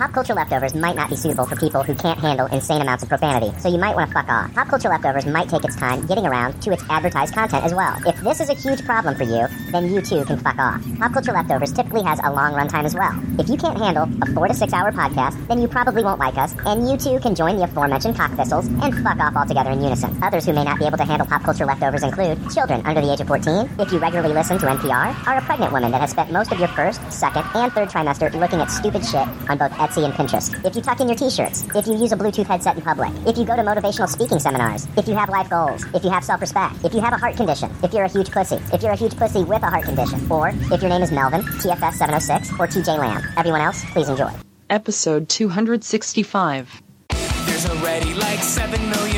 Pop Culture Leftovers might not be suitable for people who can't handle insane amounts of profanity, so you might want to fuck off. Pop Culture Leftovers might take its time getting around to its advertised content as well. If this is a huge problem for you, then you too can fuck off. Pop Culture Leftovers typically has a long runtime as well. If you can't handle a four to six hour podcast, then you probably won't like us, and you too can join the aforementioned cock thistles and fuck off altogether in unison. Others who may not be able to handle pop culture leftovers include children under the age of 14, if you regularly listen to NPR, are a pregnant woman that has spent most of your first, second, and third trimester looking at stupid shit on both Etsy and Pinterest, if you tuck in your t-shirts, if you use a Bluetooth headset in public, if you go to motivational speaking seminars, if you have life goals, if you have self-respect, if you have a heart condition, if you're a huge pussy, if you're a huge pussy with a heart condition, or if your name is Melvin, TFS 706, or TJ Lamb. Everyone else, please enjoy. Episode 265. There's already like 7 million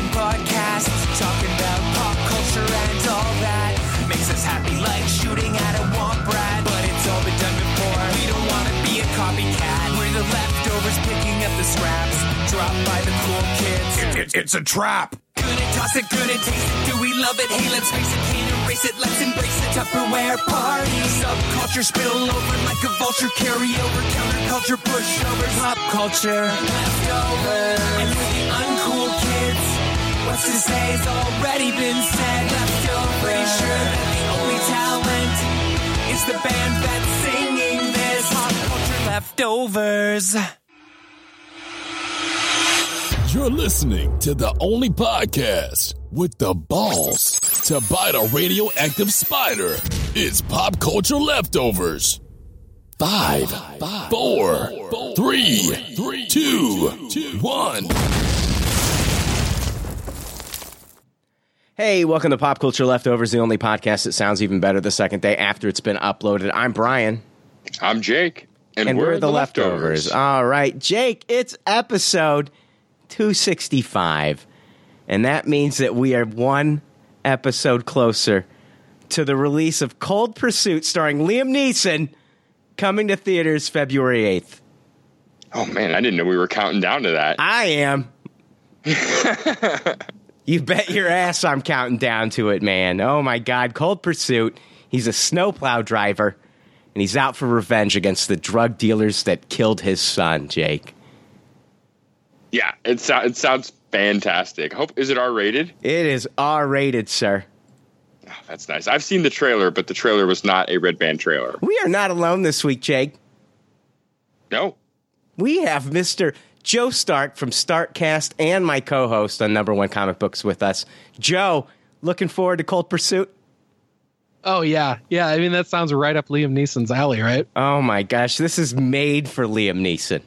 dropped by the cool kids. it's a trap. Gonna toss it, gonna taste it. Do we love it? Hey, let's face it, can't erase it. Let's embrace it. Tupperware party. Subculture spill over like a vulture. Carry over counterculture, pushovers, pop culture. Leftovers. And for the uncool kids, what's to say has already been said. Leftovers. Pretty sure that the only talent is the band that's singing this. Pop culture leftovers. You're listening to the only podcast with the balls to bite a radioactive spider. It's Pop Culture Leftovers. Five, four, three, two, one. Hey, welcome to Pop Culture Leftovers, the only podcast that sounds even better the second day after it's been uploaded. I'm Brian. I'm Jake, and, And, we're, the, leftovers. All right, Jake, it's episode 265. And that means that we are one episode closer to the release of Cold Pursuit starring Liam Neeson coming to theaters February 8th. Oh man, I didn't know we were counting down to that. I am. you bet your ass I'm counting down to it, man. Oh my God. Cold Pursuit. He's a snowplow driver, and he's out for revenge against the drug dealers that killed his son, Jake. Yeah, it, so- it sounds fantastic. Hope is it R rated? It is R rated, sir. Oh, that's nice. I've seen the trailer, but the trailer was not a red band trailer. We are not alone this week, Jake. No, We have Mr. Joe Stark from Starkcast and my co host on Number One Comic Books with us. Joe, looking forward to Cold Pursuit? Oh yeah, yeah. I mean that sounds right up Liam Neeson's alley, right? Oh my gosh, this is made for Liam Neeson.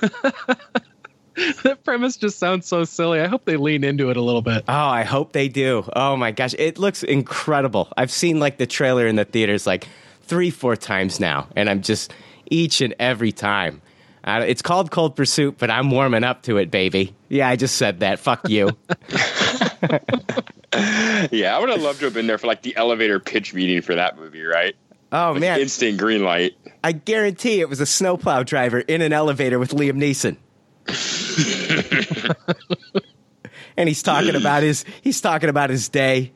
that premise just sounds so silly. I hope they lean into it a little bit. Oh, I hope they do. Oh my gosh, it looks incredible. I've seen like the trailer in the theaters like three, four times now, and I'm just each and every time. Uh, it's called Cold Pursuit, but I'm warming up to it, baby. Yeah, I just said that. Fuck you. yeah, I would have loved to have been there for like the elevator pitch meeting for that movie, right? Oh Like, man, instant green light. I guarantee it was a snowplow driver in an elevator with Liam Neeson. and he's talking about his he's talking about his day.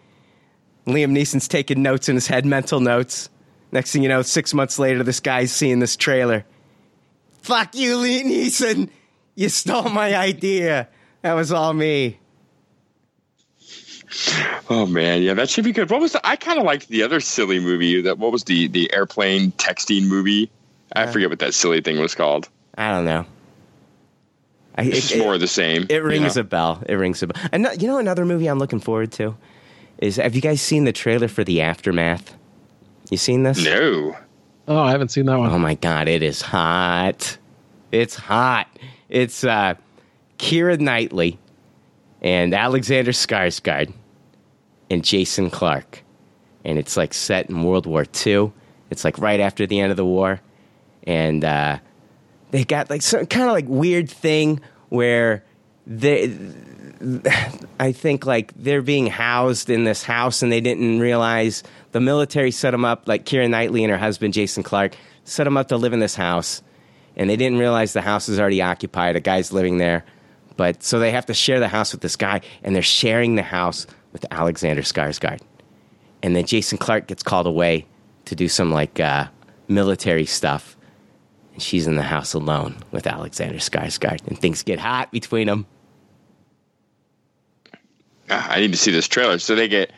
Liam Neeson's taking notes in his head, mental notes. Next thing you know, six months later, this guy's seeing this trailer. Fuck you, Liam Neeson! You stole my idea. That was all me. Oh man, yeah, that should be good. What was the, I kind of liked the other silly movie that what was the the airplane texting movie? I uh, forget what that silly thing was called. I don't know. I, It's it- more of the same. It rings you know? a bell. It rings a bell. And you know another movie I'm looking forward to is have you guys seen the trailer for the aftermath? You seen this? No. Oh, I haven't seen that one. Oh my god, it is hot. It's hot. It's uh Keira Knightley and Alexander Skarsgård and Jason Clarke. And it's like set in World War II. It's like right after the end of the war. And uh they got like some kind of like weird thing where they I think like they're being housed in this house and they didn't realize the military set them up, like Keira Knightley and her husband Jason Clarke set them up to live in this house and they didn't realize the house is already occupied. A guy's living there. But so they have to share the house with this guy and they're sharing the house with Alexander Skarsgård. And then Jason Clarke gets called away to do some like uh, military stuff. She's in the house alone with Alexander Skarsgård, and things get hot between them. Ah, I need to see this trailer. So they get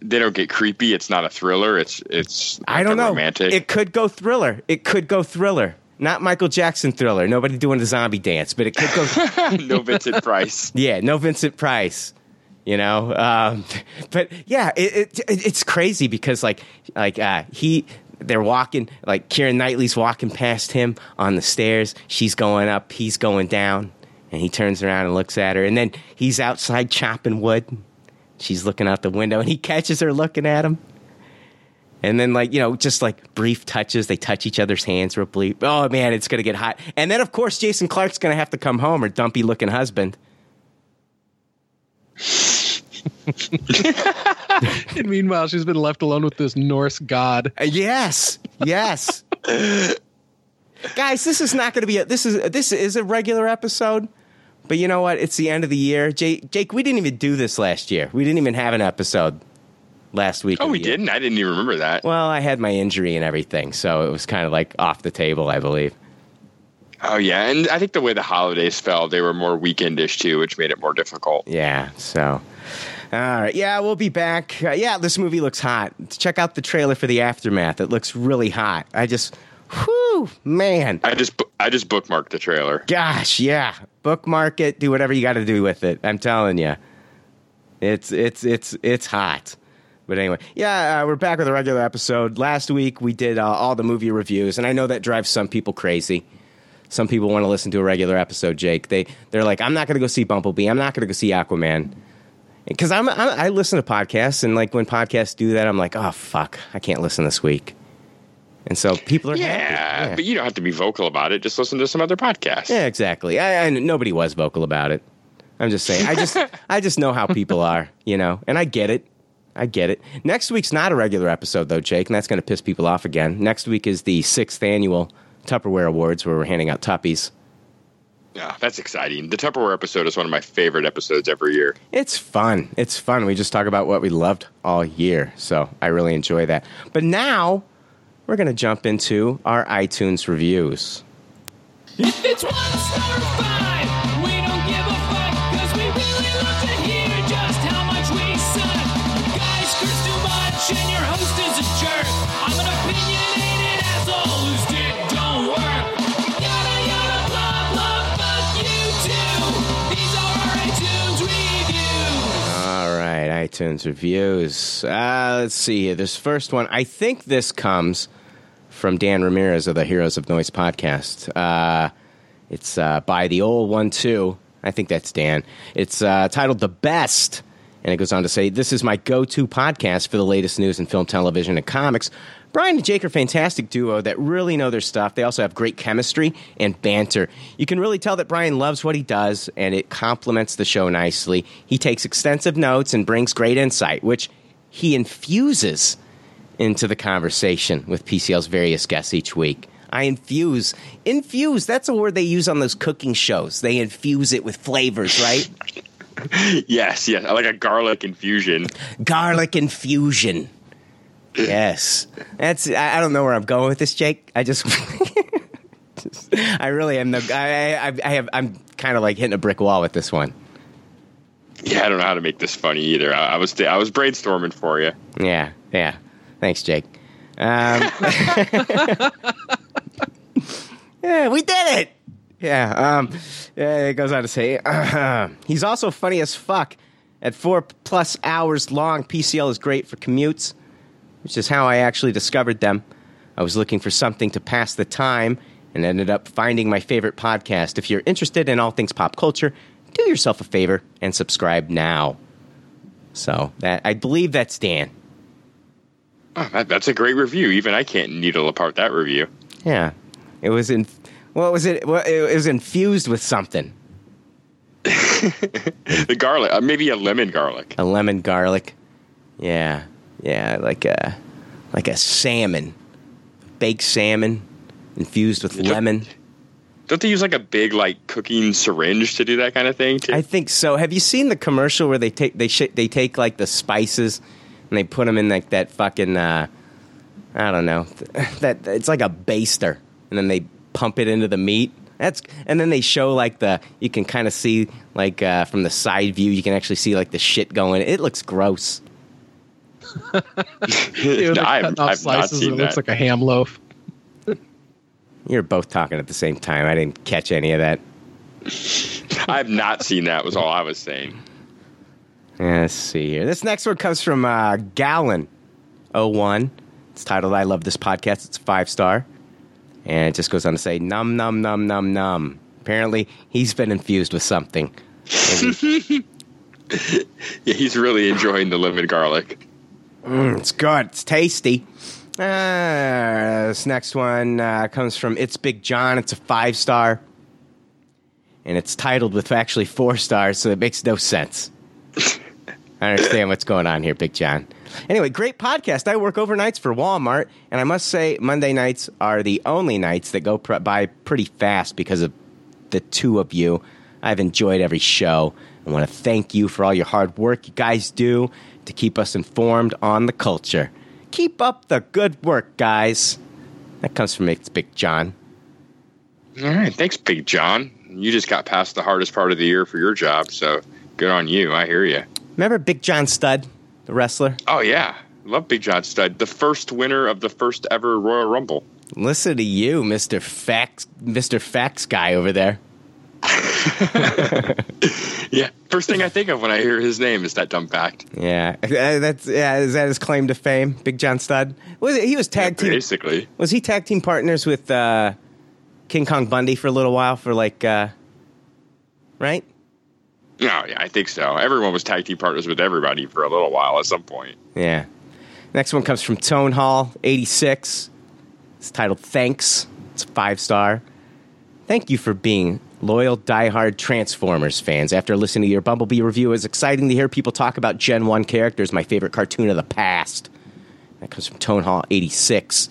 they don't get creepy. It's not a thriller. It's it's I don't know. romantic. It could go thriller. It could go thriller. Not Michael Jackson thriller. Nobody doing the zombie dance, but it could go. no Vincent Price. yeah, no Vincent Price. You know, um, but yeah, it, it, it's crazy because like like uh, he. They're walking like Kieran Knightley's walking past him on the stairs. She's going up, he's going down, and he turns around and looks at her. And then he's outside chopping wood. She's looking out the window, and he catches her looking at him. And then, like, you know, just like brief touches, they touch each other's hands real brief. Oh, man, it's to get hot. And then, of course, Jason Clarke's to have to come home, or dumpy looking husband. And meanwhile, she's been left alone with this Norse god. Uh, yes, yes. Guys, this is not going to be a this is this is a regular episode. But you know what? It's the end of the year. Jake, Jake, we didn't even do this last year. We didn't even have an episode last week. Oh, we year. didn't. I didn't even remember that. Well, I had my injury and everything, so it was kind of like off the table, I believe. Oh yeah, and I think the way the holidays fell, they were more weekendish too, which made it more difficult. Yeah, so. All right. Yeah, we'll be back. Uh, yeah, this movie looks hot. Check out the trailer for the aftermath. It looks really hot. I just, whew, man. I just I just bookmarked the trailer. Gosh, yeah. Bookmark it. Do whatever you got to do with it. I'm telling you, it's it's it's it's hot. But anyway, yeah, uh, we're back with a regular episode. Last week we did uh, all the movie reviews, and I know that drives some people crazy. Some people want to listen to a regular episode. Jake, they they're like, I'm not going to go see Bumblebee. I'm not going to go see Aquaman. Because I'm, I'm I listen to podcasts, and like when podcasts do that, I'm like, oh fuck, I can't listen this week. And so people are Yeah, happy. but you don't have to be vocal about it. Just listen to some other podcasts. Yeah, exactly. I, I, nobody was vocal about it. I'm just saying. I just I just know how people are, you know, and I get it. I get it. Next week's not a regular episode though, Jake, and that's going to piss people off again. Next week is the sixth annual Tupperware Awards, where we're handing out Tuppies. Yeah, that's exciting. The Tupperware episode is one of my favorite episodes every year. It's fun. It's fun. We just talk about what we loved all year, so I really enjoy that. But now we're going to jump into our iTunes reviews. If it's one star five, iTunes reviews. Uh, let's see here. This first one, I think this comes from Dan Ramirez of the Heroes of Noise podcast. Uh, it's uh, by the old one too. I think that's Dan. It's uh, titled "The Best," and it goes on to say, "This is my go-to podcast for the latest news in film, television, and comics." Brian and Jake are a fantastic duo that really know their stuff. They also have great chemistry and banter. You can really tell that Brian loves what he does, and it complements the show nicely. He takes extensive notes and brings great insight, which he infuses into the conversation with PCL's various guests each week. I infuse. Infuse, that's a word they use on those cooking shows. They infuse it with flavors, right? Yes, yes, I like a garlic infusion. Garlic infusion. Yes. That's I, I don't know where I'm going with this, Jake. I just just- I really am the I I, I have I'm kind of like hitting a brick wall with this one. Yeah, I don't know how to make this funny either. I, I was I was brainstorming for you. Yeah, yeah. Thanks, Jake. Um, yeah, we did it. Yeah. Um, yeah, it goes on to say he's also funny as fuck. At four plus hours long, PCL is great for commutes, which is how I actually discovered them. I was looking for something to pass the time and ended up finding my favorite podcast. If you're interested in all things pop culture, do yourself a favor and subscribe now. So that I believe that's Dan. Oh, that, that's a great review. Even I can't needle apart that review. Yeah, it was in. What was it? Well, it was infused with something. The garlic, uh, maybe a lemon garlic. A lemon garlic. Yeah, yeah, like a like a salmon, baked salmon infused with Yep. lemon. Don't they use like a big like cooking syringe to do that kind of thing too? I think so. Have you seen the commercial where they take they sh- they take like the spices and they put them in like that fucking uh, I don't know that it's like a baster and then they pump it into the meat. That's and then they show like the you can kind of see like uh, from the side view you can actually see like the shit going. It looks gross. Yeah, they're No, I've- cutting off I've not slices seen and it looks like a ham loaf. You're both talking at the same time. I didn't catch any of that. I have not seen that. Was all I was saying. Yeah, Let's see here. This next one comes from uh, Gallon 01. It's titled I Love This Podcast. It's five star. And it just goes on to say, num, num, num, num, num. Apparently, he's been infused with something. Yeah, he's really enjoying the lemon garlic. Mm, it's good. It's tasty. Uh, this next one uh, comes from It's Big John. It's a five star. And it's titled with actually four stars, so it makes no sense. I understand what's going on here, Big John. Anyway, great podcast. I work overnights for Walmart, and I must say, Monday nights are the only nights that go pr- by pretty fast because of the two of you. I've enjoyed every show. I want to thank you for all your hard work you guys do to keep us informed on the culture. Keep up the good work, guys. That comes from It's Big John. All right, thanks, Big John. You just got past the hardest part of the year for your job, so good on you. I hear you. Remember Big John Studd, the wrestler? Oh yeah, love Big John Studd, the first winner of the first ever Royal Rumble. Listen to you, Mister Facts, Mister Facts guy over there. Yeah, first thing I think of when I hear his name is that dumb fact. Yeah, Uh, that's yeah. Is that his claim to fame, Big John Studd? Was it, he was tag team? Basically, Was he tag team partners with uh, King Kong Bundy for a little while? For like, uh, right? no, yeah, I think so. Everyone was tag team partners with everybody for a little while at some point. Yeah. Next one comes from Tone Hall, 86. It's titled Thanks. It's five star. Thank you for being loyal, diehard Transformers fans. After listening to your Bumblebee review, it's exciting to hear people talk about Gen 1 characters, my favorite cartoon of the past. That comes from Tone Hall, 86.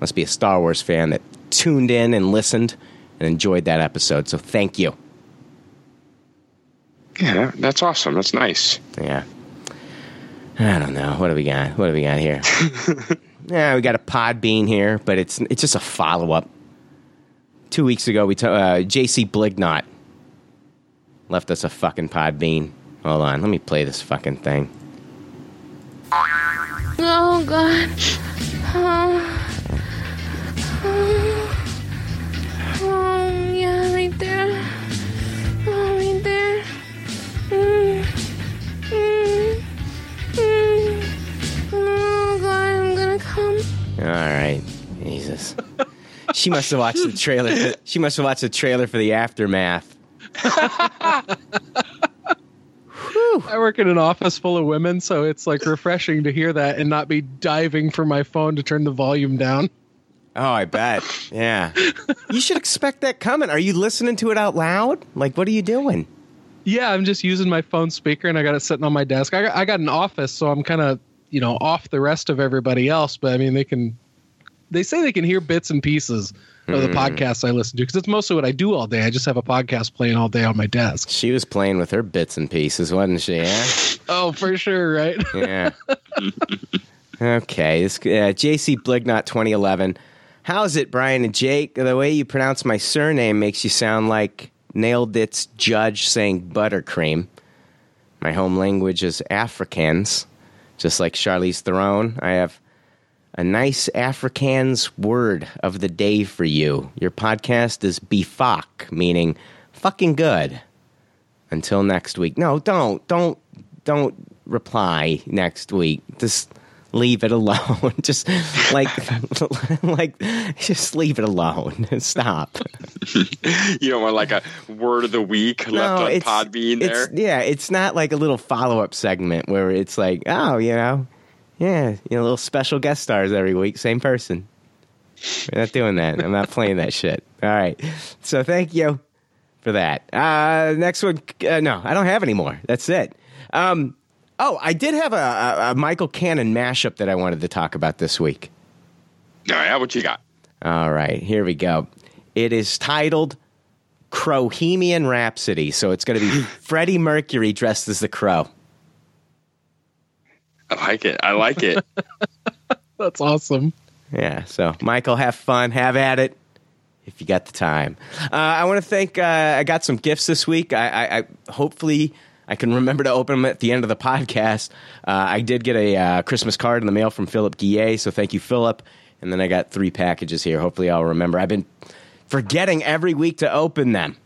Must be a Star Wars fan that tuned in and listened and enjoyed that episode. So thank you. Yeah, that's awesome. That's nice. Yeah. I don't know. What do we got? What do we got here? yeah, we got a Podbean here, but it's it's just a follow up. Two weeks ago, we t- uh, JC Blignot left us a fucking Podbean. Hold on, let me play this fucking thing. Oh God. Oh. Oh. Oh, yeah, right there. Oh, right there. Mm. Mm. Mm. Oh God, I'm gonna come. All right, Jesus. she must have watched the trailer. For, she must have watched the trailer for the aftermath. I work in an office full of women, so it's like refreshing to hear that and not be diving for my phone to turn the volume down. Oh, I bet. Yeah, you should expect that coming. Are you listening to it out loud? Like, what are you doing? Yeah, I'm just using my phone speaker and I got it sitting on my desk. I got, I got an office, so I'm kind of, you know, off the rest of everybody else, but I mean, they can, they say they can hear bits and pieces of the podcasts I listen to because it's mostly what I do all day. I just have a podcast playing all day on my desk. She was playing with her bits and pieces, wasn't she? Yeah. Oh, for sure, right? Yeah. okay. This, uh, JC Blignot 2011. How's it, Brian and Jake? The way you pronounce my surname makes you sound like Nailed It's Judge saying buttercream. My home language is Afrikaans, just like Charlize Theron. I have a nice Afrikaans word of the day for you. Your podcast is bifak, meaning fucking good. Until next week. No, don't, don't, don't reply next week. Just leave it alone. just like, like, just leave it alone. Stop. You don't want like a word of the week left on Podbean there. it's- yeah, it's not like a little follow up segment where it's like, oh, you know, yeah, you know, little special guest stars every week, same person. We're not doing that. I'm not playing that shit. All right. So thank you for that. Uh, next one. Uh, no, I don't have any more. That's it. Um, oh, I did have a, a, a Michael Cannon mashup that I wanted to talk about this week. All right, what you got? All right, here we go. It is titled Crowhemian Rhapsody. So it's going to be Freddie Mercury dressed as the crow. I like it. I like it. That's awesome. Yeah. So Michael, have fun, have at it. if you got the time. Uh, I want to thank. Uh, I got some gifts this week. I, I, I hopefully I can remember to open them at the end of the podcast. Uh, I did get a uh, Christmas card in the mail from Philip Guillet, so thank you, Philip. And then I got three packages here. Hopefully, I'll remember. I've been forgetting every week to open them,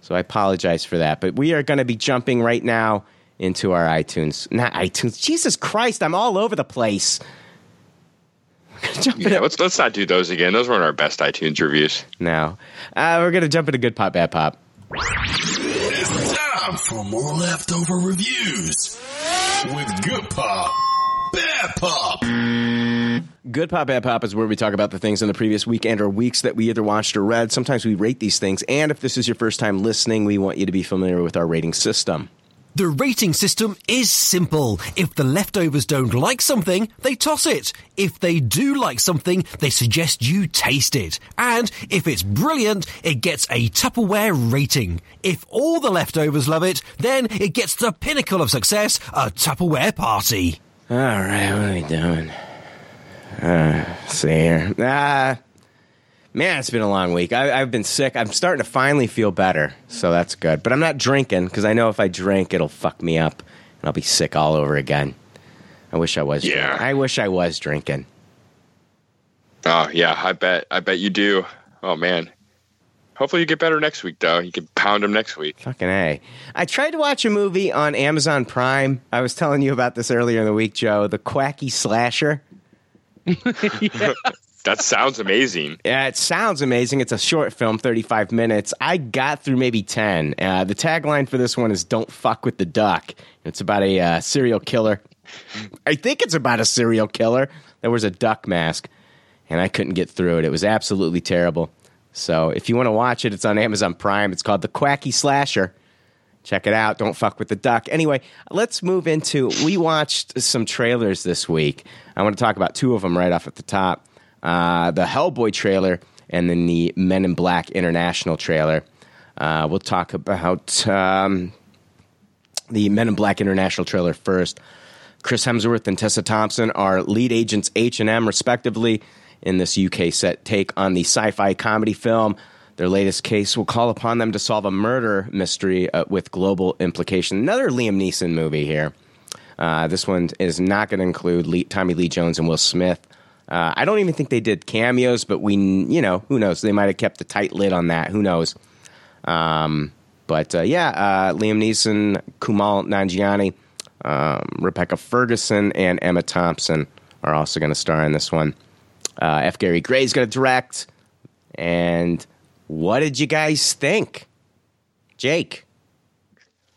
so I apologize for that. But we are going to be jumping right now into our iTunes, not iTunes. Jesus Christ, I'm all over the place. Jump Yeah, let's let's not do those again. Those weren't our best iTunes reviews. now. Uh, we're going to jump into good pop, bad pop. It's time for more leftover reviews with Good Pop, Bad Pop. Good Pop, Bad Pop is where we talk about the things in the previous week and or weeks that we either watched or read. Sometimes we rate these things. And if this is your first time listening, we want you to be familiar with our rating system. The rating system is simple. If the leftovers don't like something, they toss it. If they do like something, they suggest you taste it. And if it's brilliant, it gets a Tupperware rating. If all the leftovers love it, then it gets the pinnacle of success, a Tupperware party. All right, what are we doing? Uh, see here. Ah, man, it's been a long week. I, I've been sick. I'm starting to finally feel better, so that's good. But I'm not drinking because I know if I drink, it'll fuck me up, and I'll be sick all over again. I wish I was. Yeah. drinking. I wish I was drinking. Oh yeah, I bet I bet you do. Oh man. Hopefully you get better next week though. You can pound them next week. Fucking A. I tried to watch a movie on Amazon Prime. I was telling you about this earlier in the week, Joe. The Quacky Slasher. That sounds amazing. Yeah, it sounds amazing. It's a short film, 35 minutes. I got through maybe 10. Uh, the tagline for this one is Don't Fuck with the Duck. It's about a uh, serial killer. I think it's about a serial killer. There was a duck mask, and I couldn't get through it. It was absolutely terrible. So if you want to watch it, it's on Amazon Prime. It's called The Quacky Slasher. Check it out. Don't fuck with the duck. Anyway, let's move into. We watched some trailers this week. I want to talk about two of them right off at the top uh, the Hellboy trailer and then the Men in Black International trailer. Uh, we'll talk about um, the Men in Black International trailer first. Chris Hemsworth and Tessa Thompson are lead agents H and M, respectively, in this UK set take on the sci-fi comedy film. Their latest case will call upon them to solve a murder mystery uh, with global implication. Another Liam Neeson movie here. Uh, this one is not going to include Lee, Tommy Lee Jones and Will Smith. Uh, I don't even think they did cameos, but we, you know, who knows? They might have kept a tight lid on that. Who knows? Um, but uh, yeah, uh, Liam Neeson, Kumail Nanjiani, um, Rebecca Ferguson, and Emma Thompson are also going to star in this one. Uh, F. Gary Gray's going to direct. And what did you guys think, Jake?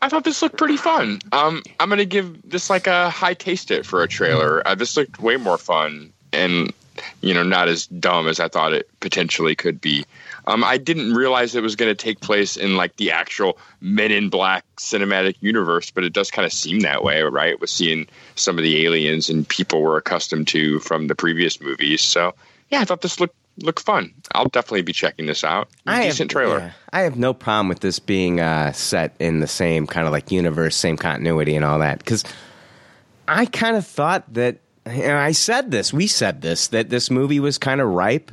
I thought this looked pretty fun. Um, I'm gonna give this like a high taste it for a trailer. Uh, this looked way more fun and you know not as dumb as I thought it potentially could be. Um, I didn't realize it was going to take place in like the actual Men in Black cinematic universe, but it does kind of seem that way, right? With seeing some of the aliens and people we're accustomed to from the previous movies. So yeah, I thought this looked looked fun. I'll definitely be checking this out. Decent trailer. yeah, I have no problem with this being uh, set in the same kind of like universe, same continuity, and all that. Because I kind of thought that, and I said this, we said this, that this movie was kind of ripe.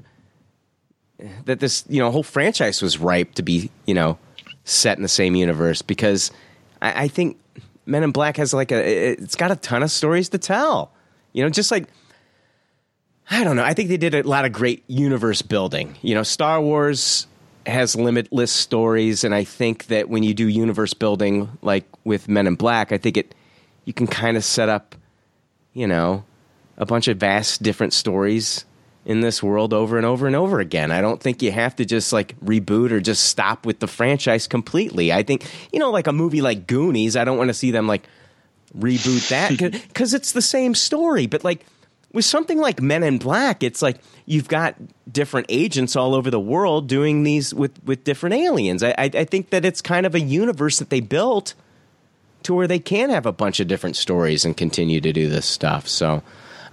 That this, you know, whole franchise was ripe to be, you know, set in the same universe because I, I think Men in Black has like a, it's got a ton of stories to tell. You know, just like I don't know. I think they did a lot of great universe building. You know, Star Wars has limitless stories, and I think that when you do universe building, like with Men in Black, I think it you can kind of set up, you know, a bunch of vast different stories in this world over and over and over again. I don't think you have to just like reboot or just stop with the franchise completely. I think, you know, like a movie like Goonies, I don't want to see them like reboot that because it's the same story. But like with something like Men in Black, it's like you've got different agents all over the world doing these with, with different aliens. I, I, I think that it's kind of a universe that they built to where they can have a bunch of different stories and continue to do this stuff. So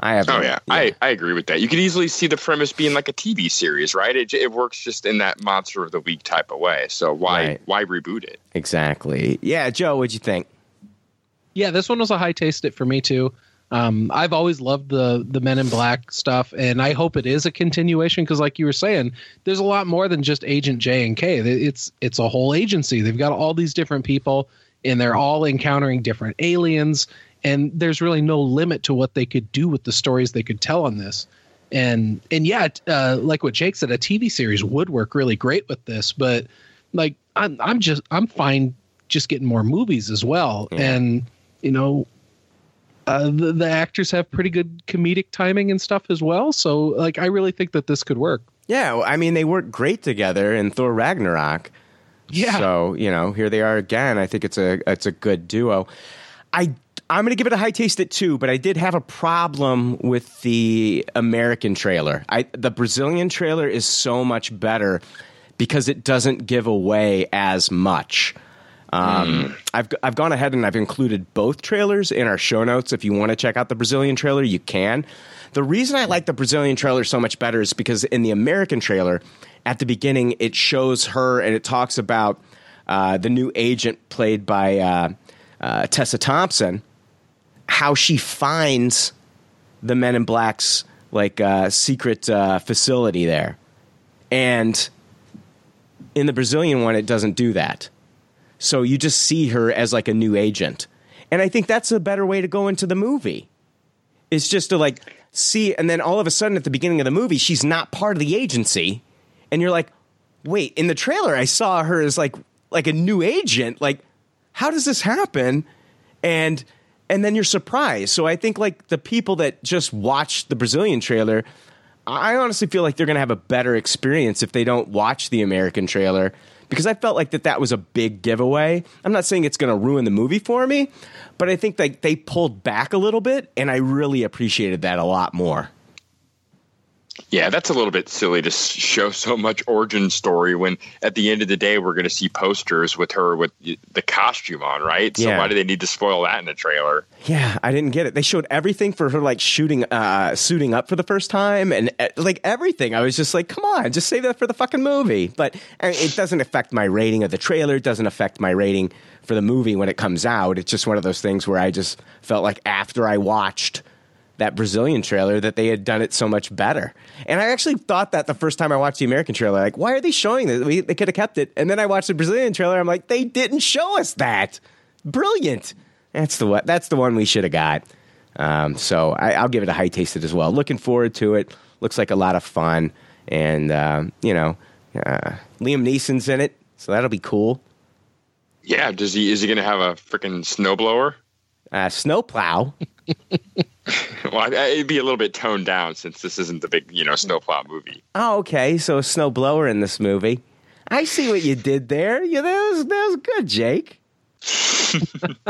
I have. Oh yeah, I, I agree with that. You could easily see the premise being like a TV series, right? It, it works just in that monster of the week type of way. So why Right. why reboot it? exactly. Yeah, Joe, what'd you think? Yeah, this one was a high taste it for me too. Um, I've always loved the the Men in Black stuff, and I hope it is a continuation because, like you were saying, there's a lot more than just Agent J and K. It's it's a whole agency. They've got all these different people, and they're all encountering different aliens, and there's really no limit to what they could do with the stories they could tell on this. And and yeah, uh, like what Jake said, a TV series would work really great with this, but like I'm I'm just I'm fine just getting more movies as well, and you know uh, the, the actors have pretty good comedic timing and stuff as well. So, like, I really think that this could work. Yeah, well, I mean, they work great together in Thor Ragnarok. Yeah. So you know, here they are again. I think it's a it's a good duo. I I'm going to give it a high taste at two, but I did have a problem with the American trailer. I the Brazilian trailer is so much better because it doesn't give away as much. Um, I've I've gone ahead and I've included both trailers in our show notes. If you want to check out the Brazilian trailer, you can. The reason I like the Brazilian trailer so much better is because in the American trailer, at the beginning, it shows her and it talks about uh, the new agent played by uh, uh, Tessa Thompson, how she finds the Men in Black's like uh, secret uh, facility there, and in the Brazilian one, it doesn't do that. So you just see her as like a new agent. And I think that's a better way to go into the movie. It's just to like see, and then all of a sudden at the beginning of the movie, she's not part of the agency. And you're like, wait, in the trailer, I saw her as like like a new agent. Like, how does this happen? And and then you're surprised. So I think like the people that just watched the Brazilian trailer, I honestly feel like they're going to have a better experience if they don't watch the American trailer because I felt like that that was a big giveaway. I'm not saying it's going to ruin the movie for me, but I think like they pulled back a little bit and I really appreciated that a lot more. Yeah, that's a little bit silly to show so much origin story when at the end of the day we're going to see posters with her with the costume on, right? So Yeah. why do they need to spoil that in the trailer? Yeah, I didn't get it. They showed everything for her like shooting uh suiting up for the first time and uh, like everything. I was just like, "Come on, just save that for the fucking movie." But I mean, it doesn't affect my rating of the trailer, it doesn't affect my rating for the movie when it comes out. It's just one of those things where I just felt like after I watched that Brazilian trailer that they had done it so much better. And I actually thought that the first time I watched the American trailer, like, why are they showing this? We, they could have kept it. And then I watched the Brazilian trailer. I'm like, they didn't show us that. Brilliant. That's the one. That's the one we should have got. Um, so I, I'll give it a high tasted as well. Looking forward to it. Looks like a lot of fun, and um, you know, uh, Liam Neeson's in it, so that'll be cool. Yeah, does he is he going to have a freaking snowblower? Uh, snowplow. Well, it'd be a little bit toned down since this isn't the big, you know, snowplow movie. Oh, okay. So a snowblower in this movie. I see what you did there. Yeah, that was that was good, Jake.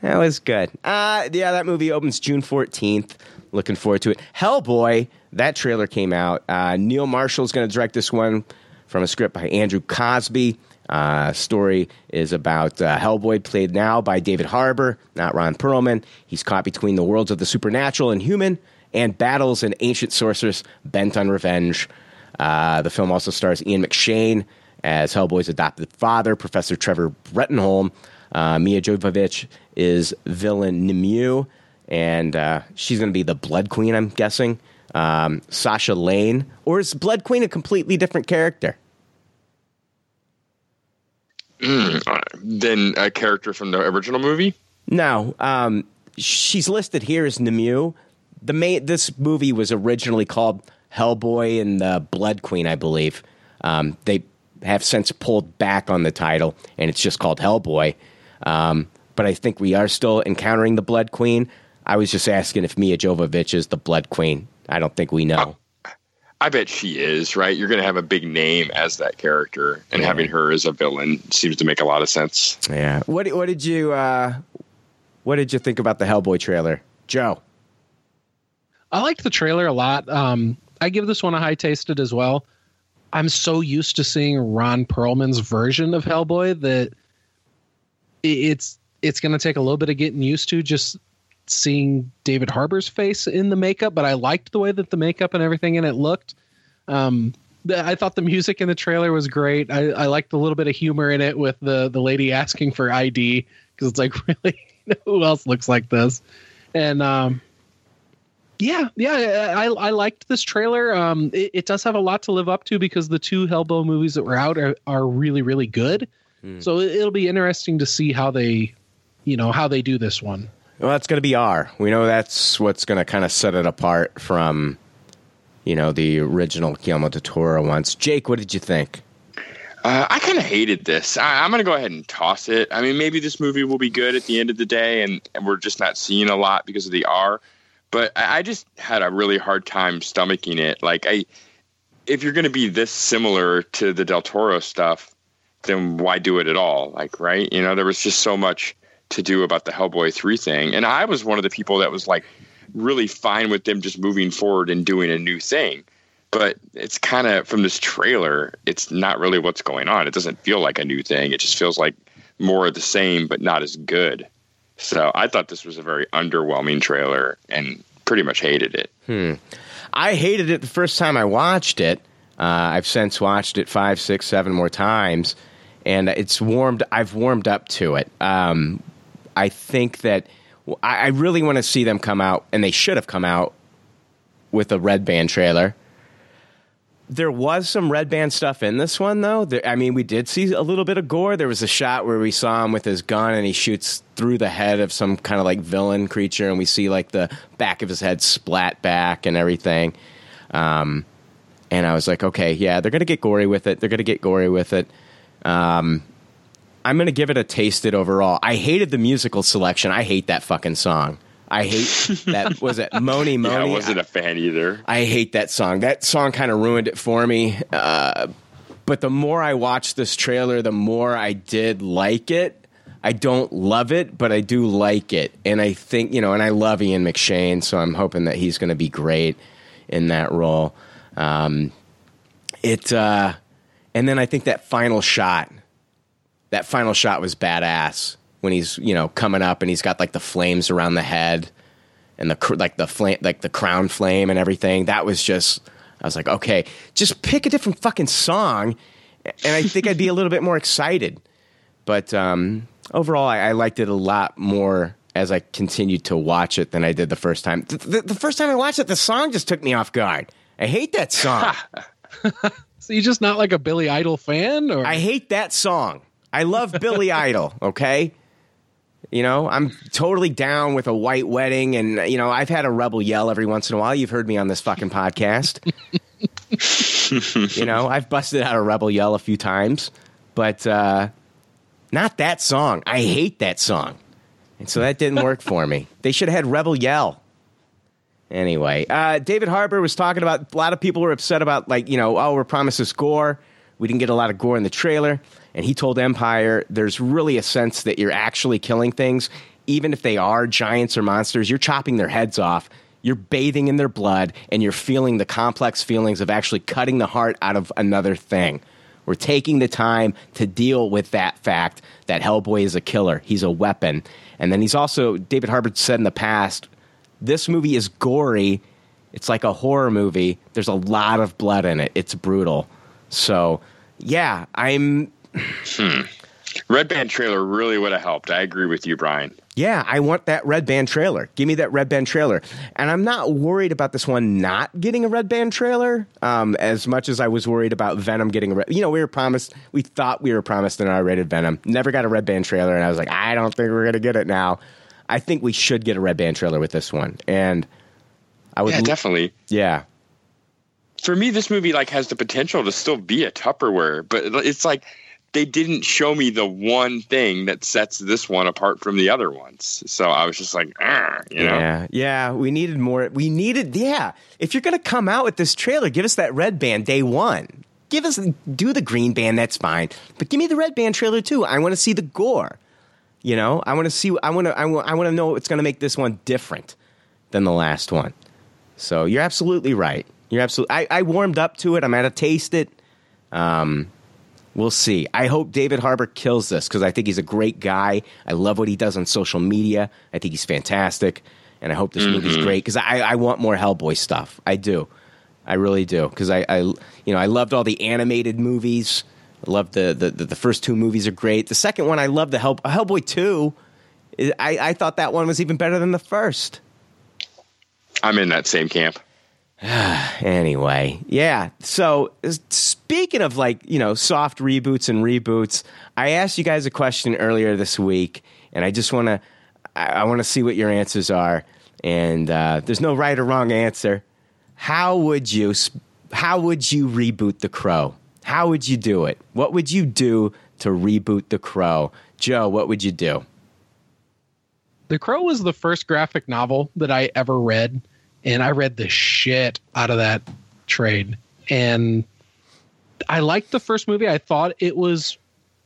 that was good. Uh, yeah, that movie opens June fourteenth. Looking forward to it. Hellboy. That trailer came out. Uh, Neil Marshall's going to direct this one from a script by Andrew Cosby. Uh, story is about uh, Hellboy, played now by David Harbour, not Ron Perlman. He's caught between the worlds of the supernatural and human, and battles an ancient sorceress bent on revenge. Uh, the film also stars Ian McShane as Hellboy's adopted father, Professor Trevor Bruttenholm. Uh, Milla Jovovich is villain Nimue, and uh, she's going to be the Blood Queen, I'm guessing. Um, Sasha Lane, or is Blood Queen a completely different character? Uh, Then a character from the original movie. No, um, she's listed here as Nimue. The main this movie was originally called Hellboy and the Blood Queen, I believe. Um, they have since pulled back on the title, and it's just called Hellboy. Um, but I think we are still encountering the Blood Queen. I was just asking if Milla Jovovich is the Blood Queen. I don't think we know. I bet she is, right? You're going to have a big name as that character, and having her as a villain seems to make a lot of sense. Yeah. What What did you uh, What did you think about the Hellboy trailer, Joe? I liked the trailer a lot. Um, I give this one a high tasted as well. I'm so used to seeing Ron Perlman's version of Hellboy that it's it's going to take a little bit of getting used to just seeing David Harbour's face in the makeup. But I liked the way that the makeup and everything in it looked. Um, the, I thought the music in the trailer was great. I, I liked the little bit of humor in it with the the lady asking for ID because it's like really who else looks like this. and um, yeah, yeah, I I liked this trailer. Um, it, it does have a lot to live up to because the two Hellboy movies that were out are, are really really good. So it- it'll be interesting to see how they, you know, how they do this one. Well, that's going to be R. We know that's what's going to kind of set it apart from, you know, the original Guillermo del Toro ones. Jake, what did you think? Uh, I kind of hated this. I, I'm going to go ahead and toss it. I mean, maybe this movie will be good at the end of the day, and, and we're just not seeing a lot because of the R. But I, I just had a really hard time stomaching it. Like, I, if you're going to be this similar to the Del Toro stuff, then why do it at all? Like, right? You know, there was just so much to do about the Hellboy 3 thing. And I was one of the people that was like really fine with them just moving forward and doing a new thing. But it's kind of from this trailer, it's not really what's going on. It doesn't feel like a new thing. It just feels like more of the same, but not as good. So I thought this was a very underwhelming trailer and pretty much hated it. I hated it the first time I watched it. Uh, I've since watched it five, six, seven more times, and it's warmed. I've warmed up to it. Um, I think that I, I really want to see them come out, and they should have come out with a red band trailer. There was some red band stuff in this one, though. There, I mean, we did see a little bit of gore. There was a shot where we saw him with his gun and he shoots through the head of some kind of like villain creature, and we see like the back of his head splat back and everything. Um, and I was like, okay, yeah, they're gonna get gory with it. They're gonna get gory with it. Um, I'm gonna give it a taste it overall. I hated the musical selection. I hate that fucking song. I hate that. Was it Mony Mony? Yeah, I wasn't a fan either. I hate that song. That song kind of ruined it for me. Uh, but the more I watched this trailer, the more I did like it. I don't love it, but I do like it. And I think, you know, and I love Ian McShane, so I'm hoping that he's going to be great in that role. Um, it, uh, and then I think that final shot, that final shot was badass when he's, you know, coming up and he's got like the flames around the head and the like the flame like the crown flame and everything. That was just i was like okay just pick a different fucking song and i think i'd be a little bit more excited. But um, overall I, I liked it a lot more as i continued to watch it than i did the first time. The, the, the first time i watched it the song just took me off guard. I hate that song. So you're just not like a Billy Idol fan, or? I hate that song i love billy idol okay you know, I'm totally down with a white wedding, and you know, I've had a rebel yell every once in a while. You've heard me on this fucking podcast. you know, I've busted out a rebel yell a few times, but uh, not that song. I hate that song, and so that didn't work for me. They should have had rebel yell. Anyway, uh, David Harbour was talking about a lot of people were upset about like you know, oh, we're promised this gore. We didn't get a lot of gore in the trailer, and he told Empire there's really a sense that you're actually killing things, even if they are giants or monsters. You're chopping their heads off. You're bathing in their blood, and you're feeling the complex feelings of actually cutting the heart out of another thing. We're taking the time to deal with that fact that Hellboy is a killer. He's a weapon. And then he's also, David Harbour said in the past, this movie is gory. It's like a horror movie. There's a lot of blood in it. It's brutal. So, yeah, I'm Red Band trailer really would have helped. I agree with you, Brian. yeah, I want that red band trailer. Give me that red band trailer. And I'm not worried about this one not getting a red band trailer um, as much as I was worried about Venom getting a red. You know, we were promised, we thought we were promised an R rated Venom. Never got a red band trailer. And I was like, I don't think we're going to get it now. I think we should get a red band trailer with this one. And I would, Yeah, definitely. yeah. For me, this movie like has the potential to still be a Tupperware, but it's like they didn't show me the one thing that sets this one apart from the other ones. So I was just like, "Ah," you know. Yeah, yeah. We needed more. We needed, yeah. If you're going to come out with this trailer, give us that red band day one. Give us, do the green band, that's fine. But give me the red band trailer too. I want to see the gore. You know, I want to see, I want to, I want, I want to know what's going to make this one different than the last one. So you're absolutely right. You're absolutely, I, I warmed up to it. I'm going to taste it. Um, We'll see. I hope David Harbour kills this because I think he's a great guy. I love what he does on social media. I think he's fantastic, and I hope this movie's mm-hmm. great because I, I want more Hellboy stuff. I do, I really do because I, I you know I loved all the animated movies. I loved the, the the the first two movies are great. The second one I love the Hell, Hellboy two I, I thought that one was even better than the first. I'm in that same camp. Anyway, yeah. So speaking of like you know soft reboots and reboots, I asked you guys a question earlier this week, and I just want to I, want to see what your answers are. And uh, there's no right or wrong answer. How would you how would you reboot the Crow? How would you do it? What would you do to reboot the Crow? Joe, what would you do? The Crow was the first graphic novel that I ever read, and I read the shit out of that trade. And I liked the first movie. I thought it was,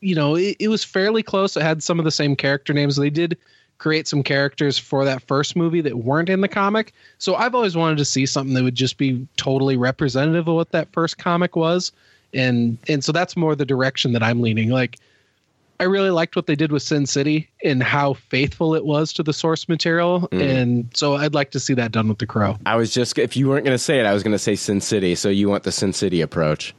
you know, it, it was fairly close. It had some of the same character names. They did create some characters for that first movie that weren't in the comic. So I've always wanted to see something that would just be totally representative of what that first comic was. And and so that's more the direction that I'm leaning. Like I really liked what they did with Sin City and how faithful it was to the source material. Mm. And so I'd like to see that done with The Crow. I was just if you weren't going to say it, I was going to say Sin City. So you want the Sin City approach?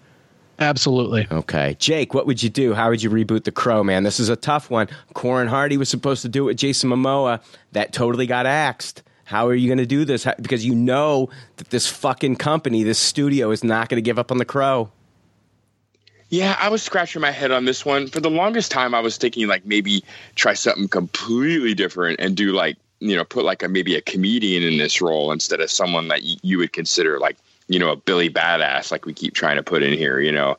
Absolutely. Okay. Jake, what would you do? How would you reboot The Crow, man? This is a tough one. Corin Hardy was supposed to do it with Jason Momoa. That totally got axed. How are you going to do this? How, because you know that this fucking company, this studio, is not going to give up on The Crow. Yeah, I was scratching my head on this one. For the longest time, I was thinking like maybe try something completely different and do like, you know, put like a maybe a comedian in this role instead of someone that y- you would consider like, you know, a Billy Badass, like we keep trying to put in here, you know,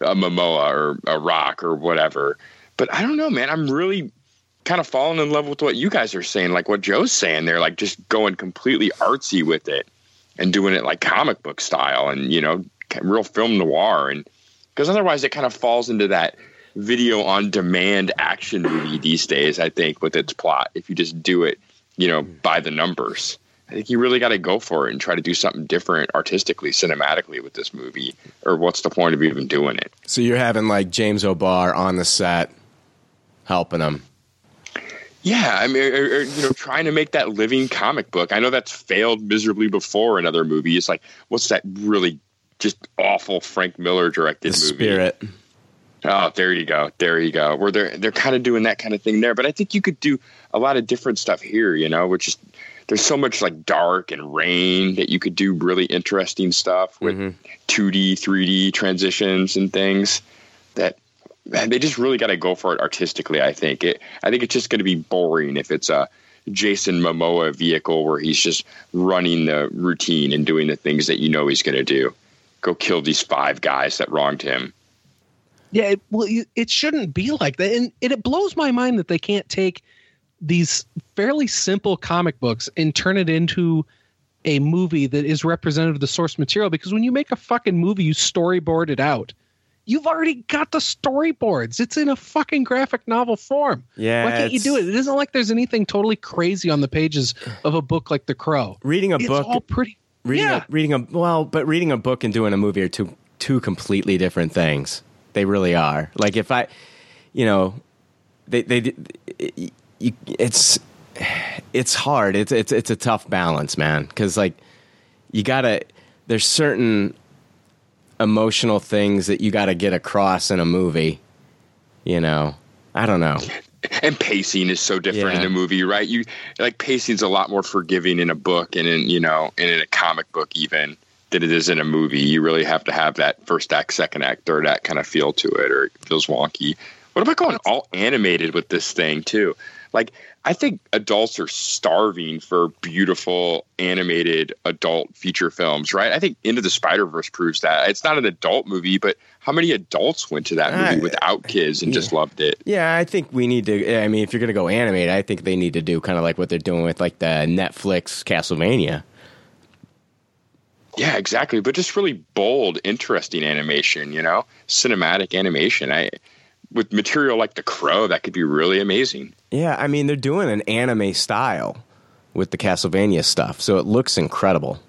a Momoa or a Rock or whatever. But I don't know, man. I'm really kind of falling in love with what you guys are saying, like what Joe's saying. They're like just going completely artsy with it and doing it like comic book style and, you know, real film noir and because otherwise it kind of falls into that video on demand action movie these days i think with its plot if you just do it you know mm. by the numbers. I think you really got to go for it and try to do something different artistically cinematically with this movie or what's the point of even doing it? So you're having like James O'Barr on the set helping him. yeah i mean or, or, you know trying to make that living comic book. I know that's failed miserably before in other movies. Like what's that really just awful frank miller directed The movie spirit. Oh, there you go. There you go. Where they're they're kind of doing that kind of thing there. But I think you could do a lot of different stuff here, you know, which is there's so much like dark and rain that you could do really interesting stuff with mm-hmm. 2D, 3D transitions and things that man, they just really got to go for it artistically, I think. It I think it's just going to be boring if it's a Jason Momoa vehicle where he's just running the routine and doing the things that you know he's going to do. Go kill these five guys that wronged him. Yeah, it, well, you- it shouldn't be like that, and it, it blows my mind that they can't take these fairly simple comic books and turn it into a movie that is representative of the source material. Because when you make a fucking movie, you storyboard it out. You've already got the storyboards. It's in a fucking graphic novel form. Yeah, Why can't you do it? It isn't like there's anything totally crazy on the pages of a book like The Crow. Reading a It's book, all pretty. Reading yeah. a, reading a well, but reading a book and doing a movie are two two completely different things. They really are. Like if I, you know, they they you, it's it's hard. It's it's it's a tough balance, man. Because like you gotta there's certain emotional things that you got to get across in a movie. You know, I don't know. And pacing is so different Yeah. in a movie right? You like pacing's a lot more forgiving in a book and in you know and in a comic book even than it is in a movie. You really have to have that first act second act third act kind of feel to it or it feels wonky. What about going all animated with this thing too like i think adults are starving for beautiful animated adult feature films right i think into the spider verse proves that it's not an adult movie but how many adults went to that movie Uh, without kids and just loved it Yeah, I think we need to. I mean, if you're going to go animate, I think they need to do kind of like what they're doing with like the Netflix Castlevania. Yeah, exactly. But just really bold, interesting animation, you know, cinematic animation. I with material like The Crow, that could be really amazing. Yeah, I mean, they're doing an anime style with the Castlevania stuff, so it looks incredible.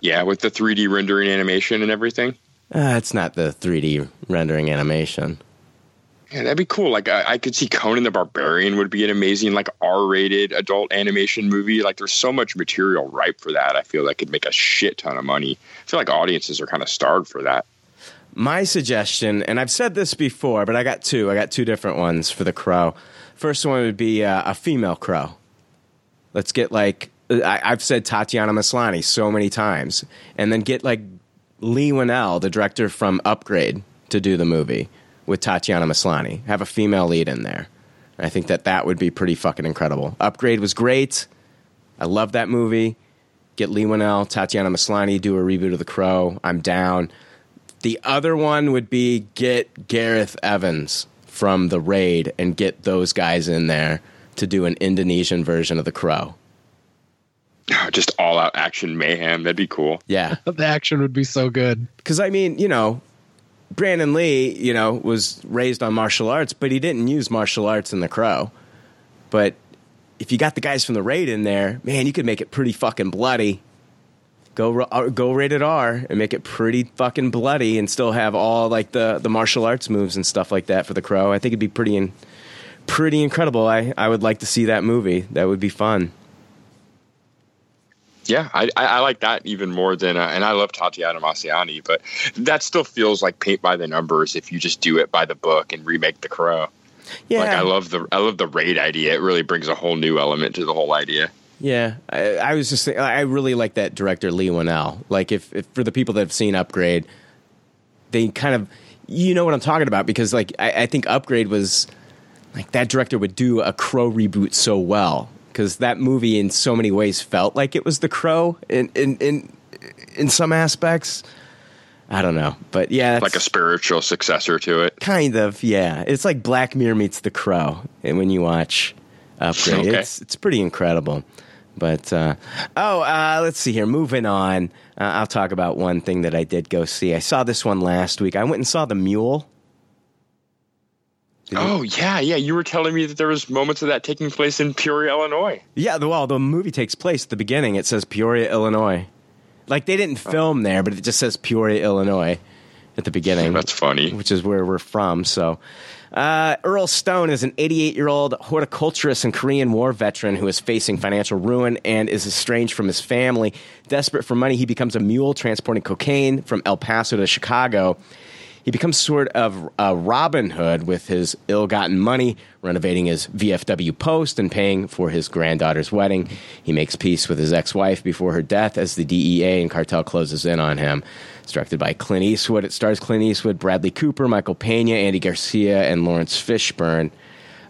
Yeah, with the 3D rendering animation and everything. Uh, it's not the 3D rendering animation. Yeah, that'd be cool. Like I, I could see Conan the Barbarian would be an amazing like R-rated adult animation movie. Like there's so much material ripe for that. I feel that could make a shit ton of money. I feel like audiences are kind of starved for that. My suggestion, and I've said this before, but I got two. I got two different ones for The Crow. First one would be uh, a female crow. Let's get like I, I've said Tatiana Maslany so many times, and then get like Leigh Whannell, the director from Upgrade, to do the movie with Tatiana Maslany. Have a female lead in there. I think that that would be pretty fucking incredible. Upgrade was great. I love that movie. Get Leigh Whannell, Tatiana Maslany, do a reboot of The Crow. I'm down. The other one would be get Gareth Evans from The Raid and get those guys in there to do an Indonesian version of The Crow. Ah, just all out action mayhem. That'd be cool. Yeah. The action would be so good. Because, I mean, you know, Brandon Lee, you know, was raised on martial arts, but he didn't use martial arts in The Crow. But if you got the guys from The Raid in there, man, you could make it pretty fucking bloody. Go uh, go rated R and make it pretty fucking bloody, and still have all like the, the martial arts moves and stuff like that for the Crow. I think it'd be pretty in, pretty incredible. I, I would like to see that movie. That would be fun. Yeah, I, I, like that even more than, uh, and I love Tatiana Maslany, but that still feels like paint by the numbers if you just do it by the book and remake The Crow. Yeah, Like I love the I love the raid idea. It really brings a whole new element to the whole idea. Yeah, I, I was just think- I really like that director Leigh Whannell. Like if, if for the people that have seen Upgrade, they kind of you know what I'm talking about because like I, I think Upgrade was like that director would do a Crow reboot so well because that movie in so many ways felt like it was the Crow in in in, in some aspects. I don't know, but yeah, Like a spiritual successor to it. Kind of, yeah. It's like Black Mirror meets The Crow, and when you watch Upgrade, Okay. it's it's pretty incredible. But uh, oh, uh, let's see here. Moving on, uh, I'll talk about one thing that I did go see. I saw this one last week. I went and saw The Mule. Oh yeah, yeah. You were telling me that there was moments of that taking place in Peoria, Illinois. Yeah, well, the movie takes place at the beginning. It says Peoria, Illinois. Like they didn't film there, but it just says Peoria, Illinois at the beginning. That's funny. which is where we're from. So, uh, Earl Stone is an 88 year old horticulturist and Korean War veteran who is facing financial ruin and is estranged from his family. Desperate for money, he becomes a mule transporting cocaine from El Paso to Chicago. He becomes sort of a Robin Hood with his ill gotten money, renovating his VFW post and paying for his granddaughter's wedding. He makes peace with his ex wife before her death as the DEA and cartel closes in on him. It's directed by Clint Eastwood. It stars Clint Eastwood, Bradley Cooper, Michael Pena, Andy Garcia, and Laurence Fishburne.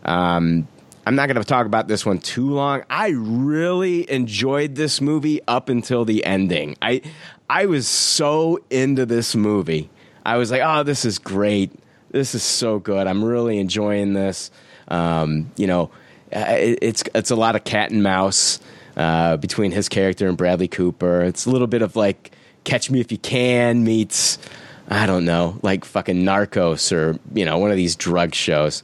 Um, I'm not going to talk about this one too long. I really enjoyed this movie up until the ending. I I was so into this movie. I was like, "Oh, this is great. This is so good. I'm really enjoying this." Um, you know, it, it's it's a lot of cat and mouse uh, between his character and Bradley Cooper. It's a little bit of like Catch Me If You Can meets I don't know, like fucking Narcos or you know one of these drug shows.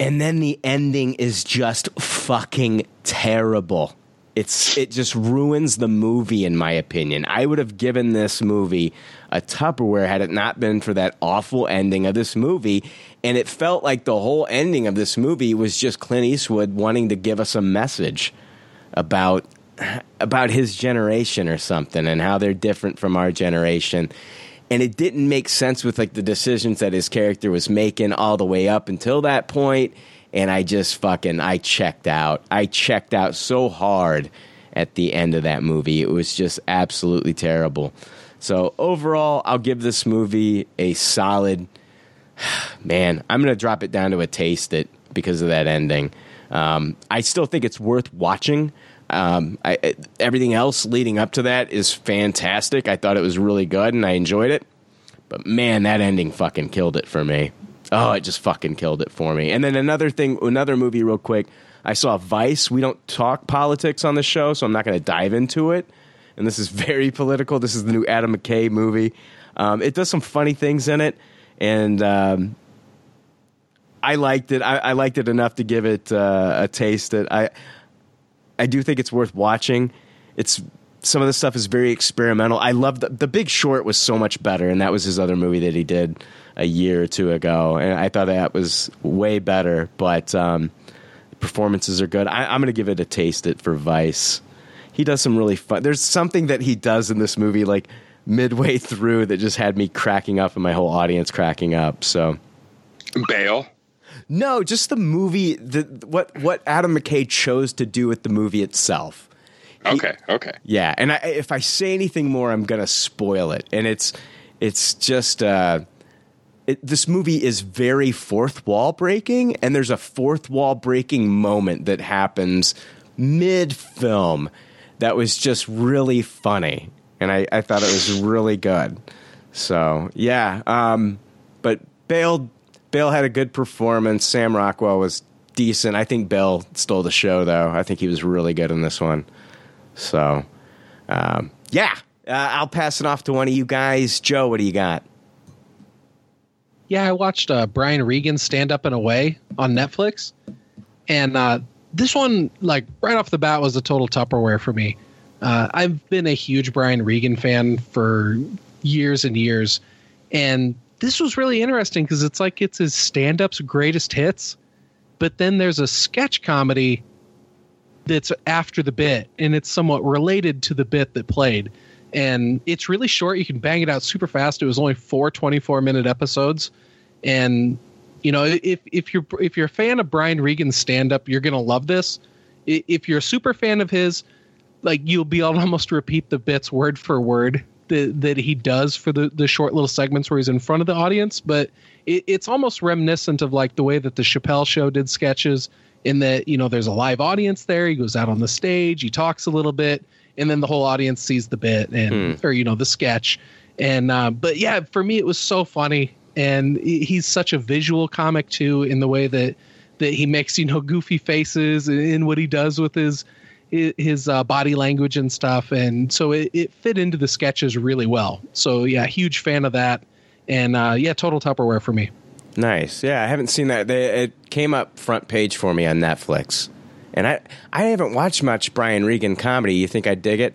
And then the ending is just fucking terrible. It's it just ruins the movie in my opinion. I would have given this movie a Tupperware had it not been for that awful ending of this movie. And it felt like the whole ending of this movie was just Clint Eastwood wanting to give us a message about about his generation or something and how they're different from our generation. And it didn't make sense with like the decisions that his character was making all the way up until that point and i just fucking i checked out. I checked out so hard at the end of that movie. It was just absolutely terrible. So overall i'll give this movie a solid man i'm gonna drop it down to a taste it because of that ending. Um, i still think it's worth watching um, I, everything else leading up to that is fantastic. I thought it was really good and I enjoyed it. But man, that ending fucking killed it for me. Oh, it just fucking killed it for me. And then another thing, another movie, real quick. I saw Vice. We don't talk politics on the show, so I'm not going to dive into it. And this is very political. This is the new Adam McKay movie. Um, it does some funny things in it, and um, I liked it. I, I liked it enough to give it uh, a taste. That I I do think it's worth watching. It's some of the stuff is very experimental. I love the, the Big Short was so much better, and that was his other movie that he did a year or two ago, and I thought that was way better. But um, performances are good. I, I'm going to give it a taste it for Vice. He does some really fun. There's something that he does in this movie, like midway through, that just had me cracking up, and my whole audience cracking up. So Bale. No, just the movie. The what what Adam McKay chose to do with the movie itself. Okay, okay. Yeah, and I, if I say anything more, I'm gonna spoil it. And it's it's just uh, it, this movie is very fourth wall breaking, and there's a fourth wall breaking moment that happens mid film that was just really funny, and I, I thought it was really good. So yeah, um, but Bale Bale had a good performance. Sam Rockwell was decent. I think Bale stole the show, though. I think he was really good in this one. So, um, yeah, uh, I'll pass it off to one of you guys. Joe, what do you got? Yeah, I watched uh, Brian Regan stand up and away on Netflix, and uh, this one, like right off the bat, was a total Tupperware for me. Uh, I've been a huge Brian Regan fan for years and years, and this was really interesting because it's like it's his stand-up's greatest hits, but then there's a sketch comedy that's after the bit, and it's somewhat related to the bit that played. And it's really short. You can bang it out super fast. It was only four 24 minute episodes. And you know, if if you're if you're a fan of Brian Regan's stand up, you're gonna love this. If you're a super fan of his, like you'll be able to almost repeat the bits word for word that that he does for the the short little segments where he's in front of the audience. But it, it's almost reminiscent of like the way that the Chappelle Show did sketches. In that you know, there's a live audience there. He goes out on the stage, he talks a little bit, and then the whole audience sees the bit and or you know the sketch. And uh, but yeah, for me it was so funny, and he's such a visual comic too in the way that that he makes you know goofy faces in what he does with his his uh, body language and stuff, and so it, it fit into the sketches really well. So yeah, huge fan of that, and uh, yeah, total Tupperware for me. Nice. Yeah, I haven't seen that. They, it came up front page for me on Netflix, and I I haven't watched much Brian Regan comedy. You think I'd dig it?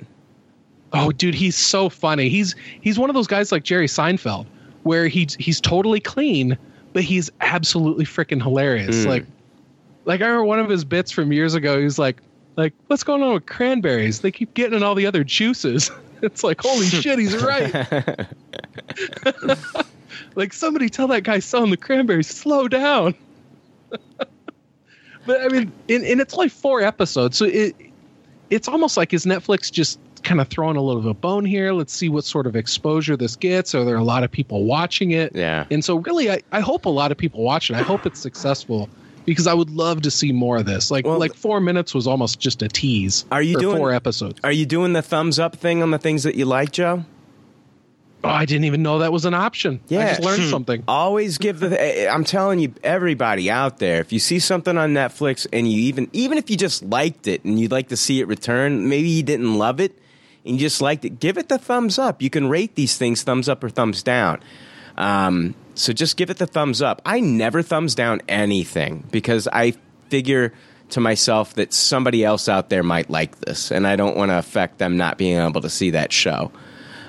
Oh, dude, he's so funny. He's he's one of those guys like Jerry Seinfeld, where he's he's totally clean, but he's absolutely freaking hilarious. Like, like I remember one of his bits from years ago. He was like, like, what's going on with cranberries? They keep getting in all the other juices. It's like, holy shit, he's right. like somebody tell that guy selling the cranberries slow down. but I mean, and, and it's only four episodes, so it it's almost like is Netflix just kind of throwing a little of a bone here? Let's see what sort of exposure this gets. Are there a lot of people watching it? Yeah. And so, really, I, I hope a lot of people watch it. I hope it's successful because I would love to see more of this. Like, Well, like four minutes was almost just a tease. Are you for doing- four episodes? Are you doing the thumbs up thing on the things that you like, Joe? Oh, I didn't even know that was an option. I Yeah. just learned something. Always give the. eh, I'm telling you, everybody out there, if you see something on Netflix and you even even if you just liked it and you'd like to see it return, maybe you didn't love it and you just liked it, give it the thumbs up. You can rate these things thumbs up or thumbs down. Um, so just give it the thumbs up. I never thumbs down anything because I figure to myself that somebody else out there might like this, and I don't want to affect them not being able to see that show.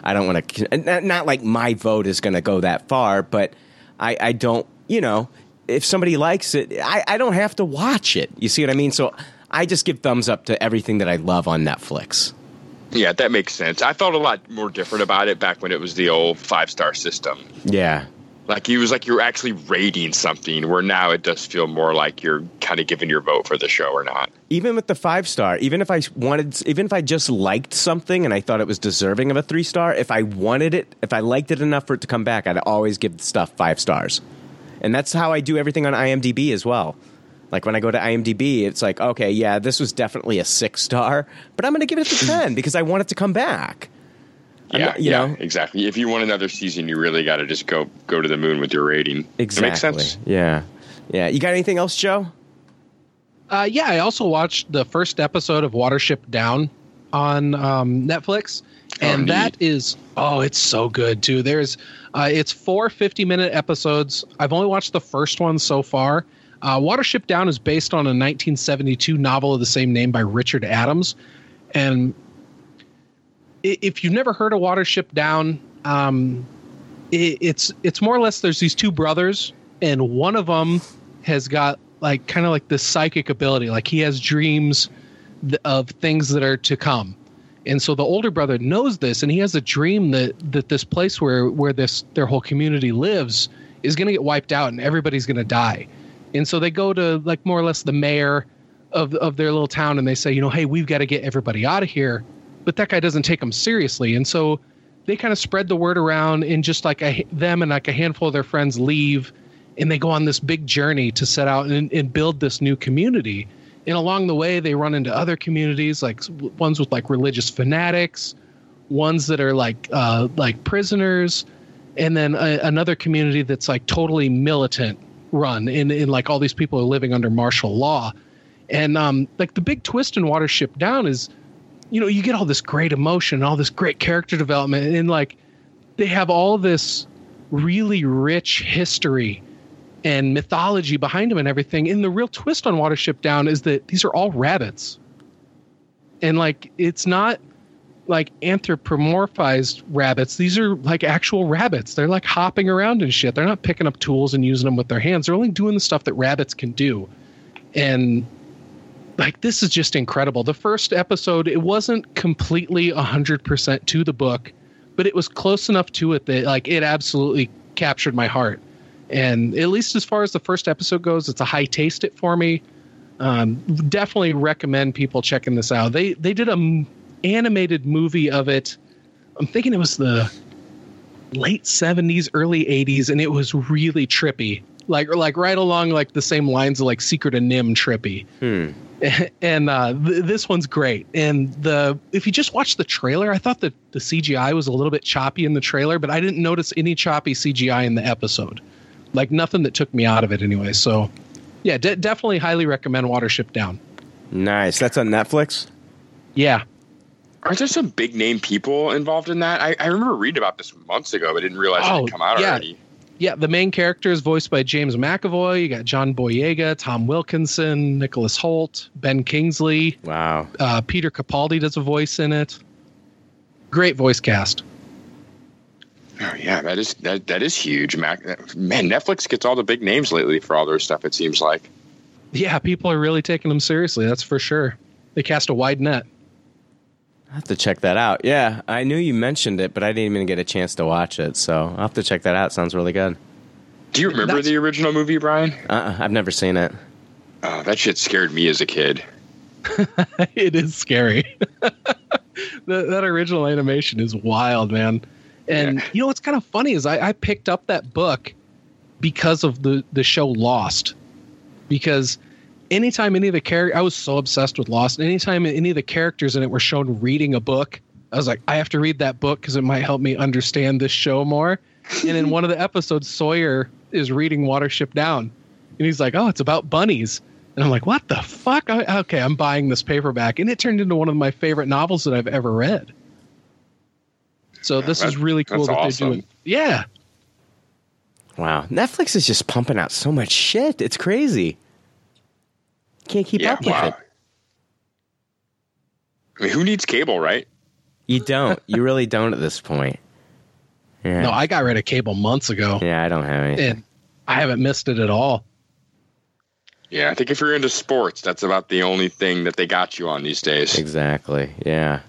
I don't want to. Not, like my vote is going to go that far, but I, I don't. You know, if somebody likes it, I, I don't have to watch it. You see what I mean? So I just give thumbs up to everything that I love on Netflix. Yeah, that makes sense. I felt a lot more different about it back when it was the old five star system. Yeah. Like it was like you're actually rating something, where now it does feel more like you're kind of giving your vote for the show or not. Even with the five star, even if I wanted, even if I just liked something and I thought it was deserving of a three star, if I wanted it, if I liked it enough for it to come back, I'd always give stuff five stars. And that's how I do everything on IMDb as well. Like when I go to IMDb, it's like, okay, yeah, this was definitely a six star, but I'm going to give it a 10 because I want it to come back. I'm Yeah, not- you yeah, know? exactly. If you want another season, you really got to just go go to the moon with your rating. Exactly. That makes sense. Yeah. Yeah. You got anything else, Joe? Uh, yeah, I also watched the first episode of Watership Down on um, Netflix, and neat. that is oh, it's so good too. There's uh, it's four 50 minute episodes. I've only watched the first one so far. Uh, Watership Down is based on a 1972 novel of the same name by Richard Adams, and i- if you've never heard of Watership Down, um, it, it's it's more or less there's these two brothers, and one of them has got like kind of like this psychic ability, like he has dreams th- of things that are to come, and so the older brother knows this, and he has a dream that that this place where where this their whole community lives is going to get wiped out, and everybody's going to die, and so they go to like more or less the mayor of of their little town, and they say, you know, hey, we've got to get everybody out of here, but that guy doesn't take them seriously, and so they kind of spread the word around, and just like a, them and like a handful of their friends leave, and they go on this big journey to set out and, and build this new community. And along the way, they run into other communities, like ones with like religious fanatics, ones that are like uh, like prisoners, and then a, another community that's like totally militant run, and, and like all these people are living under martial law. And um, like the big twist in Watership Down is, you know, you get all this great emotion, all this great character development, and like they have all this really rich history and mythology behind them and everything. And the real twist on Watership Down is that these are all rabbits. And like it's not like anthropomorphized rabbits. These are like actual rabbits. They're like hopping around and shit. They're not picking up tools and using them with their hands. They're only doing the stuff that rabbits can do. And like this is just incredible. The first episode, it wasn't completely 100% to the book, but it was close enough to it that like it absolutely captured my heart. And at least as far as the first episode goes, it's a high taste it for me. Um, definitely recommend people checking this out. They they did a m- animated movie of it. I'm thinking it was the late 70s, early 80s, and it was really trippy. Like like right along like the same lines of like Secret of NIMH trippy. and uh, th- this one's great. And the if you just watch the trailer, I thought that the CGI was a little bit choppy in the trailer, but I didn't notice any choppy CGI in the episode. Like nothing that took me out of it anyway. So, yeah, de- definitely highly recommend Watership Down. Nice. That's on Netflix. Yeah, Aren't there some big name people involved in that? I, I remember reading about this months ago, but didn't realize it Oh, had come out yeah. already. Yeah. The main character is voiced by James McAvoy. You got John Boyega, Tom Wilkinson, Nicholas Hoult, Ben Kingsley, Wow. uh, Peter Capaldi does a voice in it. Great voice cast. Oh yeah, that is that that is huge. Mac, man, Netflix gets all the big names lately for all their stuff. It seems like. Yeah, people are really taking them seriously. That's for sure. They cast a wide net. I have to check that out. Yeah, I knew you mentioned it, but I didn't even get a chance to watch it. So I'll have to check that out. Sounds really good. Do you remember That's- the original movie, Brian? Uh-uh, I've never seen it. Oh, that shit scared me as a kid. it is scary. that, that original animation is wild, man. And Yeah. you know what's kind of funny is I, I picked up that book because of the the show Lost. Because anytime any of the characters, I was so obsessed with Lost. Anytime any of the characters in it were shown reading a book, I was like, I have to read that book because it might help me understand this show more. And in one of the episodes, Sawyer is reading Watership Down, and he's like, "Oh, it's about bunnies." And I'm like, "What the fuck?" I, okay, I'm buying this paperback, and it turned into one of my favorite novels that I've ever read. So this is really cool that's that awesome. they're doing. Yeah, Wow. Netflix is just pumping out so much shit. It's crazy. Can't keep yeah, up with it. I mean, who needs cable, right? You don't. you really don't at this point. Yeah. no, I got rid of cable months ago, yeah, I don't have anything. and I haven't missed it at all. Yeah, I think if you're into sports, that's about the only thing that they got you on these days. Exactly. Yeah.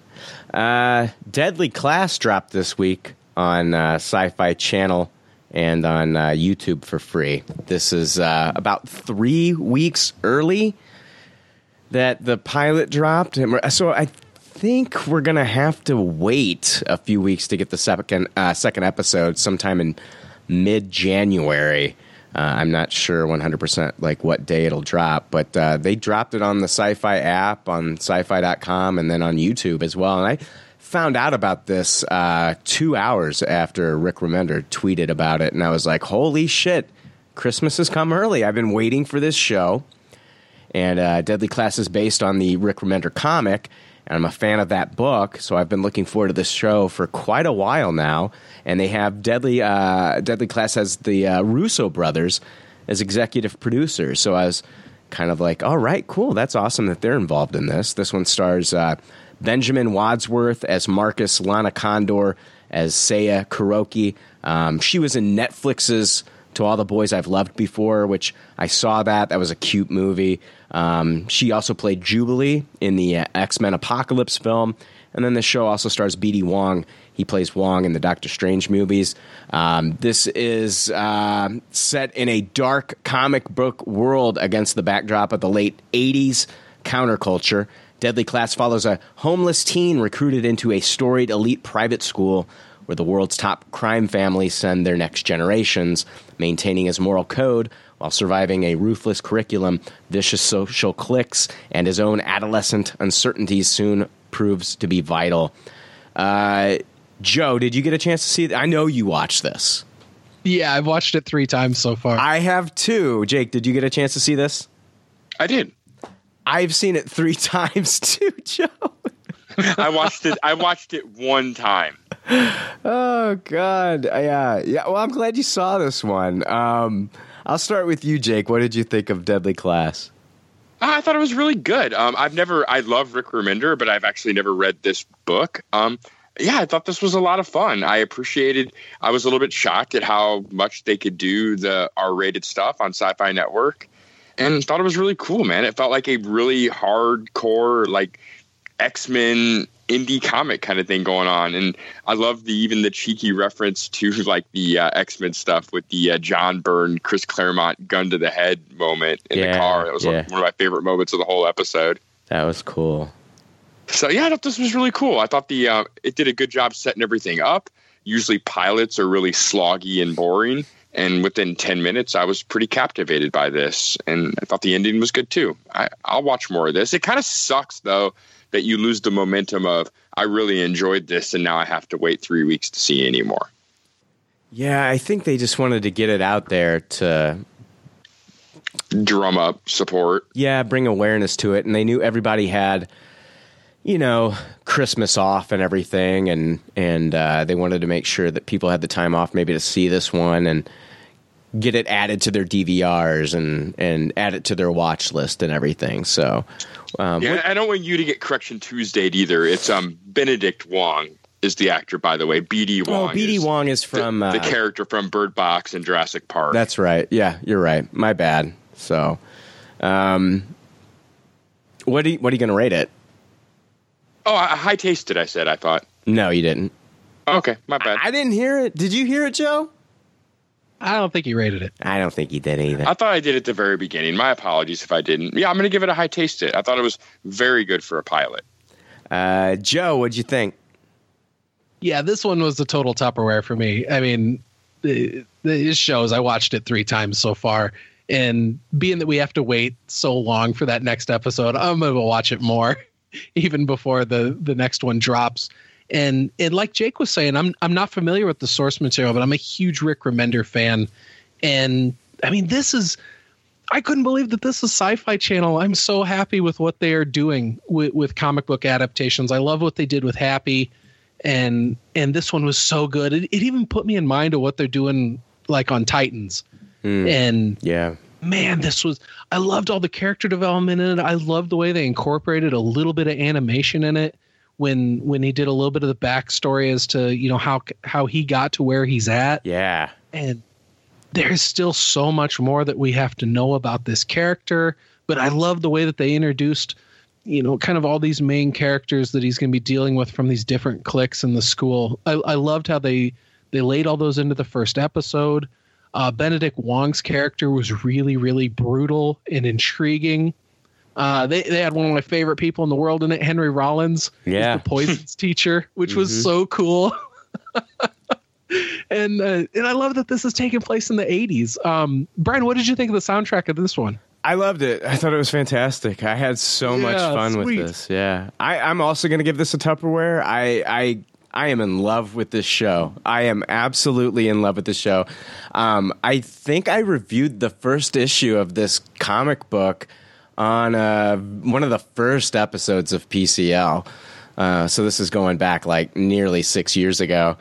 Uh, Deadly Class dropped this week on uh, Sci-Fi Channel and on uh, YouTube for free. This is uh, about three weeks early that the pilot dropped, so I think we're gonna have to wait a few weeks to get the second uh, second episode sometime in mid January. Uh, I'm not sure 100% like what day it'll drop, but uh, they dropped it on the Sci-Fi app on sci-fi.com and then on YouTube as well. And I found out about this uh, two hours after Rick Remender tweeted about it, and I was like, "Holy shit! Christmas has come early. I've been waiting for this show." And uh, Deadly Class is based on the Rick Remender comic, and I'm a fan of that book, so I've been looking forward to this show for quite a while now. And they have Deadly uh, Deadly Class has the uh, Russo brothers as executive producers, so I was kind of like, all right, cool, that's awesome that they're involved in this. This one stars uh, Benjamin Wadsworth as Marcus, Lana Condor as Saya Kuroki. Um, she was in Netflix's to all the boys I've loved before, which I saw that. That was a cute movie. Um, she also played Jubilee in the uh, X Men Apocalypse film. And then the show also stars BD Wong. He plays Wong in the Doctor Strange movies. Um, this is uh, set in a dark comic book world against the backdrop of the late 80s counterculture. Deadly Class follows a homeless teen recruited into a storied elite private school where the world's top crime families send their next generations, maintaining his moral code while surviving a ruthless curriculum, vicious social cliques, and his own adolescent uncertainties soon proves to be vital. Uh, Joe, did you get a chance to see it? I know you watched this. Yeah, I've watched it three times so far. I have too. Jake, did you get a chance to see this? I did. I've seen it three times too, Joe. I watched it. I watched it one time. Oh God, yeah, yeah. Well, I'm glad you saw this one. Um, I'll start with you, Jake. What did you think of Deadly Class? I thought it was really good. Um, I've never, I love Rick Remender, but I've actually never read this book. Um, yeah, I thought this was a lot of fun. I appreciated. I was a little bit shocked at how much they could do the R-rated stuff on Sci-Fi Network, and thought it was really cool. Man, it felt like a really hardcore, like X-Men indie comic kind of thing going on, and I love the even the cheeky reference to like the uh, X-Men stuff with the uh, John Byrne, Chris Claremont gun to the head moment in Yeah, the car. It was yeah. one of my favorite moments of the whole episode. That was cool. So yeah, I thought this was really cool. I thought the uh, it did a good job setting everything up. Usually pilots are really sloggy and boring, and within ten minutes, I was pretty captivated by this, and I thought the ending was good too. I, I'll watch more of this. It kind of sucks though that you lose the momentum of I really enjoyed this, and now I have to wait three weeks to see anymore. Yeah, I think they just wanted to get it out there to Drum up support. yeah, bring awareness to it. And they knew everybody had, you know, Christmas off and everything, and and uh, they wanted to make sure that people had the time off, maybe to see this one and get it added to their DVRs and and add it to their watch list and everything. So, um, Yeah, I don't want you to get correction Tuesday either. It's um Benedict Wong is the actor, by the way. BD oh, Wong. BD is Wong is from the, uh, character from Bird Box and Jurassic Park. That's right. Yeah, you're right. My bad. So, um, what are you, what are you going to rate it? oh, I, high tasted. I said. I thought. No, you didn't. Okay, my bad. I didn't hear it. Did you hear it, Joe? I don't think he rated it. I don't think he did either. I thought I did at the very beginning. My apologies if I didn't. Yeah, I'm going to give it a high taste. It. I thought it was very good for a pilot. Uh, Joe, what'd you think? Yeah, this one was a total Tupperware for me. I mean, the, the, his shows, I watched it three times so far. And being that we have to wait so long for that next episode, I'm going to watch it more even before the, the next one drops. And and like Jake was saying, I'm I'm not familiar with the source material, but I'm a huge Rick Remender fan. And I mean, this is I couldn't believe that this is Sci-Fi Channel. I'm so happy with what they are doing with, with comic book adaptations. I love what they did with Happy, and and this one was so good. It, it even put me in mind of what they're doing like on Titans. Hmm. And Yeah. man, this was I loved all the character development in it. I loved the way they incorporated a little bit of animation in it when when he did a little bit of the backstory as to you know how how he got to where he's at. Yeah. and there's still so much more that we have to know about this character but i love the way that they introduced you know kind of all these main characters that he's going to be dealing with from these different cliques in the school. I, I loved how they they laid all those into the first episode. Uh, benedict wong's character was really really brutal and intriguing uh, they, they had one of my favorite people in the world in it henry rollins Yeah. the poisons teacher which was so cool and uh, and I love that this is taking place in the 80s. Um, Brian, what did you think of the soundtrack of this one? I loved it. I thought it was fantastic. I had so much fun sweet. with this. Yeah. I, I'm also going to give this a Tupperware. I, I, I am in love with this show. I am absolutely in love with this show. Um, I think I reviewed the first issue of this comic book on uh, one of the first episodes of PCL. Uh, so this is going back like nearly six years ago.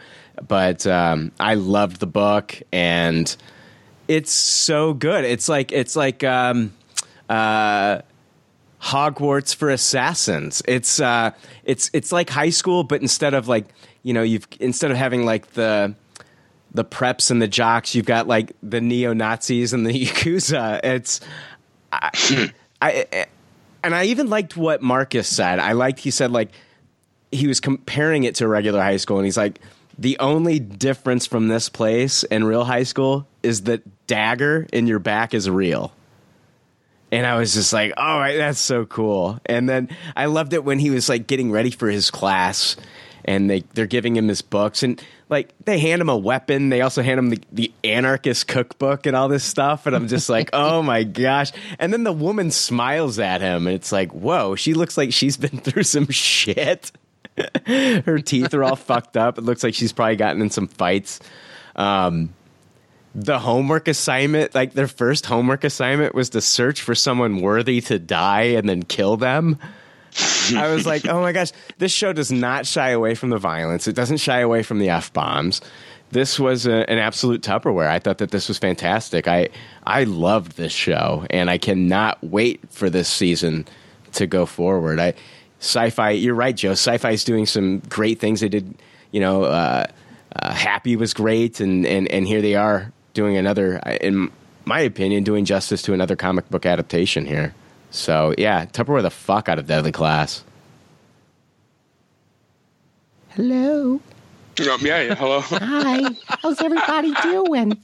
But um, I loved the book and it's so good. It's like it's like um, uh, Hogwarts for assassins. It's uh, it's it's like high school, but instead of like you know you've instead of having like the the preps and the jocks. You've got like the neo Nazis and the yakuza. It's I, I and I even liked what Marcus said. I liked he said like he was comparing it to regular high school, and he's like, the only difference from this place and real high school is that dagger in your back is real. And I was just like, right, that's so cool. And then I loved it when he was like getting ready for his class and they, they're giving him his books and like they hand him a weapon. They also hand him the, the anarchist cookbook and all this stuff. And I'm just like, oh my gosh. And then the woman smiles at him and it's like, whoa, she looks like she's been through some shit. Her teeth are all fucked up. It looks like she's probably gotten in some fights. Um, the homework assignment, like their first homework assignment, was to search for someone worthy to die and then kill them. I was like, oh my gosh, this show does not shy away from the violence. It doesn't shy away from the f bombs. This was a, an absolute Tupperware. I thought that this was fantastic. I I loved this show, and I cannot wait for this season to go forward. I sci-fi. You're right, Joe. Sci-fi is doing some great things. They did, you know, uh, uh, Happy was great, and, and and here they are doing another. In my opinion, doing justice to another comic book adaptation here. So yeah, Tupperware the fuck out of Deadly Class. Hello. Um, yeah, yeah, hello. Hi. How's everybody doing?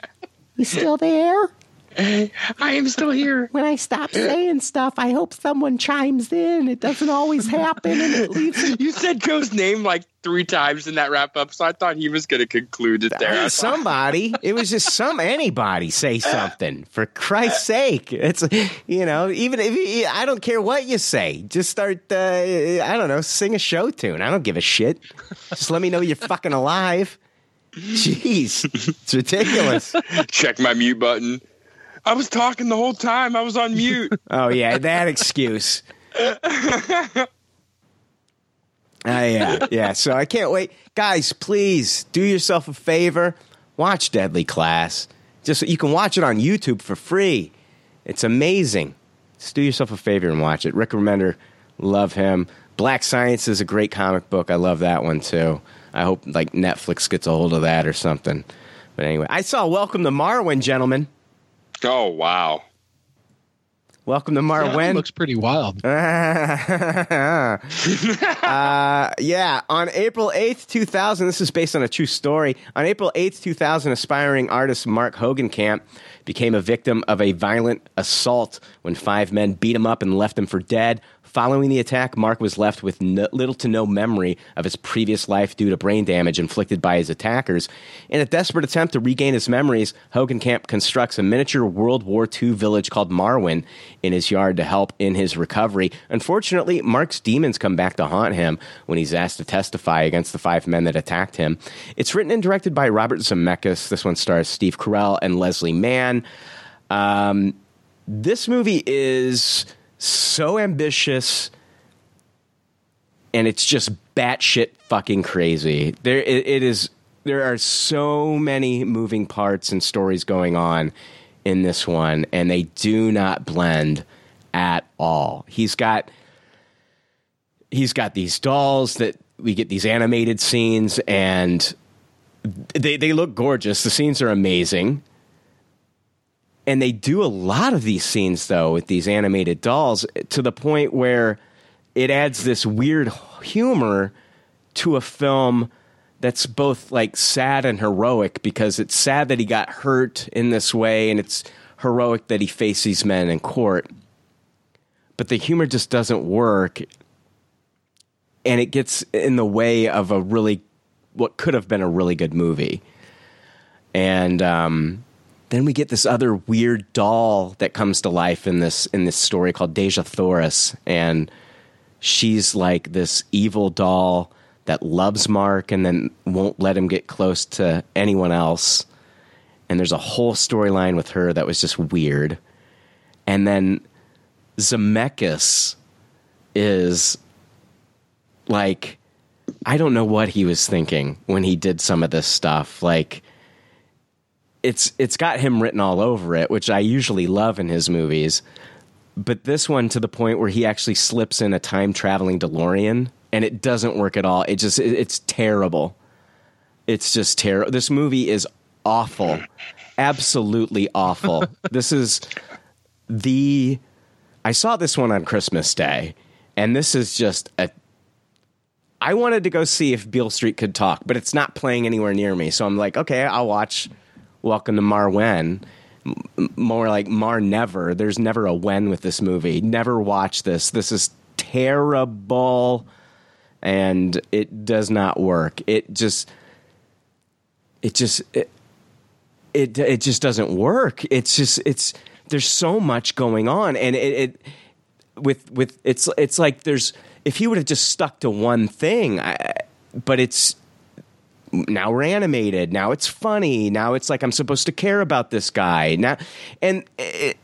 You still there? I am still here. When I stop saying stuff, I hope someone chimes in. It doesn't always happen, and it leaves. You said Joe's name like three times in that wrap up, so I thought he was going to conclude it there. Somebody. It was just some anybody say something for Christ's sake. It's you know even if you, I don't care what you say, just start. Uh, I don't know, sing a show tune. I don't give a shit. Just let me know you're fucking alive. Jeez, it's ridiculous. Check my mute button. I was talking the whole time. I was on mute. Oh yeah, that excuse. Uh, yeah, yeah. So I can't wait, guys. Please do yourself a favor. Watch Deadly Class. Just you can watch it on YouTube for free. It's amazing. Just do yourself a favor and watch it. Rick Remender, love him. Black Science is a great comic book. I love that one too. I hope like Netflix gets a hold of that or something. But anyway, I saw Welcome to Marwen, gentlemen. Oh wow. Welcome to That Marwen. looks pretty wild. uh, yeah, on April 8th, 2000, this is based on a true story. On April 8th, 2000, aspiring artist Mark Hogancamp became a victim of a violent assault when five men beat him up and left him for dead. Following the attack, Mark was left with no, little to no memory of his previous life due to brain damage inflicted by his attackers. In a desperate attempt to regain his memories, Hogan Hogancamp constructs a miniature World War II village called Marwen in his yard to help in his recovery. Unfortunately, Mark's demons come back to haunt him when he's asked to testify against the five men that attacked him. It's written and directed by Robert Zemeckis. This one stars Steve Carell and Leslie Mann. Um, this movie is so ambitious and it's just batshit fucking crazy. There, it, it is. There are so many moving parts and stories going on in this one, and they do not blend at all. He's got he's got these dolls that we get these animated scenes, and they they look gorgeous. The scenes are amazing. And they do a lot of these scenes though with these animated dolls to the point where it adds this weird humor to a film that's both like sad and heroic because it's sad that he got hurt in this way and it's heroic that he faced these men in court. But the humor just doesn't work and it gets in the way of a really what could have been a really good movie. And um, then we get this other weird doll that comes to life in this in this story called Deja Thoris, and she's like this evil doll that loves Mark and then won't let him get close to anyone else. And there's a whole storyline with her that was just weird. And then Zemeckis is like I don't know what he was thinking when he did some of this stuff. Like it's it's got him written all over it, which I usually love in his movies. But this one to the point where he actually slips in a time traveling DeLorean and it doesn't work at all. It just it, it's terrible. It's just terrible. This movie is awful, absolutely awful. this is the. I saw this one on Christmas Day, and this is just a. I wanted to go see if Beale Street could talk, but it's not playing anywhere near me. So I'm like, okay, I'll watch Welcome to Marwen. M- More like Mar Never. There's never a when with this movie. Never watch this. This is terrible, and it does not work. It just, it just, it, it it just doesn't work. It's just it's there's so much going on, and it, it with with it's it's like there's if he would have just stuck to one thing, I, but it's now we're animated. Now it's funny. Now it's like I'm supposed to care about this guy now, and it,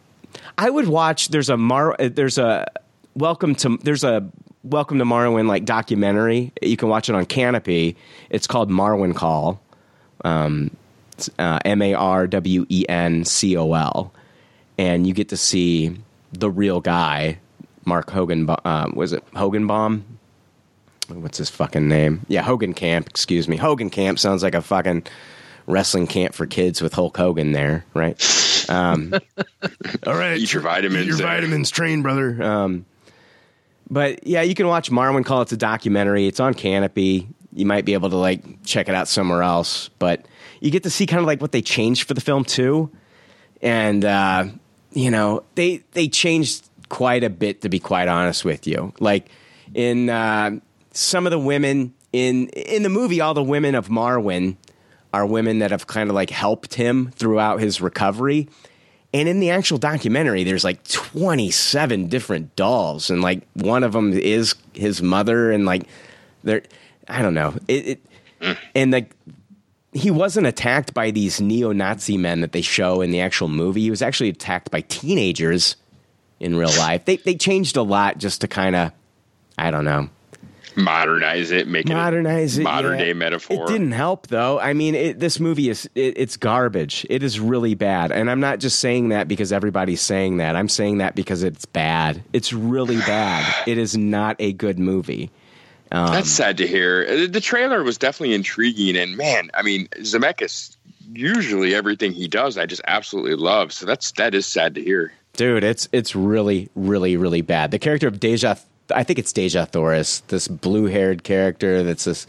I would watch. There's a Mar. There's a welcome to. There's a welcome to Marwen like documentary. You can watch it on Kanopy. It's called Marwencol. Um, uh, M A R W E N C O L, and you get to see the real guy, Mark Hogan. Uh, was it Hoganbaum? What's his fucking name? Yeah, Hogancamp. Excuse me, Hogancamp sounds like a fucking wrestling camp for kids with Hulk Hogan there, right? Um, all right, Eat your vitamins Eat your there. vitamins, train brother. Um, but yeah, you can watch Marwencol. It's a documentary. It's on Kanopy. You might be able to like check it out somewhere else, but you get to see kind of like what they changed for the film too. And uh, you know, they they changed quite a bit to be quite honest with you. Like in uh, some of the women in in the movie, all the women of Marwen are women that have kind of like helped him throughout his recovery. And in the actual documentary, there's like 27 different dolls, and like one of them is his mother, and like there, I don't know, it, it and like he wasn't attacked by these neo-Nazi men that they show in the actual movie. He was actually attacked by teenagers in real life. They they changed a lot just to kind of, I don't know, Modernize it, make modernize it modern yeah. day metaphor. It didn't help though. I mean, it, this movie is it, it's garbage. It is really bad, and I'm not just saying that because everybody's saying that. I'm saying that because it's bad. It's really bad. It is not a good movie. Um, That's sad to hear. Uh, The trailer was definitely intriguing, and man, I mean, Zemeckis. Usually, everything he does, I just absolutely love. So that's that is sad to hear. dude it's it's really really really bad the character of deja i think it's deja thoris this blue haired character that's this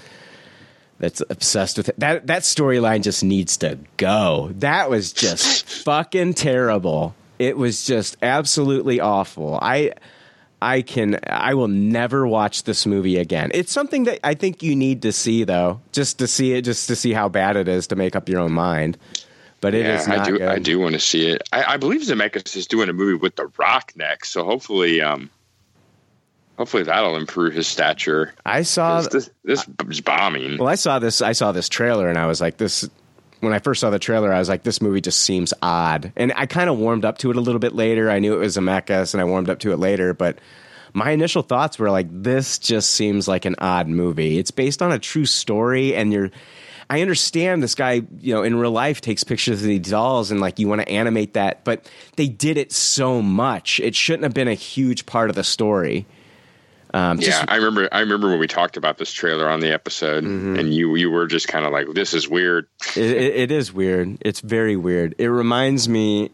that's obsessed with it that that storyline just needs to go that was just fucking terrible it was just absolutely awful i i can i will never watch this movie again it's something that i think you need to see though just to see it just to see how bad it is to make up your own mind but it is yeah, I not do. good. I do want to see it. I, I believe Zemeckis is doing a movie with The Rock next, so hopefully, um, hopefully that'll improve his stature. I saw This, this is bombing. Well, I saw this. I saw this trailer, and I was like, "This." When I first saw the trailer, I was like, "This movie just seems odd." And I kind of warmed up to it a little bit later. I knew it was a Zemeckis, and I warmed up to it later. But my initial thoughts were like, "This just seems like an odd movie." It's based on a true story, and you're. I understand this guy, you know, in real life takes pictures of these dolls and like you want to animate that, but they did it so much. It shouldn't have been a huge part of the story. Um, yeah, just- I remember. I remember when we talked about this trailer on the episode, Mm-hmm. and you you were just kind of like, "This is weird." it, it, it is weird. It's very weird. It reminds me.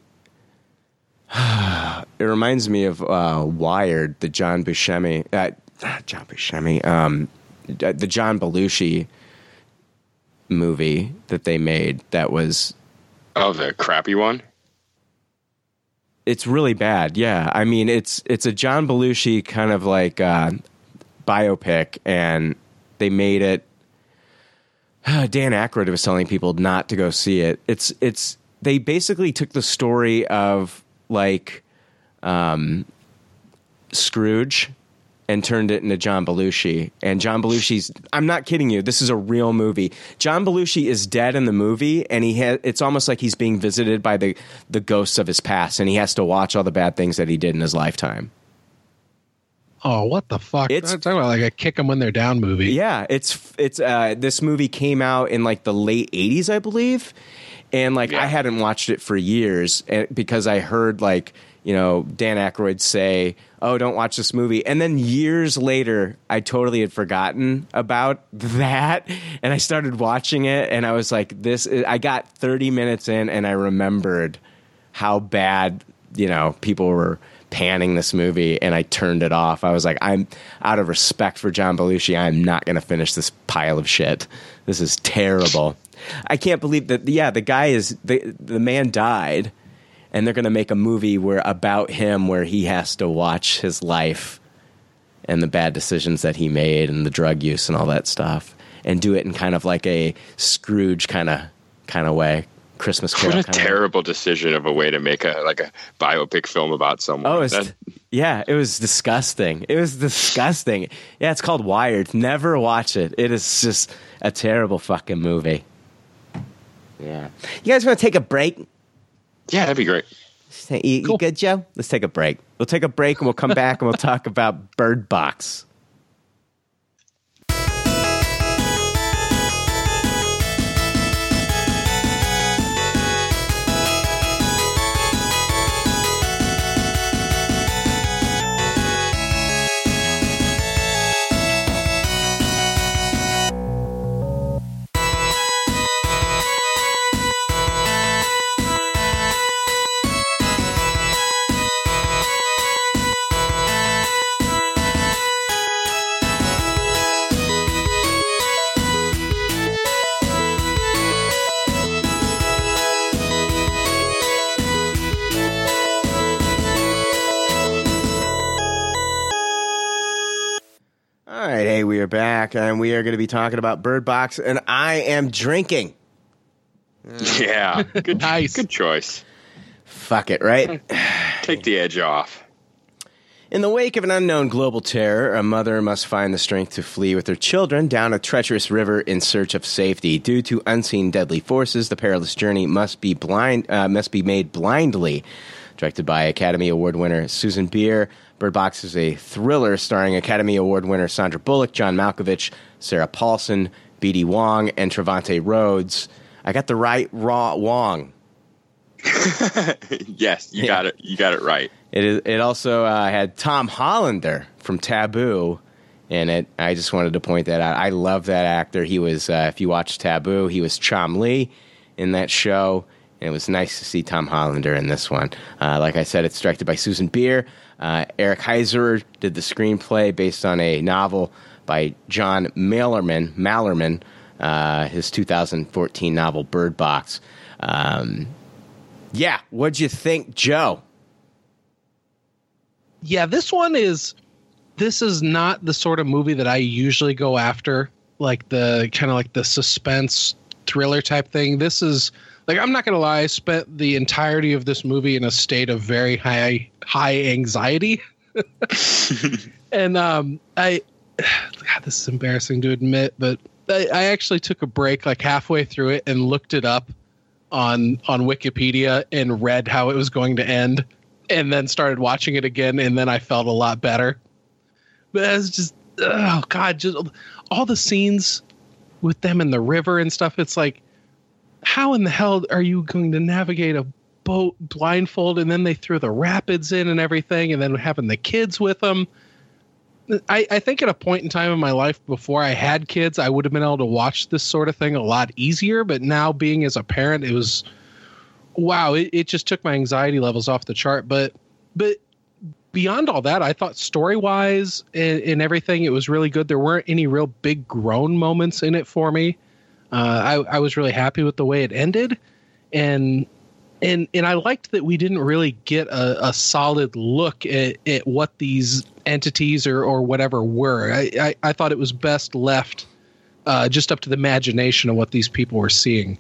It reminds me of uh, Wired, the John Buscemi, uh, John Buscemi, um, uh, the John Belushi movie that they made. That was Oh, the crappy one. It's really bad. Yeah, I mean it's it's a John Belushi kind of like uh, biopic, and they made it. Dan Aykroyd was telling people not to go see it. It's it's they basically took the story of like um, Scrooge and turned it into John Belushi. And John Belushi's I'm not kidding you, this is a real movie. John Belushi is dead in the movie and he has it's almost like he's being visited by the the ghosts of his past and he has to watch all the bad things that he did in his lifetime. Oh, what the fuck? It's- It's talking about like a kick them when they're down movie. Yeah, it's it's uh this movie came out in like the late 80s, I believe. And like I hadn't watched it for years because I heard like, you know, Dan Aykroyd say, "Oh, don't watch this movie." And then years later, I totally had forgotten about that, and I started watching it, and I was like, "This." Is, I got 30 minutes in, and I remembered how bad you know people were panning this movie, and I turned it off. I was like, "I'm out of respect for John Belushi, I'm not going to finish this pile of shit. This is terrible." I can't believe that. Yeah, the guy is the the man died, and they're going to make a movie where about him where he has to watch his life and the bad decisions that he made and the drug use and all that stuff, and do it in kind of like a Scrooge kind of kind of way, Christmas What a way. terrible decision of a way to make a like a biopic film about someone. Oh, it's, That- yeah, it was disgusting. It was disgusting. Yeah, it's called Wired. Never watch it. It is just a terrible fucking movie. Yeah. You guys want to take a break? Yeah, that'd be great. You, you good, Joe? Let's take a break. We'll take a break and we'll come back and we'll talk about Bird Box. We are back and we are going to be talking about Bird Box, and I am drinking. Yeah, good, Nice. good choice. Fuck it, right? Take the edge off. In the wake of an unknown global terror, a mother must find the strength to flee with her children down a treacherous river in search of safety. Due to unseen deadly forces, the perilous journey must be blind uh, must be made blindly. Directed by Academy Award winner Susanne Bier, Bird Box is a thriller starring Academy Award winner Sandra Bullock, John Malkovich, Sarah Paulson, B.D. Wong, and Trevante Rhodes. I got the right raw Wong. yes, you Yeah. got it. You got it right. It is. It also uh, had Tom Hollander from Taboo in it. I just wanted to point that out. I love that actor. He was, uh, if you watch Taboo, he was Cholmondeley in that show. And it was nice to see Tom Hollander in this one. Uh, like I said, it's directed by Susanne Bier. Uh, Eric Heiser did the screenplay based on a novel by John Malerman. Malerman, uh, his 2014 novel Bird Box. Um, yeah, what'd you think, Joe? yeah this one is this is not the sort of movie that i usually go after like the kind of like the suspense thriller type thing this is like i'm not gonna lie i spent the entirety of this movie in a state of very high high anxiety. And um i god this is embarrassing to admit but I, I actually took a break like halfway through it and looked it up on on wikipedia and read how it was going to end and then started watching it again and then i felt a lot better. But it's just oh god just all the scenes with them in the river and stuff it's like how in the hell are you going to navigate a boat blindfold and then they threw the rapids in and everything and then having the kids with them I, I think at a point in time in my life before I had kids, I would have been able to watch this sort of thing a lot easier. But now, being as a parent, it was wow. It, it just took my anxiety levels off the chart. But but beyond all that, I thought story wise and, and everything, it was really good. There weren't any real big groan moments in it for me. Uh, I, I was really happy with the way it ended, and and and I liked that we didn't really get a, a solid look at, at what these entities or or whatever were. I, I, I thought it was best left uh, just up to the imagination of what these people were seeing.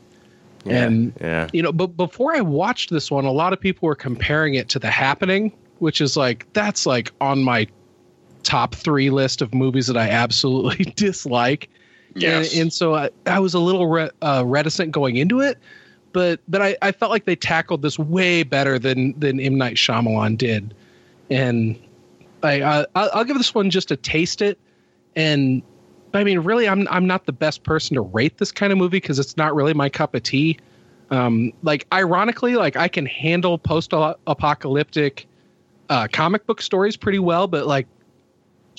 and yeah. you know, but before I watched this one, a lot of people were comparing it to The Happening, which is like that's like on my top three list of movies that I absolutely dislike. Yes. And, and so I, I was a little re- uh, reticent going into it, but but I, I felt like they tackled this way better than than M Night Shyamalan did, and I, I I'll give this one just a taste it, and I mean really I'm I'm not the best person to rate this kind of movie because it's not really my cup of tea. Um, like ironically, like I can handle post apocalyptic uh, comic book stories pretty well, but like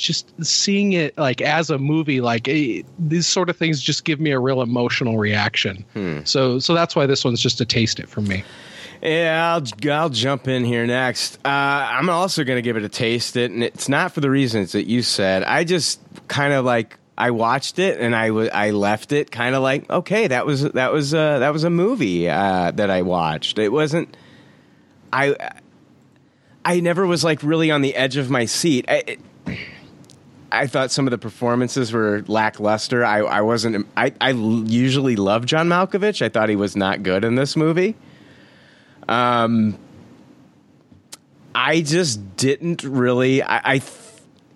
just seeing it like as a movie, like eh, these sort of things just give me a real emotional reaction. So so that's why this one's just a taste it for me. Yeah, I'll, I'll jump in here next. Uh, I'm also going to give it a taste it, and it's not for the reasons that you said. I just kind of like I watched it and I I left it kind of like okay, that was that was uh, that was a movie uh, that I watched. It wasn't. I I never was like really on the edge of my seat. I, it, I thought some of the performances were lackluster. I, I wasn't. I, I usually love John Malkovich. I thought he was not good in this movie. Um, I just didn't really. I, I th-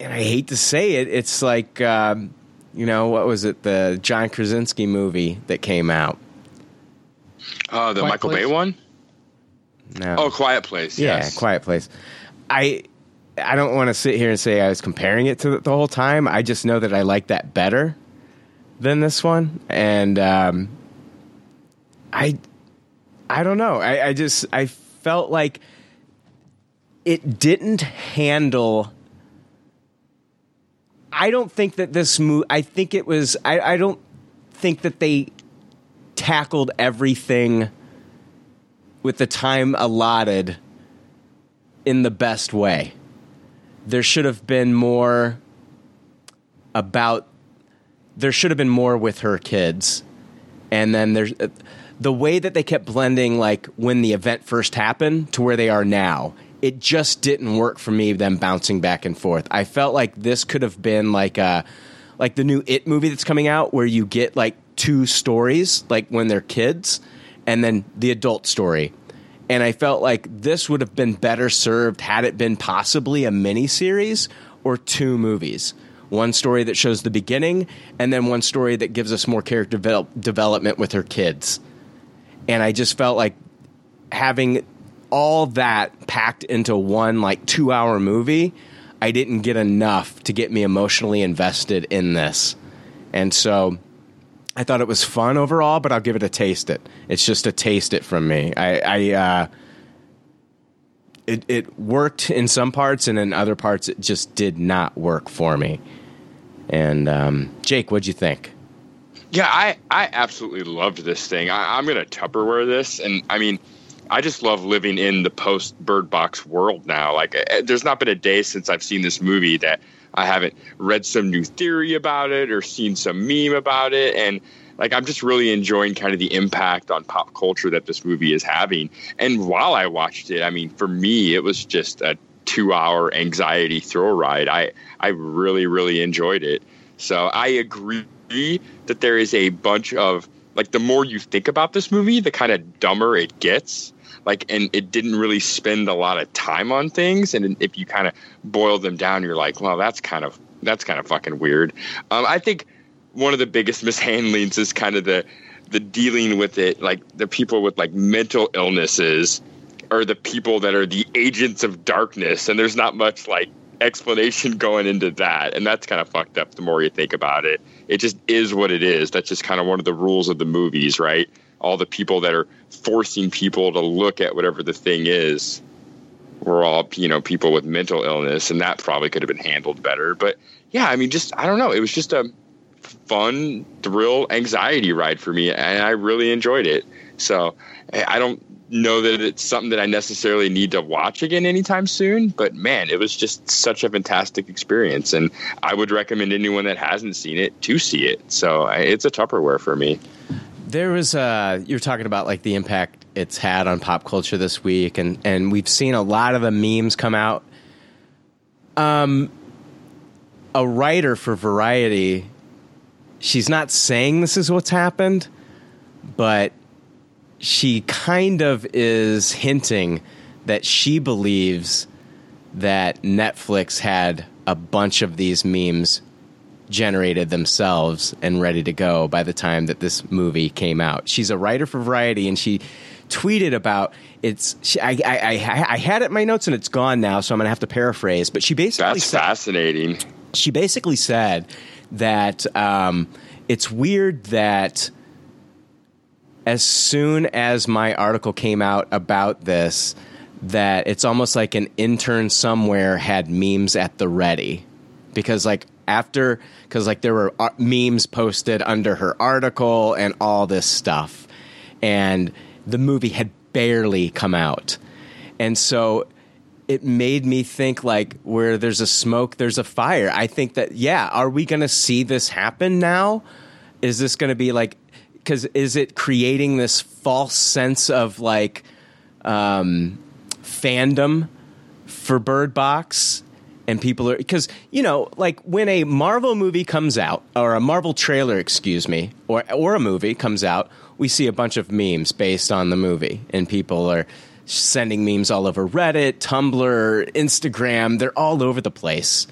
and I hate to say it. It's like um, you know what was it? The John Krasinski movie that came out. Uh, the Quiet Michael Place? Bay one? No. Oh, Quiet Place. Yeah, yes. Quiet Place. I I don't want to sit here and say I was comparing it to the, the whole time. I just know that I like that better than this one, and um, I I don't know. I, I just I felt like it didn't handle. I don't think that this movie. I think it was. I, I don't think that they tackled everything with the time allotted in the best way. There should have been more about there should have been more with her kids. And then there's uh, the way that they kept blending like when the event first happened to where they are now. It just didn't work for me them bouncing back and forth. I felt like this could have been like a like the new It movie that's coming out where you get like two stories like when they're kids and then the adult story. And I felt like this would have been better served had it been possibly a mini series or two movies. One story that shows the beginning, and then one story that gives us more character devel- development with her kids. And I just felt like having all that packed into one like two hour movie, I didn't get enough to get me emotionally invested in this. And so I thought it was fun overall, but I'll give it a taste it. It's just a taste it from me. I, I uh, it it worked in some parts, and in other parts, it just did not work for me. And um, Jake, what'd you think? Yeah, I, I absolutely loved this thing. I, I'm to Tupperware this. And I mean, I just love living in the post Bird Box world now. Like, eh, there's not been a day since I've seen this movie that I haven't read some new theory about it or seen some meme about it. And like, I'm just really enjoying kind of the impact on pop culture that this movie is having. And while I watched it, I mean, for me, it was just a two hour anxiety thrill ride. I, I really, really enjoyed it. So I agree that there is a bunch of like the more you think about this movie, the kind of dumber it gets. Like, and it didn't really spend a lot of time on things. And if you kind of boil them down, you're like, well, that's kind of that's kind of fucking weird. Um, I think one of the biggest mishandlings is kind of the the dealing with it, like the people with like mental illnesses are the people that are the agents of darkness, and there's not much like explanation going into that, and that's kind of fucked up. The more you think about it, it just is what it is. That's just kind of one of the rules of the movies, right? All the people that are forcing people to look at whatever the thing is were all you know people with mental illness, and that probably could have been handled better. But yeah, I mean, just I don't know. It was just a fun thrill anxiety ride for me, and I really enjoyed it. So I don't know that it's something that I necessarily need to watch again anytime soon, but man, it was just such a fantastic experience, and I would recommend anyone that hasn't seen it to see it. So it's a Tupperware for me. There was uh you're talking about like the impact it's had on pop culture this week and and we've seen a lot of the memes come out. Um a writer for Variety she's not saying this is what's happened, but she kind of is hinting that she believes that Netflix had a bunch of these memes generated themselves and ready to go by the time that this movie came out. She's a writer for Variety, and she tweeted about it's. She, I, I, I, I had it in my notes and it's gone now, so I'm gonna have to paraphrase. But she basically That's said, fascinating. she basically said that um, it's weird that as soon as my article came out about this, that it's almost like an intern somewhere had memes at the ready because like after because like there were uh, memes posted under her article and all this stuff. And the movie had barely come out. And so it made me think like where there's a smoke there's a fire. I think that yeah are we going to see this happen now? Is this going to be like because is it creating this false sense of like um, fandom for bird box and people are because you know like when a marvel movie comes out or a marvel trailer excuse me or or a movie comes out we see a bunch of memes based on the movie and people are sending memes all over reddit tumblr instagram they're all over the place.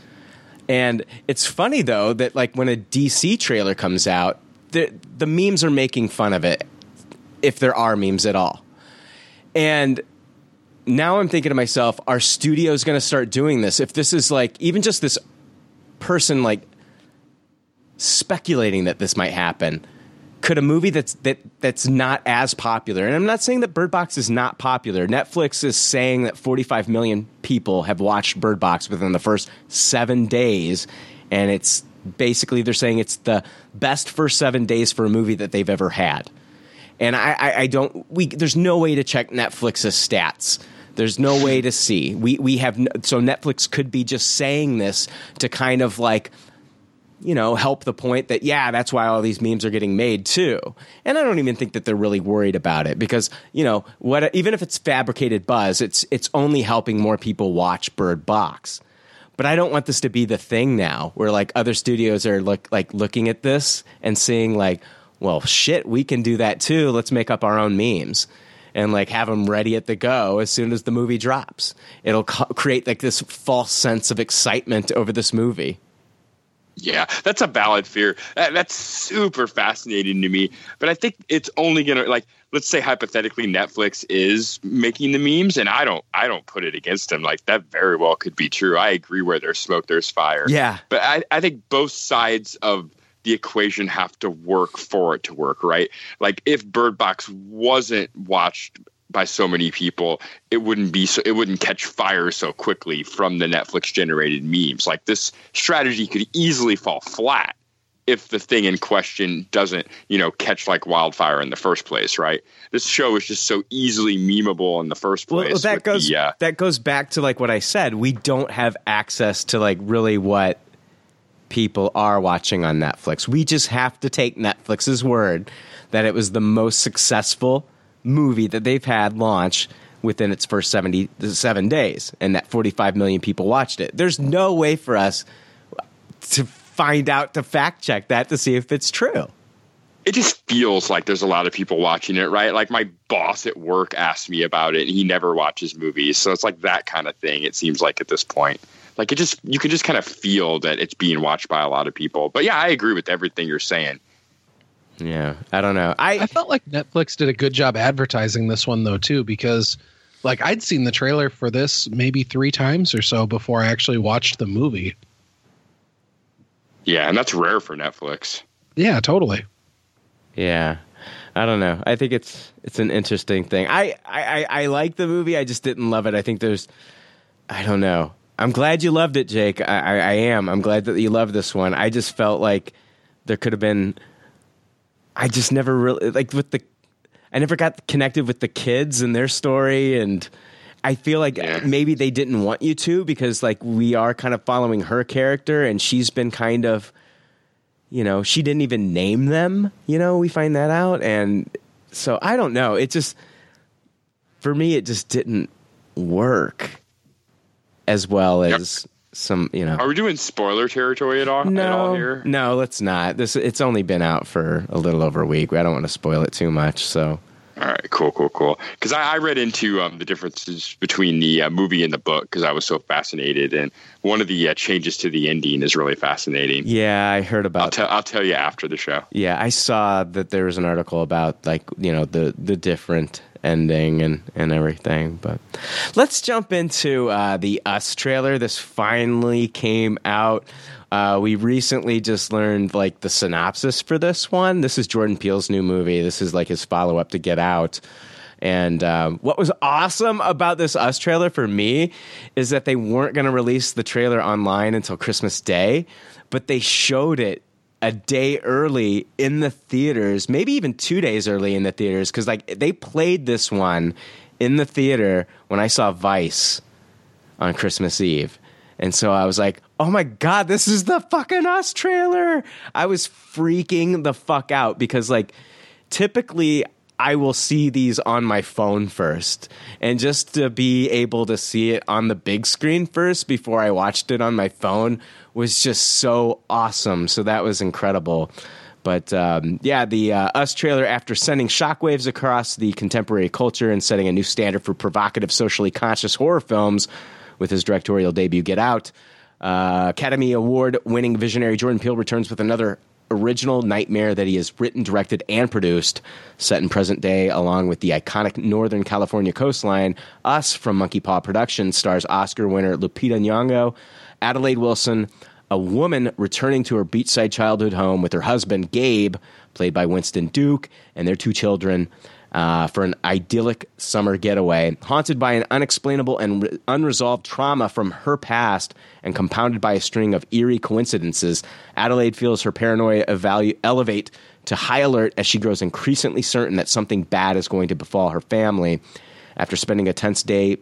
And it's funny though that like when a dc trailer comes out the the memes are making fun of it if there are memes at all. And now I'm thinking to myself, are studios going to start doing this? If this is like even just this person like speculating that this might happen, could a movie that's that that's not as popular, and I'm not saying that Bird Box is not popular. Netflix is saying that 45 million people have watched Bird Box within the first seven days, and it's basically they're saying it's the best first seven days for a movie that they've ever had and I, I, I don't. We there's no way to check Netflix's stats. There's no way to see. We we have no, so Netflix could be just saying this to kind of like you know help the point that yeah that's why all these memes are getting made too. And I don't even think that they're really worried about it because you know what even if it's fabricated buzz, it's it's only helping more people watch Bird Box. But I don't want this to be the thing now where like other studios are look like looking at this and seeing like well, shit, we can do that too. Let's make up our own memes and like have them ready at the go as soon as the movie drops. It'll co- create like this false sense of excitement over this movie. Yeah, that's a valid fear. That, that's super fascinating to me. But I think it's only gonna like let's say hypothetically Netflix is making the memes, and I don't I don't put it against them. Like that very well could be true. I agree where there's smoke, there's fire. Yeah. But I, I think both sides of the equation have to work for it to work, right? Like if Bird Box wasn't watched by so many people, it wouldn't be so it wouldn't catch fire so quickly from the Netflix generated memes. Like this strategy could easily fall flat if the thing in question doesn't, you know, catch like wildfire in the first place, right? This show is just so easily memeable in the first place. Well, that goes the, uh, that goes back to like what I said. We don't have access to like really what people are watching on Netflix. We just have to take Netflix's word that it was the most successful movie that they've had launch within its first 77 days and that 45 million people watched it. There's no way for us to find out to fact check that to see if it's true. it just feels like there's a lot of people watching it, right? Like my boss at work asked me about it and he never watches movies. So it's like that kind of thing, it seems like at this point. Like it just you can just kind of feel that it's being watched by a lot of people. But yeah, I agree with everything you're saying. Yeah, I don't know. I I felt like Netflix did a good job advertising this one though too because like I'd seen the trailer for this maybe 3 times or so before I actually watched the movie. Yeah, and that's rare for Netflix. Yeah, totally. Yeah. I don't know. I think it's it's an interesting thing. I, I, I, I like the movie. I just didn't love it. I think there's I don't know. I'm glad you loved it, Jake. I, I, I am. I'm glad that you loved this one. I just felt like there could have been I just never really like with the I never got connected with the kids and their story and I feel like Yeah. maybe they didn't want you to because like we are kind of following her character and she's been kind of you know, she didn't even name them, you know, we find that out and so I don't know. It just for me it just didn't work as well Yep. as some, you know. Are we doing spoiler territory at all, at all No, here? no, let's not. This it's only been out for a little over a week. I don't want to spoil it too much. So All right, cool, cool, cool. Because I, I read into um, the differences between the uh, movie and the book because I was so fascinated, and one of the uh, changes to the ending is really fascinating. yeah, I heard I'll about. tell I'll tell you after the show. yeah, I saw that there was an article about like you know the the different ending and and everything. But let's jump into uh, the Us trailer. This finally came out. Uh, we recently just learned like the synopsis for this one. This is Jordan Peele's new movie. This is like his follow up to Get Out. And um, what was awesome about this Us trailer for me is that they weren't going to release the trailer online until Christmas Day, but they showed it a day early in the theaters, maybe even two days early in the theaters, because like they played this one in the theater when I saw Vice on Christmas Eve. And so I was like, oh my God, this is the fucking Us trailer. I was freaking the fuck out because, like, typically I will see these on my phone first. And just to be able to see it on the big screen first before I watched it on my phone was just so awesome. So that was incredible. But um, yeah, the uh, Us trailer, after sending shockwaves across the contemporary culture and setting a new standard for provocative, socially conscious horror films with his directorial debut, Get Out, uh, Academy Award winning visionary Jordan Peele returns with another original nightmare that he has written, directed, and produced, set in present day along with the iconic Northern California coastline. Us from Monkey Paw Productions stars Oscar winner Lupita Nyong'o, Adelaide Wilson, a woman returning to her beachside childhood home with her husband Gabe, played by Winston Duke, and their two children. Uh, for an idyllic summer getaway, haunted by an unexplainable and re- unresolved trauma from her past and compounded by a string of eerie coincidences, Adelaide feels her paranoia evalu- elevate to high alert as she grows increasingly certain that something bad is going to befall her family. After spending a tense day,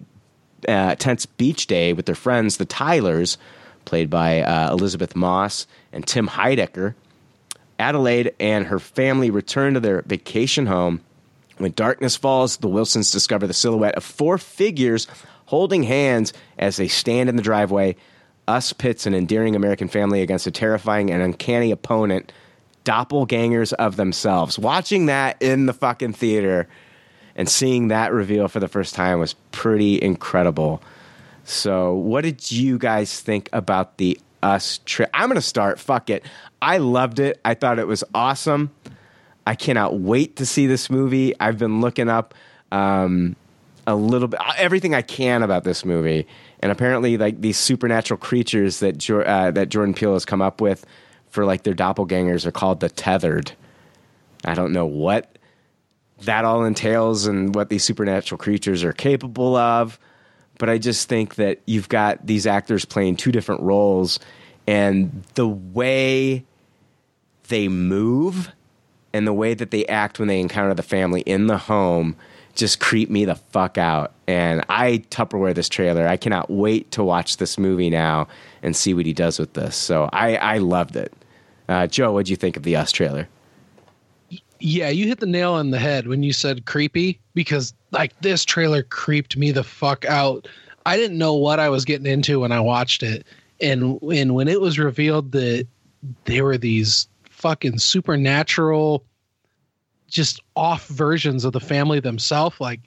uh, tense beach day with their friends, the Tylers, played by uh, Elisabeth Moss and Tim Heidecker, Adelaide and her family return to their vacation home. When darkness falls, the Wilsons discover the silhouette of four figures holding hands as they stand in the driveway. Us pits an endearing American family against a terrifying and uncanny opponent, doppelgangers of themselves. Watching that in the fucking theater and seeing that reveal for the first time was pretty incredible. So, what did you guys think about the Us trip? I'm going to start. Fuck it. I loved it. I thought it was awesome. I cannot wait to see this movie. I've been looking up um, a little bit, everything I can about this movie, and apparently, like these supernatural creatures that jo- uh, that Jordan Peele has come up with for like their doppelgangers are called the tethered. I don't know what that all entails and what these supernatural creatures are capable of, but I just think that you've got these actors playing two different roles, and the way they move and the way that they act when they encounter the family in the home just creep me the fuck out. And I Tupperware this trailer. I cannot wait to watch this movie now and see what he does with this. So I, I loved it. Uh, Joe, what'd you think of the Us trailer? Yeah, you hit the nail on the head when you said creepy because like this trailer creeped me the fuck out. I didn't know what I was getting into when I watched it. And and when it was revealed that they were these fucking supernatural just off versions of the family themselves. Like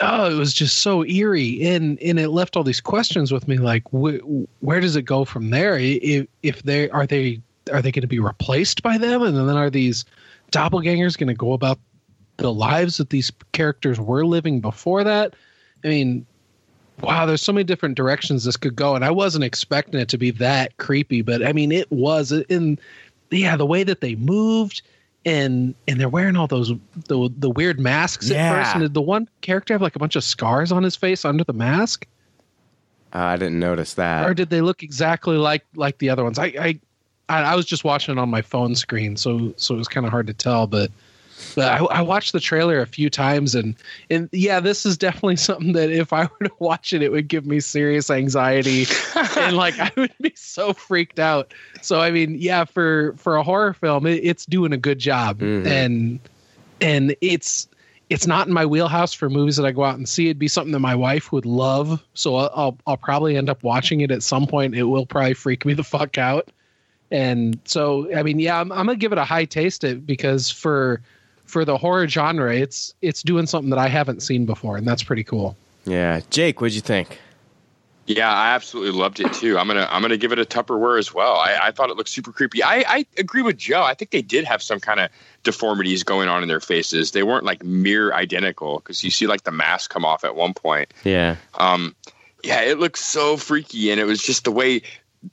oh it was just so eerie. And and it left all these questions with me like wh- where does it go from there? If if they are they are they going to be replaced by them? And then are these doppelgangers going to go about the lives that these characters were living before that? I mean wow there's so many different directions this could go. And i wasn't expecting it to be that creepy but i mean it was. In yeah the way that they moved and and they're wearing all those the the weird masks Yeah. at first and did the one character have like a bunch of scars on his face under the mask Uh, I didn't notice that. or did they look exactly like like the other ones i i i, I was just watching it on my phone screen so so it was kind of hard to tell but but I, I watched the trailer a few times and and yeah this is definitely something that if i were to watch it it would give me serious anxiety and like i would be so freaked out so i mean yeah for for a horror film it, it's doing a good job Mhm. and and it's it's not in my wheelhouse for movies that I go out and see. It'd be something that my wife would love, so I'll I'll, I'll probably end up watching it at some point. It will probably freak me the fuck out, and so I mean, yeah, I'm, I'm gonna give it a high taste it because for for the horror genre, it's it's doing something that I haven't seen before, and that's pretty cool. Yeah, Jake, what'd you think? Yeah, I absolutely loved it too. I'm gonna I'm gonna give it a Tupperware as well. I, I thought it looked super creepy. I, I agree with Joe. I think they did have some kind of deformities going on in their faces. They weren't like mirror identical because you see like the mask come off at one point. Yeah, Um, yeah, it looked so freaky, and it was just the way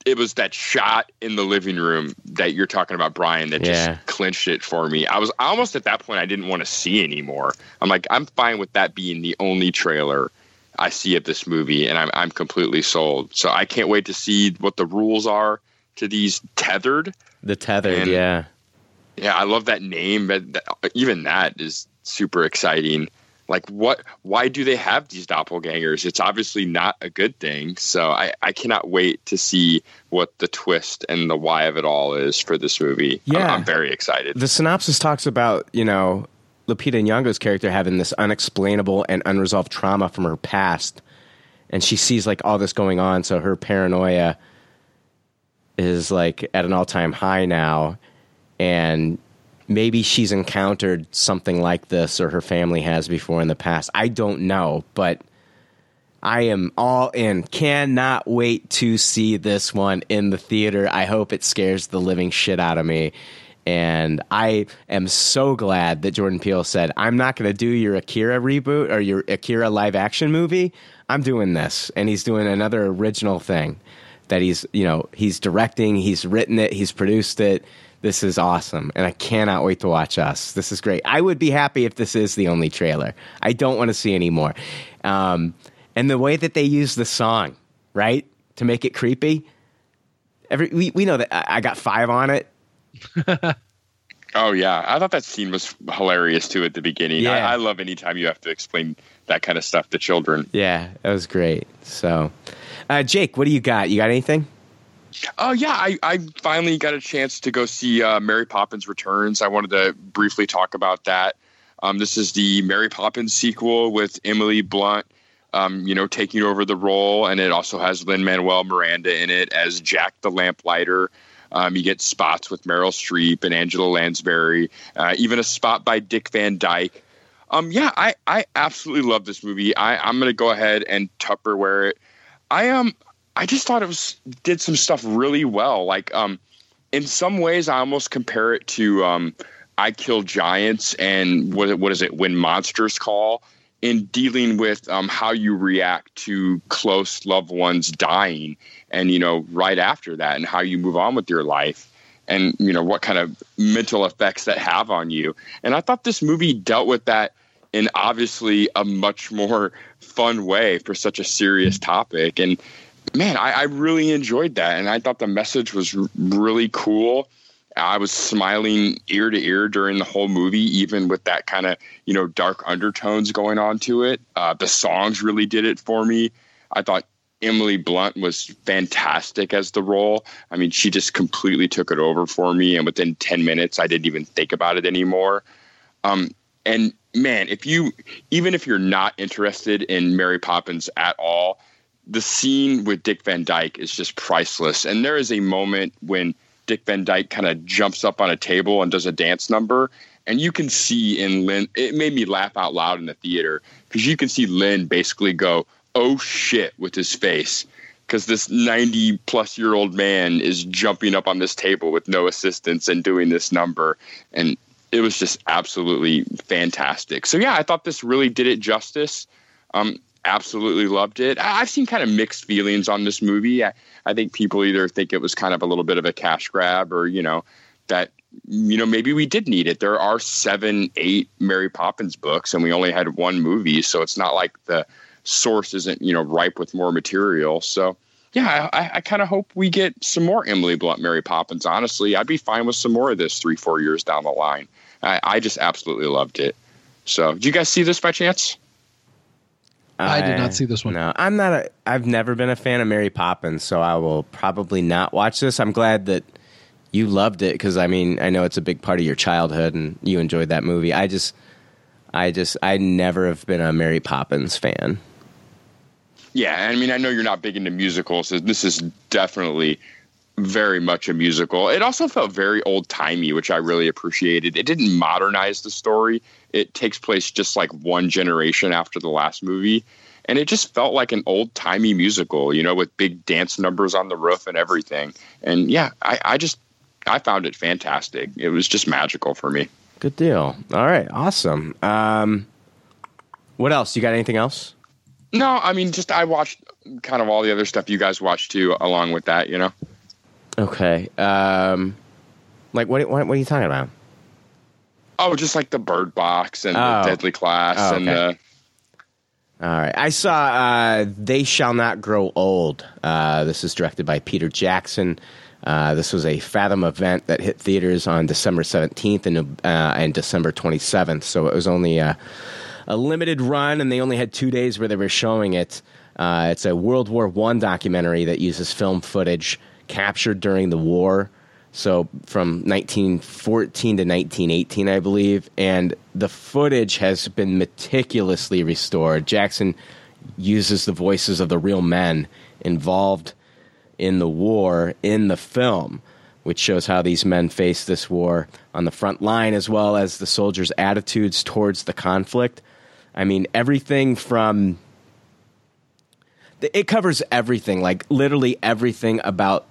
it was that shot in the living room that you're talking about, Brian, that Yeah. just clinched it for me. I was almost at that point I didn't want to see anymore. I'm like, I'm fine with that being the only trailer I see of this movie, and I'm I'm completely sold. So I can't wait to see what the rules are to these tethered. The tethered, And- yeah. Yeah, I love that name, but even that is super exciting. Like, what? Why do they have these doppelgangers? It's obviously not a good thing. So I, I cannot wait to see what the twist and the why of it all is for this movie. I'm- Yeah. I'm, very excited. The synopsis talks about, you know, Lupita Nyong'o's character having this unexplainable and unresolved trauma from her past. And she sees like all this going on, so her paranoia is like at an all-time high now and maybe she's encountered something like this or her family has before in the past. I don't know, but I am all in. Cannot wait to see this one in the theater. I hope it scares the living shit out of me. And I am so glad that Jordan Peele said, I'm not going to do your Akira reboot or your Akira live action movie. I'm doing this. And he's doing another original thing that he's, you know, he's directing, he's written it, he's produced it. This is awesome. And I cannot wait to watch us. This is great. I would be happy if this is the only trailer. I don't want to see any more. Um, and the way that they use the song, right, to make it creepy. Every we, we know that I, I got five on it. Oh yeah, I thought that scene was hilarious too at the beginning. Yeah. I, I love anytime you have to explain that kind of stuff to children. Yeah, that was great. So, uh, Jake, what do you got? You got anything? Oh yeah, I, I finally got a chance to go see uh, Mary Poppins Returns. I wanted to briefly talk about that. Um, this is the Mary Poppins sequel with Emily Blunt, um, you know, taking over the role, and it also has Lin Manuel Miranda in it as Jack the Lamplighter. Um, you get spots with Meryl Streep and Angela Lansbury, uh, even a spot by Dick Van Dyke. Um, yeah, I, I absolutely love this movie. I, I'm going to go ahead and Tupperware it. I um I just thought it was did some stuff really well. Like um in some ways I almost compare it to um I Kill Giants and what what is it when monsters call in dealing with um, how you react to close loved ones dying and you know right after that and how you move on with your life and you know what kind of mental effects that have on you and i thought this movie dealt with that in obviously a much more fun way for such a serious topic and man I, I really enjoyed that and i thought the message was really cool i was smiling ear to ear during the whole movie even with that kind of you know dark undertones going on to it uh, the songs really did it for me i thought Emily Blunt was fantastic as the role. I mean, she just completely took it over for me, and within ten minutes, I didn't even think about it anymore. Um, and man, if you even if you're not interested in Mary Poppins at all, the scene with Dick Van Dyke is just priceless. And there is a moment when Dick Van Dyke kind of jumps up on a table and does a dance number. And you can see in Lin, it made me laugh out loud in the theater because you can see Lin basically go, oh shit, with his face. Because this 90 plus year old man is jumping up on this table with no assistance and doing this number. And it was just absolutely fantastic. So, yeah, I thought this really did it justice. Um, absolutely loved it. I've seen kind of mixed feelings on this movie. I, I think people either think it was kind of a little bit of a cash grab or, you know, that, you know, maybe we did need it. There are seven, eight Mary Poppins books and we only had one movie. So it's not like the source isn't, you know, ripe with more material. So, yeah, I, I kind of hope we get some more Emily Blunt Mary Poppins. Honestly, I'd be fine with some more of this three, four years down the line. I, I just absolutely loved it. So, did you guys see this by chance? I did not see this one. No, I'm not. A, I've never been a fan of Mary Poppins, so I will probably not watch this. I'm glad that you loved it because I mean I know it's a big part of your childhood and you enjoyed that movie. I just, I just, I never have been a Mary Poppins fan. Yeah, I mean, I know you're not big into musicals, so this is definitely very much a musical. It also felt very old timey, which I really appreciated. It didn't modernize the story. It takes place just like one generation after the last movie. And it just felt like an old timey musical, you know, with big dance numbers on the roof and everything. And yeah, I, I just I found it fantastic. It was just magical for me. Good deal. All right, awesome. Um, what else? You got anything else? No, I mean, just I watched kind of all the other stuff you guys watched too, along with that. You know. Okay. Um, like what? What, what are you talking about? Oh, just like the Bird Box and Oh. the Deadly Class Oh, and the. All right. I saw uh, They Shall Not Grow Old. Uh, this is directed by Peter Jackson. Uh, this was a Fathom event that hit theaters on December 17th and, uh, and December 27th. So it was only a, a limited run, and they only had two days where they were showing it. Uh, it's a World War One documentary that uses film footage captured during the war. So from 1914 to 1918, I believe, and the footage has been meticulously restored. Jackson uses the voices of the real men involved in the war in the film, which shows how these men faced this war on the front line as well as the soldiers' attitudes towards the conflict. I mean, everything from it covers everything, like literally everything about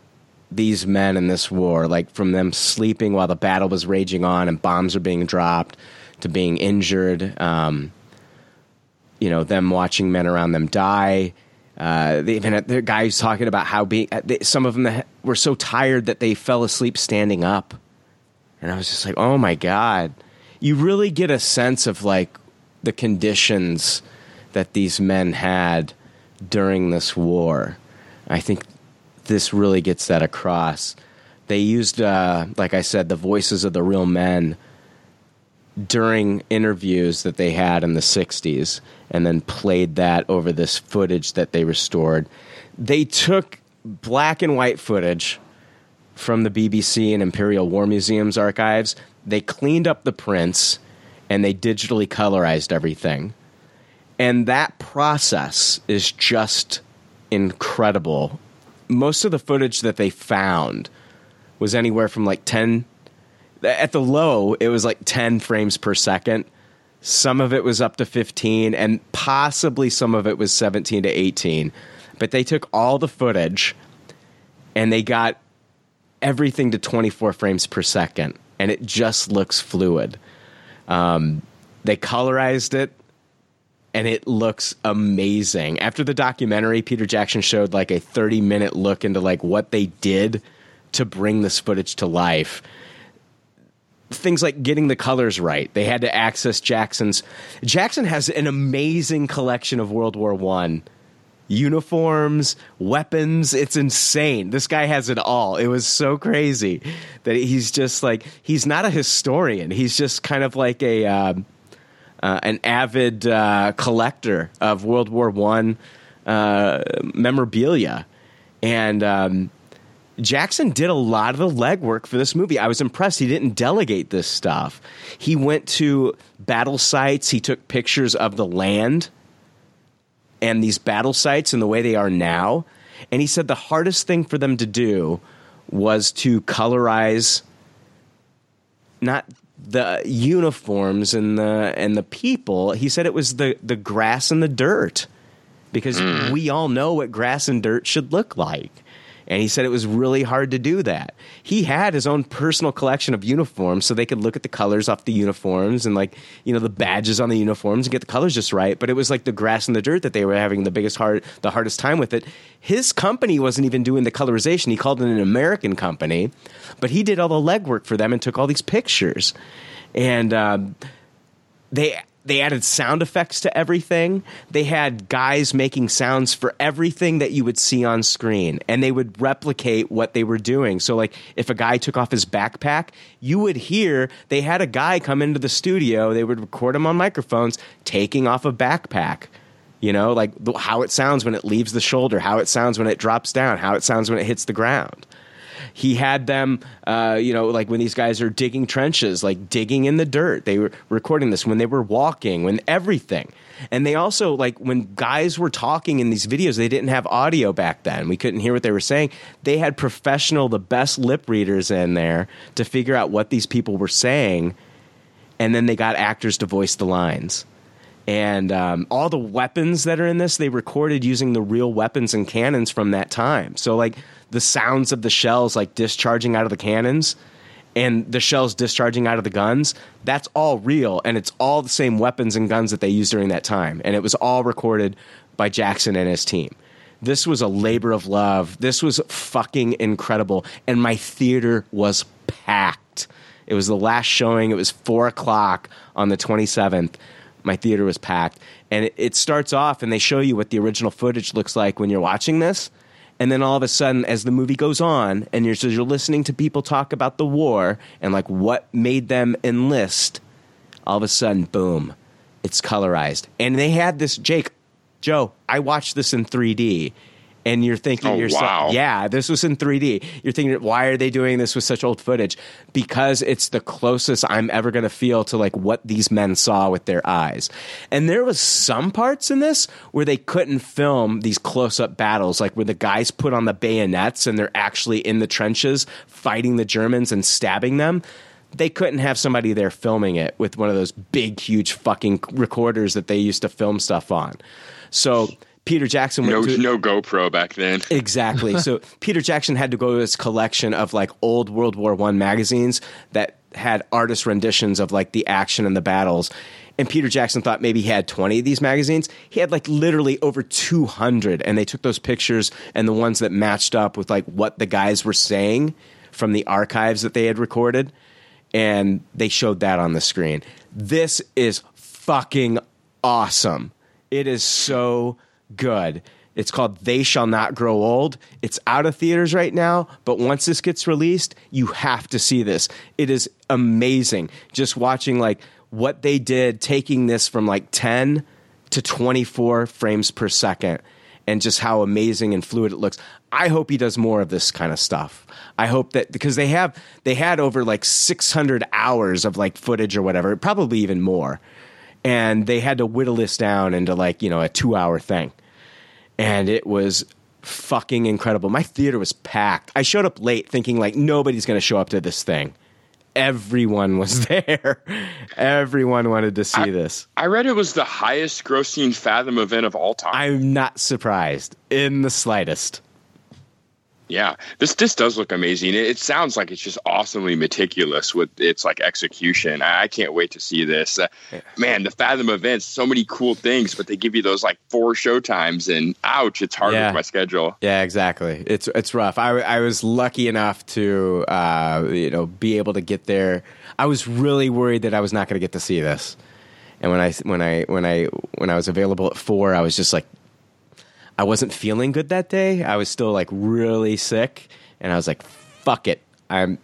these men in this war, like from them sleeping while the battle was raging on and bombs are being dropped to being injured. Um, you know, them watching men around them die. Uh, they even had the guys talking about how being they, some of them were so tired that they fell asleep standing up, and I was just like, oh my god, you really get a sense of like the conditions that these men had during this war. I think this really gets that across. They used, uh, like I said, the voices of the real men during interviews that they had in the 60s and then played that over this footage that they restored. They took black and white footage from the BBC and Imperial War Museum's archives. They cleaned up the prints and they digitally colorized everything. And that process is just incredible. Most of the footage that they found was anywhere from like 10 at the low it was like 10 frames per second. Some of it was up to 15 and possibly some of it was 17 to 18 but they took all the footage and they got everything to 24 frames per second and it just looks fluid. Um, they colorized it and it looks amazing after the documentary peter jackson showed like a 30 minute look into like what they did to bring this footage to life things like getting the colors right. They had to access Jackson's. Jackson has an amazing collection of World War One uniforms, weapons. It's insane. This guy has it all. It was so crazy that he's just like he's not a historian. He's just kind of like a um, an avid uh, collector of World War One uh, memorabilia, and. Um, Jackson did a lot of the legwork for this movie. I was impressed. He didn't delegate this stuff. He went to battle sites. He took pictures of the land and these battle sites and the way they are now. And he said the hardest thing for them to do was to colorize not the uniforms and the and the people. He said it was the the grass and the dirt because mm. we all know what grass and dirt should look like. And he said it was really hard to do that. He had his own personal collection of uniforms so they could look at the colors off the uniforms and like, you know, the badges on the uniforms and get the colors just right. But it was like the grass and the dirt that they were having the biggest hard the hardest time with it. His company wasn't even doing the colorization. He called it an American company, but he did all the legwork for them and took all these pictures. And um, they they added sound effects to everything. They had guys making sounds for everything that you would see on screen, and they would replicate what they were doing. So, like, if a guy took off his backpack, you would hear they had a guy come into the studio. They would record him on microphones taking off a backpack. You know, like how it sounds when it leaves the shoulder, how it sounds when it drops down, how it sounds when it hits the ground he had them uh, you know like when these guys are digging trenches like digging in the dirt. They were recording this when they were walking when everything. And they also like when guys were talking in these videos they didn't have audio back then. We couldn't hear what they were saying. They had professional the best lip readers in there to figure out what these people were saying. And then they got actors to voice the lines and um, all the weapons that are in this they recorded using the real weapons and cannons from that time so like the sounds of the shells like discharging out of the cannons and the shells discharging out of the guns that's all real and it's all the same weapons and guns that they used during that time and it was all recorded by jackson and his team This was a labor of love. This was fucking incredible. And my theater was packed. It was the last showing. It was four o'clock on the 27th. My theater was packed. And it, it starts off, and they show you what the original footage looks like when you're watching this. And then all of a sudden, as the movie goes on, and you're, so you're listening to people talk about the war and like what made them enlist, all of a sudden, boom, it's colorized. And they had this, Jake, Joe, I watched this in 3D. And you're thinking Oh, yourself, wow. yeah, this was in 3D. You're thinking, why are they doing this with such old footage? Because it's the closest I'm ever going to feel to like what these men saw with their eyes. And there was some parts in this where they couldn't film these close-up battles, like where the guys put on the bayonets and they're actually in the trenches fighting the Germans and stabbing them. They couldn't have somebody there filming it with one of those big, huge fucking recorders that they used to film stuff on. So Peter Jackson went No, to no GoPro back then. Exactly. so Peter Jackson had to go to this collection of like old World War One magazines that had artist renditions of like the action and the battles. And Peter Jackson thought maybe he had 20 of these magazines. He had like literally over 200. And they took those pictures and the ones that matched up with like what the guys were saying from the archives that they had recorded. And they showed that on the screen. This is fucking awesome. It is so good. It's called They Shall Not Grow Old. It's out of theaters right now, but once this gets released, you have to see this. It is amazing. Just watching like what they did taking this from like 10 to 24 frames per second and just how amazing and fluid it looks. I hope he does more of this kind of stuff. I hope that because they have they had over like 600 hours of like footage or whatever, probably even more. And they had to whittle this down into like, you know, a 2-hour thing. And it was fucking incredible. My theater was packed. I showed up late thinking like nobody's going to show up to this thing. Everyone was there. Everyone wanted to see this. I read it was the highest grossing Fathom event of all time. I'm not surprised in the slightest. Yeah, this this does look amazing. It, it sounds like it's just awesomely meticulous with its like execution. I, I can't wait to see this. Uh, man, the Fathom events, so many cool things, but they give you those like four show times, and ouch, it's hard Yeah. with my schedule. Yeah, exactly. It's it's rough. I, I was lucky enough to uh, you know be able to get there. I was really worried that I was not going to get to see this. And when I when I when I when I was available at four, I was just like, I wasn't feeling good that day. I was still like really sick, and I was like, fuck it. I'm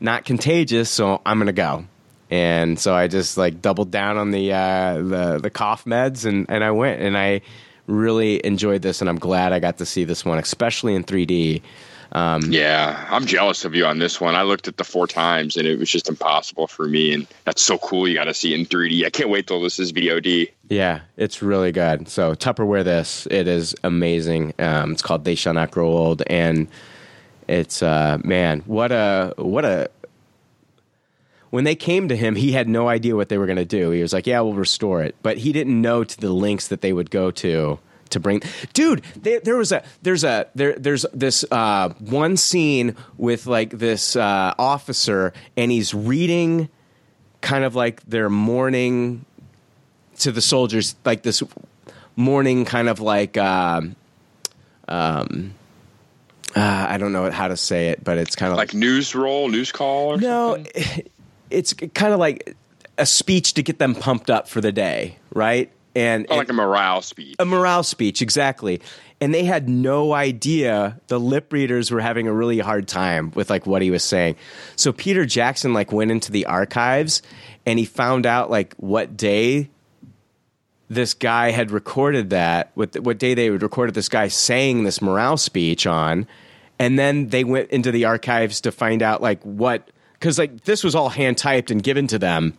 not contagious, so I'm gonna go. And so I just like doubled down on the uh, the the cough meds, and and I went, and I really enjoyed this, and I'm glad I got to see this one, especially in 3D. Um, Yeah, I'm jealous of you on this one. I looked at the four times, and it was just impossible for me. And that's so cool. You got to see it in 3D. I can't wait till this is VOD. Yeah, it's really good. So Tupperware this. It is amazing. Um, it's called They Shall Not Grow Old, and it's uh, man, what a what a. When they came to him, he had no idea what they were going to do. He was like, "Yeah, we'll restore it," but he didn't know to the links that they would go to to bring. Dude, there, there was a there's a there there's this uh, one scene with like this uh, officer, and he's reading kind of like their morning to the soldiers like this morning kind of like um um uh, I don't know how to say it, but it's kind of Like news roll, news call. Or no, something? it's kind of like a speech to get them pumped up for the day, right? And Oh, like a morale speech. a morale speech, exactly. And they had no idea the lip readers were having a really hard time with like what he was saying. So Peter Jackson like went into the archives and he found out like what day this guy had recorded that, what what day they had recorded this guy saying this morale speech on, and then they went into the archives to find out like what because like this was all hand typed and given to them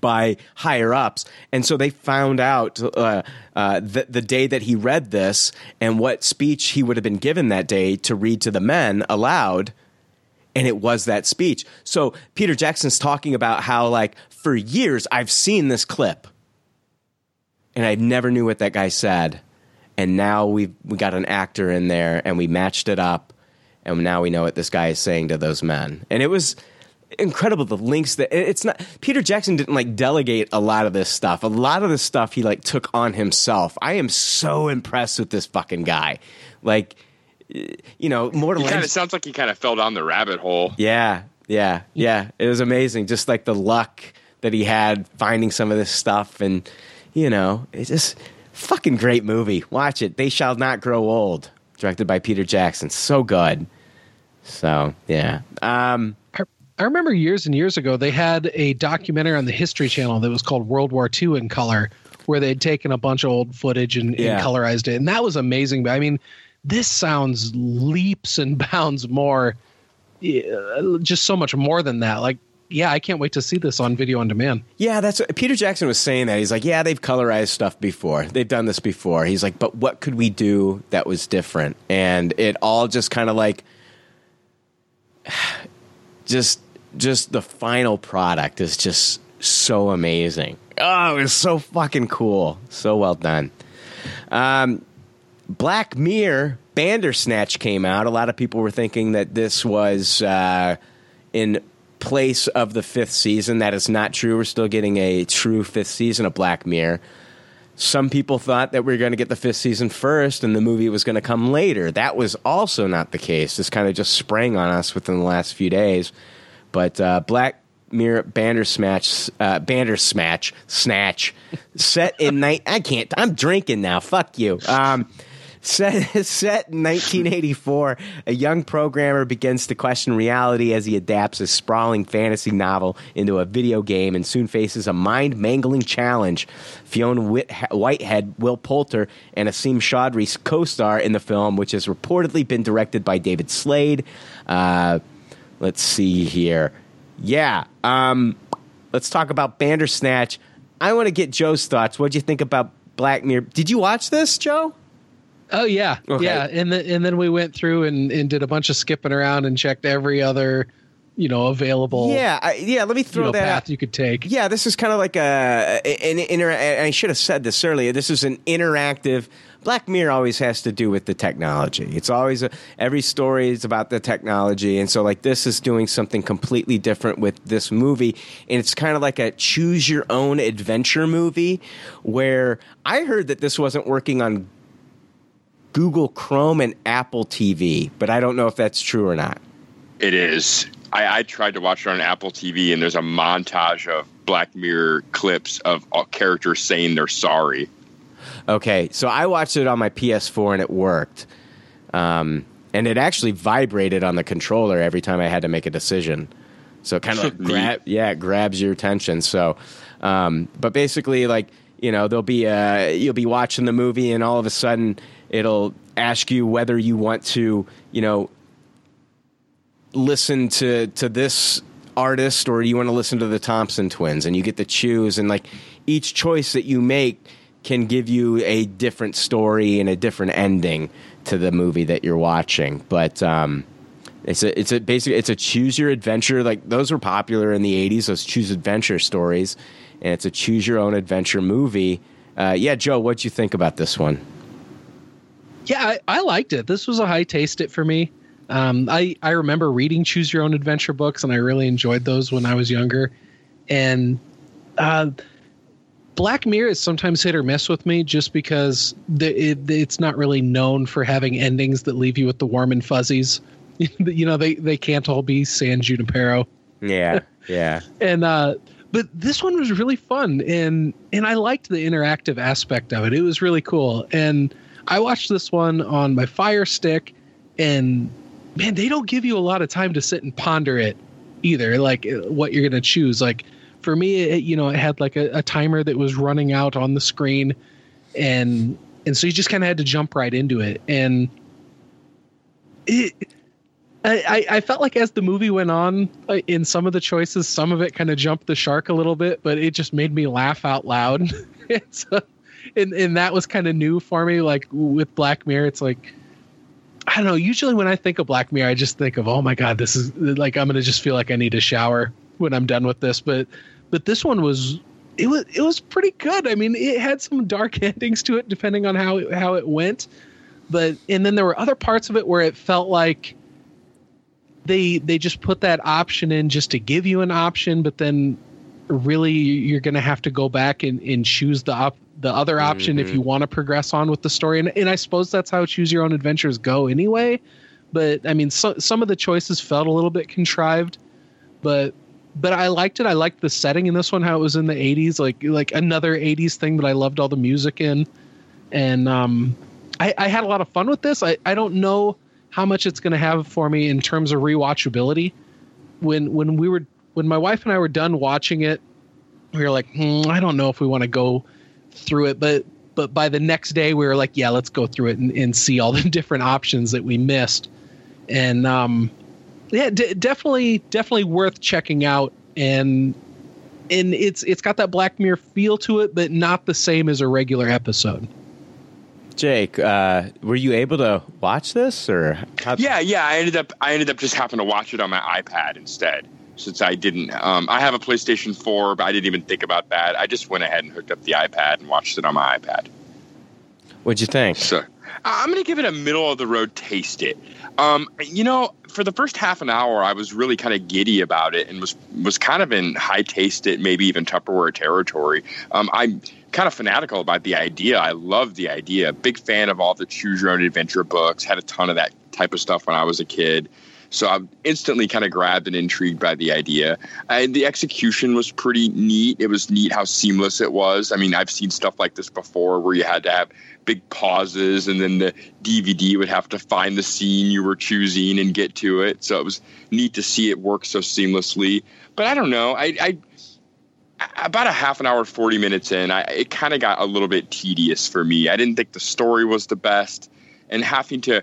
by higher ups, and so they found out uh, uh, the, the day that he read this and what speech he would have been given that day to read to the men aloud, and it was that speech. So Peter Jackson's talking about how like for years I've seen this clip, and I never knew what that guy said, and now we we got an actor in there and we matched it up, and now we know what this guy is saying to those men, and it was incredible the links that it's not Peter Jackson didn't like delegate a lot of this stuff. A lot of this stuff he like took on himself. I am so impressed with this fucking guy. Like you know, more He kind of sounds like he kind of fell down the rabbit hole. yeah, yeah, yeah. It was amazing. Just like the luck that he had finding some of this stuff, and you know, it's just fucking great movie. Watch it. They shall not grow old. Directed by Peter Jackson. So good. So yeah. Um, I, remember years and years ago they had a documentary on the History Channel that was called World War II in color, where they'd taken a bunch of old footage and, Yeah. and colorized it, and that was amazing. But I mean, this sounds leaps and bounds more, just so much more than that. Like, yeah, I can't wait to see this on video on demand. Yeah, that's what Peter Jackson was saying that. He's like, yeah, they've colorized stuff before. They've done this before. He's like, but what could we do that was different? And it all just kind of like just just the final product is just so amazing. Oh, it was so fucking cool. So well done. Um Black Mirror Bandersnatch came out. A lot of people were thinking that this was uh, in place of the fifth season. That is not true. We're still getting a true fifth season of Black Mirror. Some people thought that we were going to get the fifth season first and the movie was going to come later. That was also not the case. This kind of just sprang on us within the last few days. But uh, Black Mirror Bandersnatch, uh, Bandersnatch, Snatch, set in night. I can't. I'm drinking now. Fuck you. Um, set set in 1984, a young programmer begins to question reality as he adapts a sprawling fantasy novel into a video game and soon faces a mind mangling challenge. Fiona Whit- Whitehead, Will Poulter, and Asim Chaudhry co-star in the film, which has reportedly been directed by David Slade. Uh, let's see here. Yeah. Um, let's talk about Bandersnatch. I want to get Joe's thoughts. What do you think about Black Mirror? Did you watch this, Joe? Oh yeah, Okay. yeah, and then and then we went through and, and did a bunch of skipping around and checked every other, you know, available Yeah, I, yeah. Let me you throw know, that. path out. you could take. Yeah, this is kind of like a an inter. I should have said this earlier. This is an interactive. Black Mirror always has to do with the technology. It's always a, every story is about the technology, and so like this is doing something completely different with this movie, and it's kind of like a choose your own adventure movie. Where I heard that this wasn't working on Google Chrome and Apple TV, but I don't know if that's true or not. It is. I, I tried to watch it on Apple TV, and there's a montage of Black Mirror clips of characters saying they're sorry. Okay, so I watched it on my PS4 and it worked. Um, and it actually vibrated on the controller every time I had to make a decision. So it kind of like grab, yeah, it grabs your attention. So, um, but basically, like you know, there'll be a you'll be watching the movie, and all of a sudden, it'll ask you whether you want to, you know, listen to to this artist or you want to listen to the Thompson twins and you get to choose. And like each choice that you make can give you a different story and a different ending to the movie that you're watching. But um it's a it's a basically it's a choose your adventure. Like those were popular in the 80s those choose adventure stories. And it's a choose your own adventure movie. Uh, yeah joe what'd you think about this one Yeah, I, I liked it. This was a high taste it for me. Um, I I remember reading Choose Your Own Adventure books, and I really enjoyed those when I was younger. And uh, Black Mirror is sometimes hit or miss with me, just because the, it, it's not really known for having endings that leave you with the warm and fuzzies. you know, they they can't all be San Junipero yeah yeah and uh but this one was really fun and and i liked the interactive aspect of it it was really cool and i watched this one on my fire stick and man they don't give you a lot of time to sit and ponder it either like uh, what you're gonna choose like for me it, you know it had like a, a timer that was running out on the screen and and so you just kind of had to jump right into it and it I, I felt like as the movie went on, uh, in some of the choices, some of it kind of jumped the shark a little bit, but it just made me laugh out loud. so, and and that was kind of new for me. Like with Black Mirror, it's like I don't know. Usually when I think of Black Mirror, I just think of oh my god, this is like I'm gonna just feel like I need a shower when I'm done with this. But but this one was it was it was pretty good. I mean, it had some dark endings to it depending on how it, how it went. But and then there were other parts of it where it felt like they they just put that option in just to give you an option, but then really you're going to have to go back and, and choose the op- the other option if you want to progress on with the story. And, and I suppose that's how choose your own adventures go anyway. But I mean, so, some of the choices felt a little bit contrived, but but I liked it. I liked the setting in this one, how it was in the '80s, like like another '80s thing that I loved all the music in, and um, I, I had a lot of fun with this. I I don't know how much it's going to have for me in terms of rewatchability. When when we were when my wife and I were done watching it, we were like, hmm, I don't know if we want to go through it, but but by the next day we were like, yeah, let's go through it and, and see all the different options that we missed, and um, yeah, d- definitely definitely worth checking out, and and it's it's got that Black Mirror feel to it, but not the same as a regular episode. Jake, uh, were you able to watch this or? How- Yeah, yeah. I ended up I ended up just having to watch it on my iPad instead, since I didn't. Um, I have a PlayStation Four, but I didn't even think about that. I just went ahead and hooked up the iPad and watched it on my iPad. What'd you think? So I'm going to give it a middle of the road taste it. Um, you know, for the first half an hour, I was really kind of giddy about it and was was kind of in high taste it, maybe even Tupperware territory. Um, I'm kind of fanatical about the idea. I love the idea. Big fan of all the choose your own adventure books. Had a ton of that type of stuff when I was a kid. So I'm instantly kind of grabbed and intrigued by the idea. And the execution was pretty neat. It was neat how seamless it was. I mean, I've seen stuff like this before where you had to have big pauses and then the DVD would have to find the scene you were choosing and get to it. So it was neat to see it work so seamlessly. But I don't know. I, I about a half an hour, 40 minutes in, I, it kind of got a little bit tedious for me. I didn't think the story was the best. And having to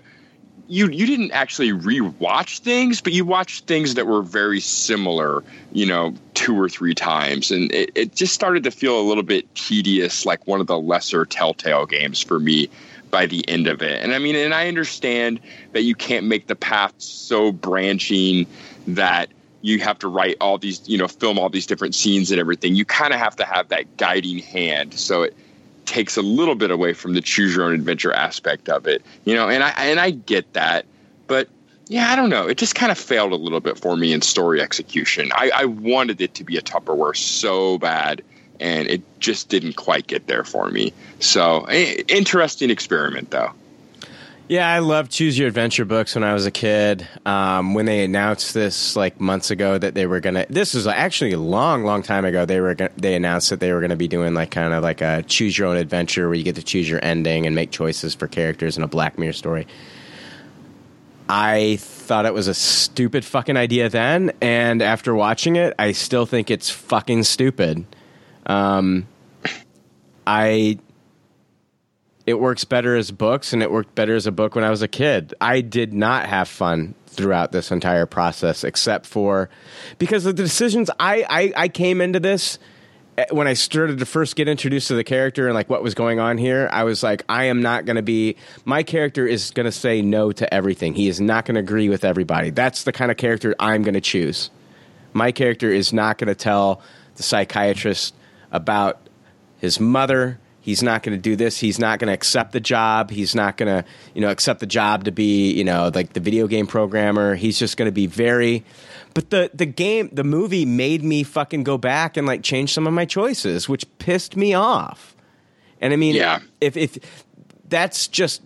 you you didn't actually rewatch things, but you watched things that were very similar, you know, two or three times, and it, it just started to feel a little bit tedious, like one of the lesser Telltale games for me by the end of it. And I mean, and I understand that you can't make the path so branching that you have to write all these, you know, film all these different scenes and everything. You kind of have to have that guiding hand. So it takes a little bit away from the choose your own adventure aspect of it, you know, and I and I get that, but yeah, I don't know. It just kind of failed a little bit for me in story execution. I, I wanted it to be a Tupperware so bad, and it just didn't quite get there for me. So, interesting experiment, though. Yeah, I loved Choose Your Adventure books when I was a kid. Um, when they announced this like months ago that they were gonna, this was actually a long, long time ago. They were gonna, they announced that they were gonna be doing like kind of like a Choose Your Own Adventure where you get to choose your ending and make choices for characters in a Black Mirror story. I thought it was a stupid fucking idea then, and after watching it, I still think it's fucking stupid. Um, I it works better as books and it worked better as a book when I was a kid. I did not have fun throughout this entire process except for because of the decisions I, I, I came into this eh, when I started to first get introduced to the character and like what was going on here, I was like, I am not going to be. My character is going to say no to everything. He is not going to agree with everybody. That's the kind of character I'm going to choose. My character is not going to tell the psychiatrist about his mother. He's not going to do this. He's not going to accept the job. He's not going to, you know, accept the job to be, you know, like the video game programmer. He's just going to be very. But the the game, the movie made me fucking go back and like change some of my choices, which pissed me off. And I mean, Yeah. if if that's just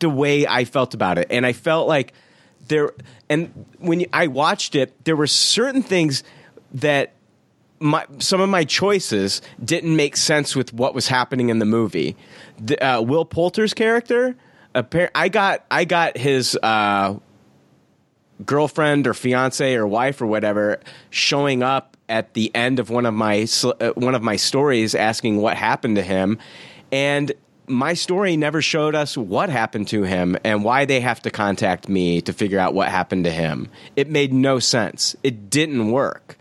the way I felt about it, and I felt like there, and when I watched it, there were certain things that my some of my choices didn't make sense with what was happening in the movie. The, uh, Will Poulter's character, appar- I got I got his uh, girlfriend or fiance or wife or whatever showing up at the end of one of my uh, one of my stories asking what happened to him and my story never showed us what happened to him and why they have to contact me to figure out what happened to him. It made no sense. It didn't work.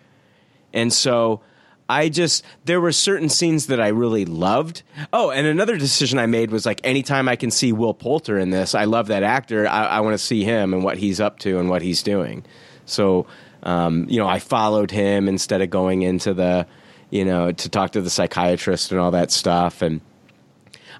And so I just there were certain scenes that I really loved. Oh, and another decision I made was like anytime I can see Will Poulter in this, I love that actor. I, I want to see him and what he's up to and what he's doing. So um, you know, I followed him instead of going into the you know to talk to the psychiatrist and all that stuff. And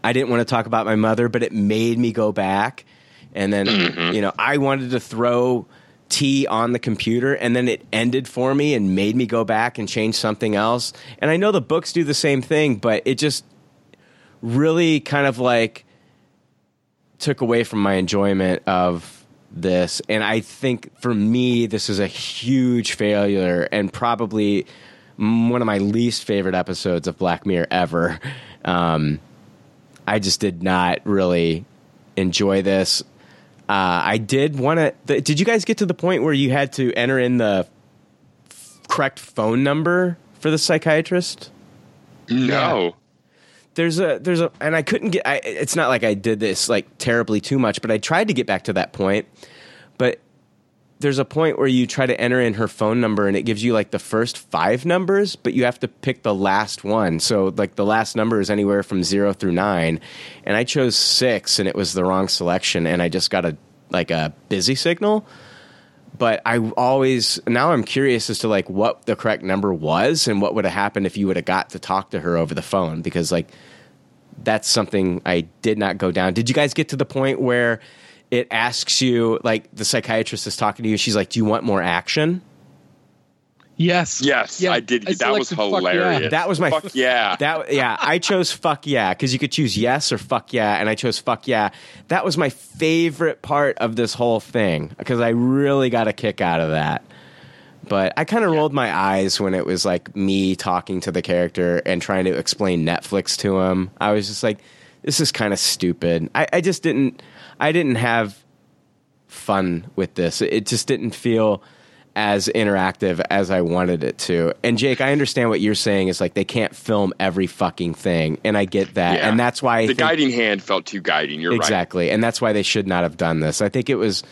I didn't want to talk about my mother, but it made me go back. And then you know, I wanted to throw T on the computer, and then it ended for me and made me go back and change something else. And I know the books do the same thing, but it just really kind of like took away from my enjoyment of this. And I think for me, this is a huge failure and probably one of my least favorite episodes of Black Mirror ever. Um, I just did not really enjoy this. Uh, I did want to. Did you guys get to the point where you had to enter in the f- correct phone number for the psychiatrist? No. there's a there's a and I couldn't get I, it's not like I did this like terribly too much but I tried to get back to that point but there's a point where you try to enter in her phone number and it gives you like the first 5 numbers but you have to pick the last one. So like the last number is anywhere from 0 through 9 and I chose 6 and it was the wrong selection and I just got a like a busy signal. But I always now I'm curious as to like what the correct number was and what would have happened if you would have got to talk to her over the phone because like that's something I did not go down. Did you guys get to the point where it asks you like the psychiatrist is talking to you she's like do you want more action? Yes. Yes, Yeah, I did. I that was selected fuck yeah. hilarious. That was my fuck yeah. That yeah, I chose fuck yeah because you could choose yes or fuck yeah, and I chose fuck yeah. That was my favorite part of this whole thing because I really got a kick out of that. But I kind of rolled my eyes when it was like me talking to the character and trying to explain Netflix to him. I was just like, this is kind of stupid. I, I just didn't. I didn't have fun with this. It just didn't feel as interactive as I wanted it to. And Jake, I understand what you're saying is like they can't film every fucking thing, and I get that, Yeah. and that's why I the guiding hand felt too guiding. You're right. exactly, and that's why they should not have done this. I think it was.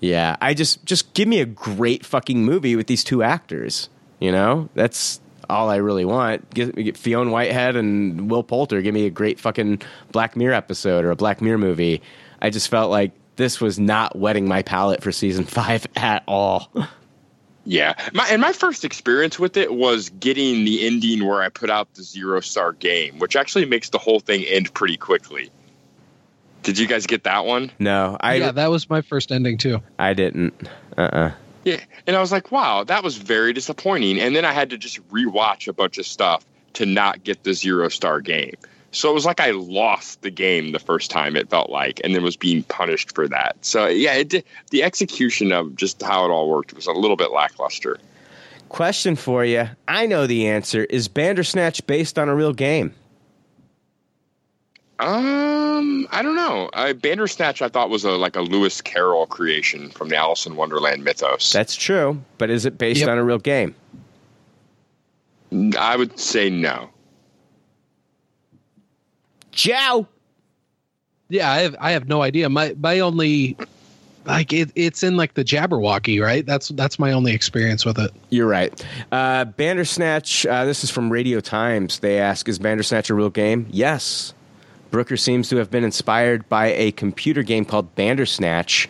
Yeah, I just just give me a great fucking movie with these two actors. You know, that's all I really want. Get, get Fiona Whitehead and Will Poulter. Give me a great fucking Black Mirror episode or a Black Mirror movie. I just felt like this was not wetting my palate for season five at all. Yeah, my and my first experience with it was getting the ending where I put out the zero star game, which actually makes the whole thing end pretty quickly. Did you guys get that one? No, I yeah, that was my first ending too. I didn't. Uh uh Yeah, and I was like, wow, that was very disappointing. And then I had to just rewatch a bunch of stuff to not get the zero star game. So it was like I lost the game the first time. It felt like, and then was being punished for that. So yeah, it did, the execution of just how it all worked was a little bit lackluster. Question for you. I know the answer. Is Bandersnatch based on a real game? Um, I don't know. Uh, Bandersnatch, I thought was a like a Lewis Carroll creation from the Alice in Wonderland mythos. That's true, but is it based Yep. on a real game? I would say no. Joe. Yeah, I have I have no idea. My my only like it, it's in like the Jabberwocky, right? That's that's my only experience with it. You're right. Uh, Bandersnatch, uh, this is from Radio Times. They ask, is Bandersnatch a real game? Yes. Brooker seems to have been inspired by a computer game called Bandersnatch,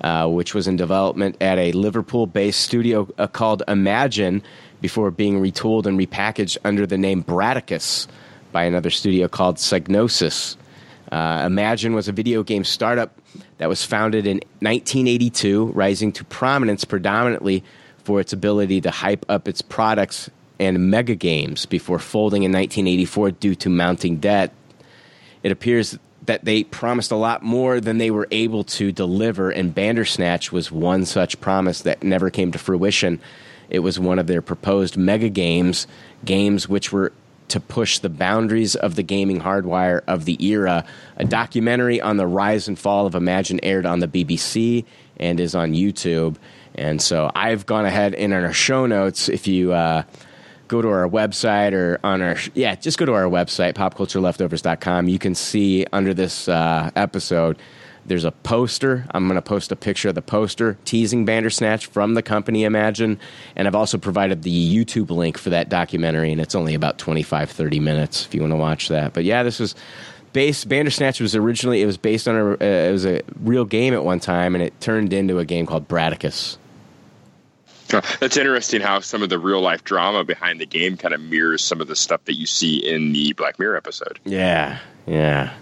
uh, which was in development at a Liverpool based studio uh, called Imagine before being retooled and repackaged under the name Brataccas by another studio called Psygnosis. Uh, Imagine was a video game startup that was founded in 1982, rising to prominence predominantly for its ability to hype up its products and mega games before folding in 1984 due to mounting debt. It appears that they promised a lot more than they were able to deliver, and Bandersnatch was one such promise that never came to fruition. It was one of their proposed mega games, games which were to push the boundaries of the gaming hardwire of the era. A documentary on the rise and fall of Imagine aired on the BBC and is on YouTube. And so I've gone ahead in our show notes, if you uh, go to our website or on our yeah just go to our website popcultureleftovers.com you can see under this uh, episode there's a poster. I'm going to post a picture of the poster teasing bandersnatch from the company imagine. And i've also provided the youtube link for that documentary and it's only about 25 30 minutes if you want to watch that. But yeah this was based bandersnatch was originally it was based on a uh, it was a real game at one time and it turned into a game called brataccas That's interesting how some of the real life drama behind the game kind of mirrors some of the stuff that you see in the Black Mirror episode. Yeah, yeah.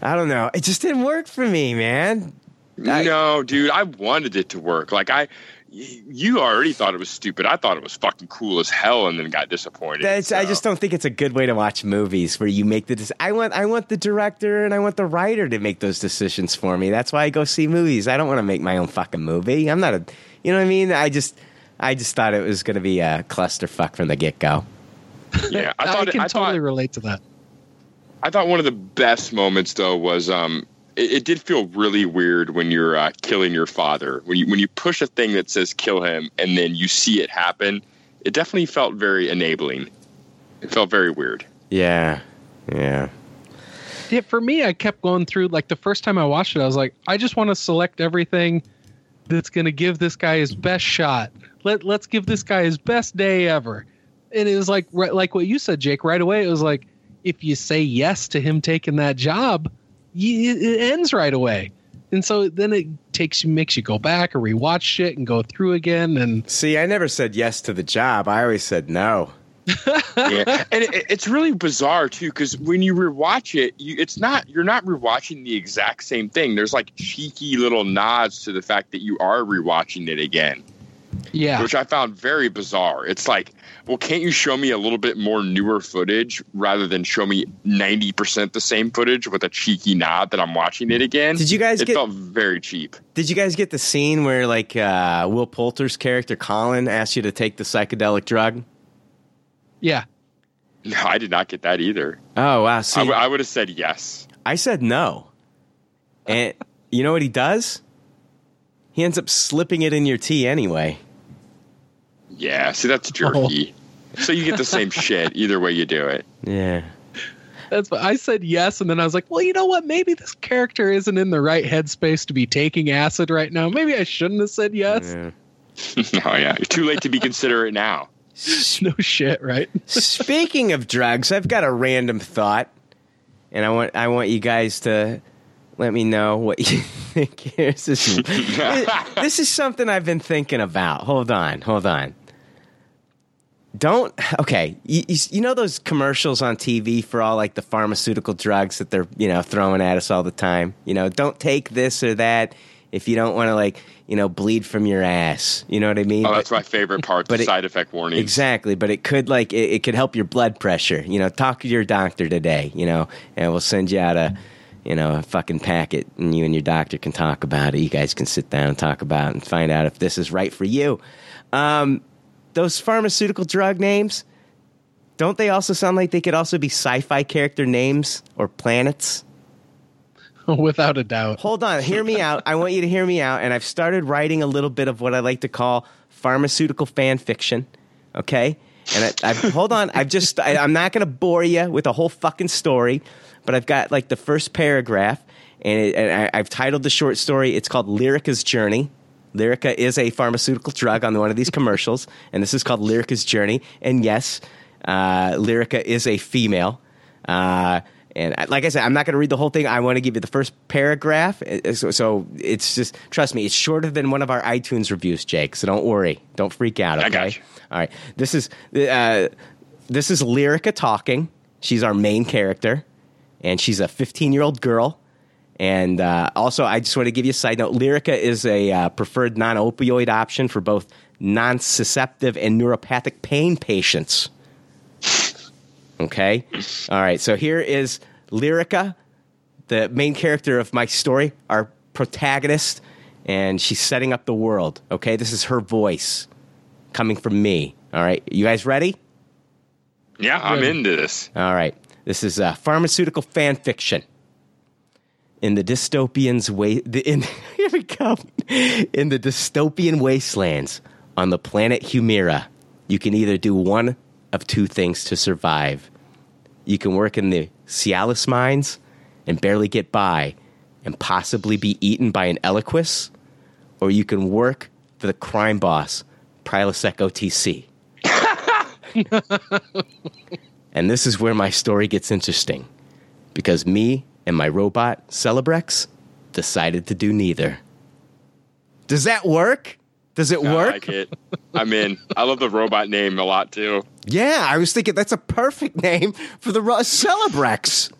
I don't know. It just didn't work for me, man. no, dude, I wanted it to work. Like I, you already thought it was stupid. I thought it was fucking cool as hell, and then got disappointed. That's, I just don't think it's a good way to watch movies where you make the. dec- I want I want the director and I want the writer to make those decisions for me. That's why I go see movies. I don't want to make my own fucking movie. I'm not a. You know what I mean? I just I just thought it was going to be a clusterfuck from the get go. Yeah, I I, thought. it- can I totally thought. relate to that. I thought one of the best moments though was um. It, it did feel really weird when you're uh, killing your father. When you when you push a thing that says kill him, and then you see it happen. It definitely felt very enabling. It felt very weird. Yeah, yeah. Yeah, for me, I kept going through. Like the first time I watched it, I was like, I just want to select everything that's going to give this guy his best shot. Let Let's give this guy his best day ever. And it was like, right, like what you said, Jake. Right away, it was like, if you say yes to him taking that job, you, it ends right away. And so then it takes you, makes you go back or rewatch shit and go through again. And See, I never said yes to the job. I always said no. yeah, and it, it's really bizarre too because when you rewatch it, you, it's not you're not rewatching the exact same thing. There's like cheeky little nods to the fact that you are rewatching it again, yeah, which I found very bizarre. It's like, well, can't you show me a little bit more newer footage rather than show me ninety percent the same footage with a cheeky nod that I'm watching it again? Did you guys It get- felt very cheap. Did you guys get the scene where like uh, Will Poulter's character Colin asked you to take the psychedelic drug? yeah. No, I did not get that either. Oh wow! See, I, w- I would have said yes. I said no. And you know what he does? He ends up slipping it in your tea anyway. Yeah, see that's oh. jerky. So you get the same shit either way you do it. Yeah. That's what I said yes, and then I was like, well, you know what? Maybe this character isn't in the right headspace to be taking acid right now. Maybe I shouldn't have said yes. yeah. oh yeah, you're too late to be considerate now. No shit, right? Speaking of drugs, I've got a random thought, and I want I want you guys to let me know what you think. here. This is this is something I've been thinking about. Hold on, hold on. Don't okay. You, you, you know those commercials on TV for all like the pharmaceutical drugs that they're you know throwing at us all the time. You know, don't take this or that if you don't want to like you know bleed from your ass. You know what I mean? Oh, But- that's my favorite part. but The it- side effect warnings. Exactly, but it could like it, it could help your blood pressure. You know, talk to your doctor today. You know, and we'll send you out a you know a fucking packet, and you and your doctor can talk about it. You guys can sit down and talk about it and find out if this is right for you. Um, those pharmaceutical drug names, don't they also sound like they could also be sci-fi character names or planets? Without a doubt. Hold on, hear me out. I want you to hear me out. And I've started writing a little bit of what I like to call pharmaceutical fan fiction. Okay, and I, I've, hold on. I've just I, I'm not going to bore you with a whole fucking story, but I've got like the first paragraph, and, it, and I, I've titled the short story. It's called Lyrica's Journey. Lyrica is a pharmaceutical drug on one of these commercials, and this is called Lyrica's Journey. And yes, uh, Lyrica is a female. Uh, and like I said, I'm not going to read the whole thing. I want to give you the first paragraph. Uh, So, so it's just, trust me, it's shorter than one of our iTunes reviews, Jake. So don't worry. Don't freak out, okay? I got you. All right. This is, uh, this is Lyrica talking. She's our main character, and she's a 15 year old girl. And uh, also, I just want to give you a side note Lyrica is a uh, preferred non opioid option for both nociceptive and neuropathic pain patients. Okay? All right, so here is Lyrica, the main character of my story, our protagonist, and she's setting up the world. Okay? This is her voice coming from me. All right, you guys ready? Yeah, I'm into this. All right. This is uh, pharmaceutical fan fiction. In the dystopian's way, the, in here we go. In the dystopian wastelands on the planet Humira, you can either do one of two things to survive. You can work in the Cialis mines and barely get by, and possibly be eaten by an Eliquis, or you can work for the crime boss, Prilosec OTC. And this is where my story gets interesting. Because me and my robot, Celebrex, decided to do neither. Does that work? Does it I work? like it. I'm in. I love the robot name a lot too. Yeah, I was thinking that's a perfect name for the ro- Celebrex.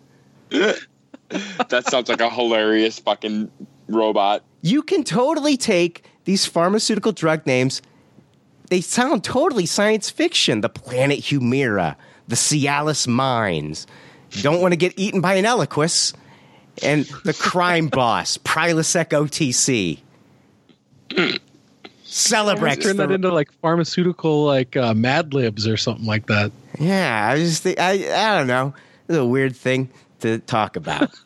That sounds like a hilarious fucking robot. You can totally take these pharmaceutical drug names. They sound totally science fiction. The planet Humira, the Cialis mines. Don't want to get eaten by an Eliquis. And the crime boss, Prilosec OTC. Celebrex. Turn that the- into like pharmaceutical like uh, Mad Libs or something like that. Yeah, I just think, I I don't know. It's a weird thing to talk about.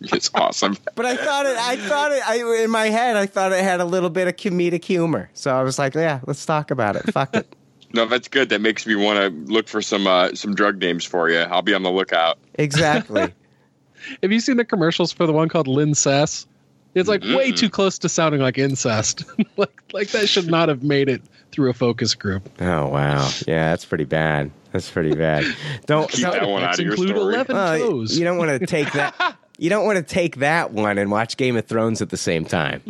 It's awesome. But I thought it. I thought it. I, in my head, I thought it had a little bit of comedic humor. So I was like, "Yeah, let's talk about it. Fuck it." No, that's good. That makes me want to look for some uh, some drug names for you. I'll be on the lookout. Exactly. Have you seen the commercials for the one called Linzess? It's like way too close to sounding like incest. like like that should not have made it through a focus group. oh wow. Yeah, that's pretty bad. That's pretty bad. Don't Keep don't- that one out Let's of your include story. 11 well, toes. you don't want to take that. You don't want to take that one and watch Game of Thrones at the same time.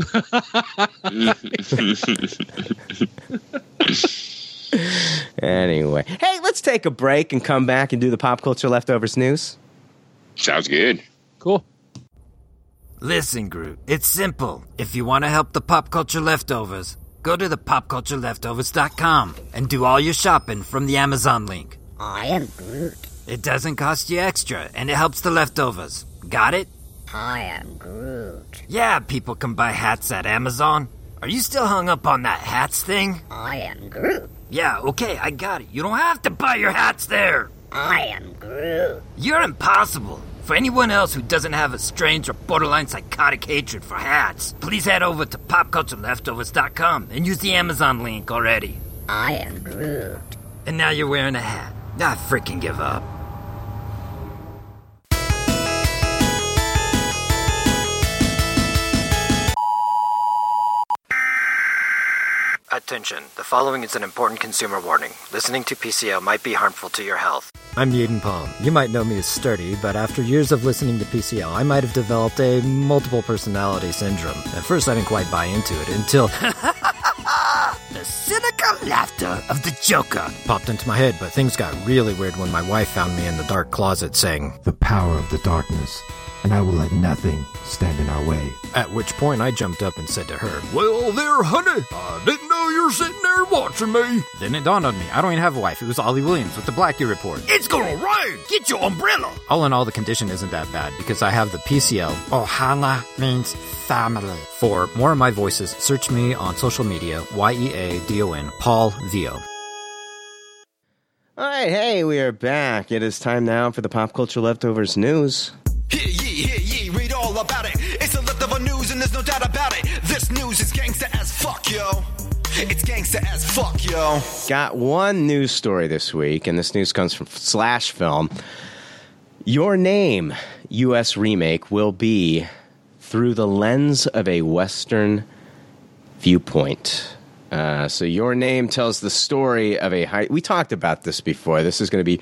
Anyway, hey, let's take a break and come back and do the pop culture leftovers news. Sounds good. cool. Listen, Groot, it's simple. If you want to help the pop culture leftovers, go to the popcultureleftovers.com and do all your shopping from the Amazon link. I am Groot. It doesn't cost you extra and it helps the leftovers. Got it? I am Groot. Yeah, people can buy hats at Amazon. Are you still hung up on that hats thing? I am Groot. Yeah, okay, I got it. You don't have to buy your hats there. I am Groot. You're impossible. For anyone else who doesn't have a strange or borderline psychotic hatred for hats, please head over to popcultureleftovers.com and use the Amazon link already. I am Groot. And now you're wearing a hat. I freaking give up. Attention, the following is an important consumer warning. Listening to PCO might be harmful to your health. I'm Yaden Palm. You might know me as Sturdy, but after years of listening to PCO, I might have developed a multiple personality syndrome. At first, I didn't quite buy into it until. the cynical laughter of the Joker popped into my head, but things got really weird when my wife found me in the dark closet saying, the power of the darkness, and I will let nothing stand in our way. At which point I jumped up and said to her, Well, there, honey, I didn't know you were sitting there watching me. Then it dawned on me, I don't even have a wife. It was Ollie Williams with the Blackie Report. It's gonna rain! Get your umbrella! All in all, the condition isn't that bad because I have the PCL. Ohana means family. For more of my voices, search me on social media, Y-E-A-D-O-N, Paul Vio. All right, hey, we are back. It is time now for the pop culture leftovers news. Hear ye, hear ye, read all about it. It's a leftover news and there's no doubt about it. This news is gangsta as fuck, yo. It's gangsta as fuck, yo. Got one news story this week, and this news comes from Slash Film. Your Name U.S. remake will be through the lens of a Western viewpoint. Uh, so, Your Name tells the story of a high. We talked about this before. This is going to be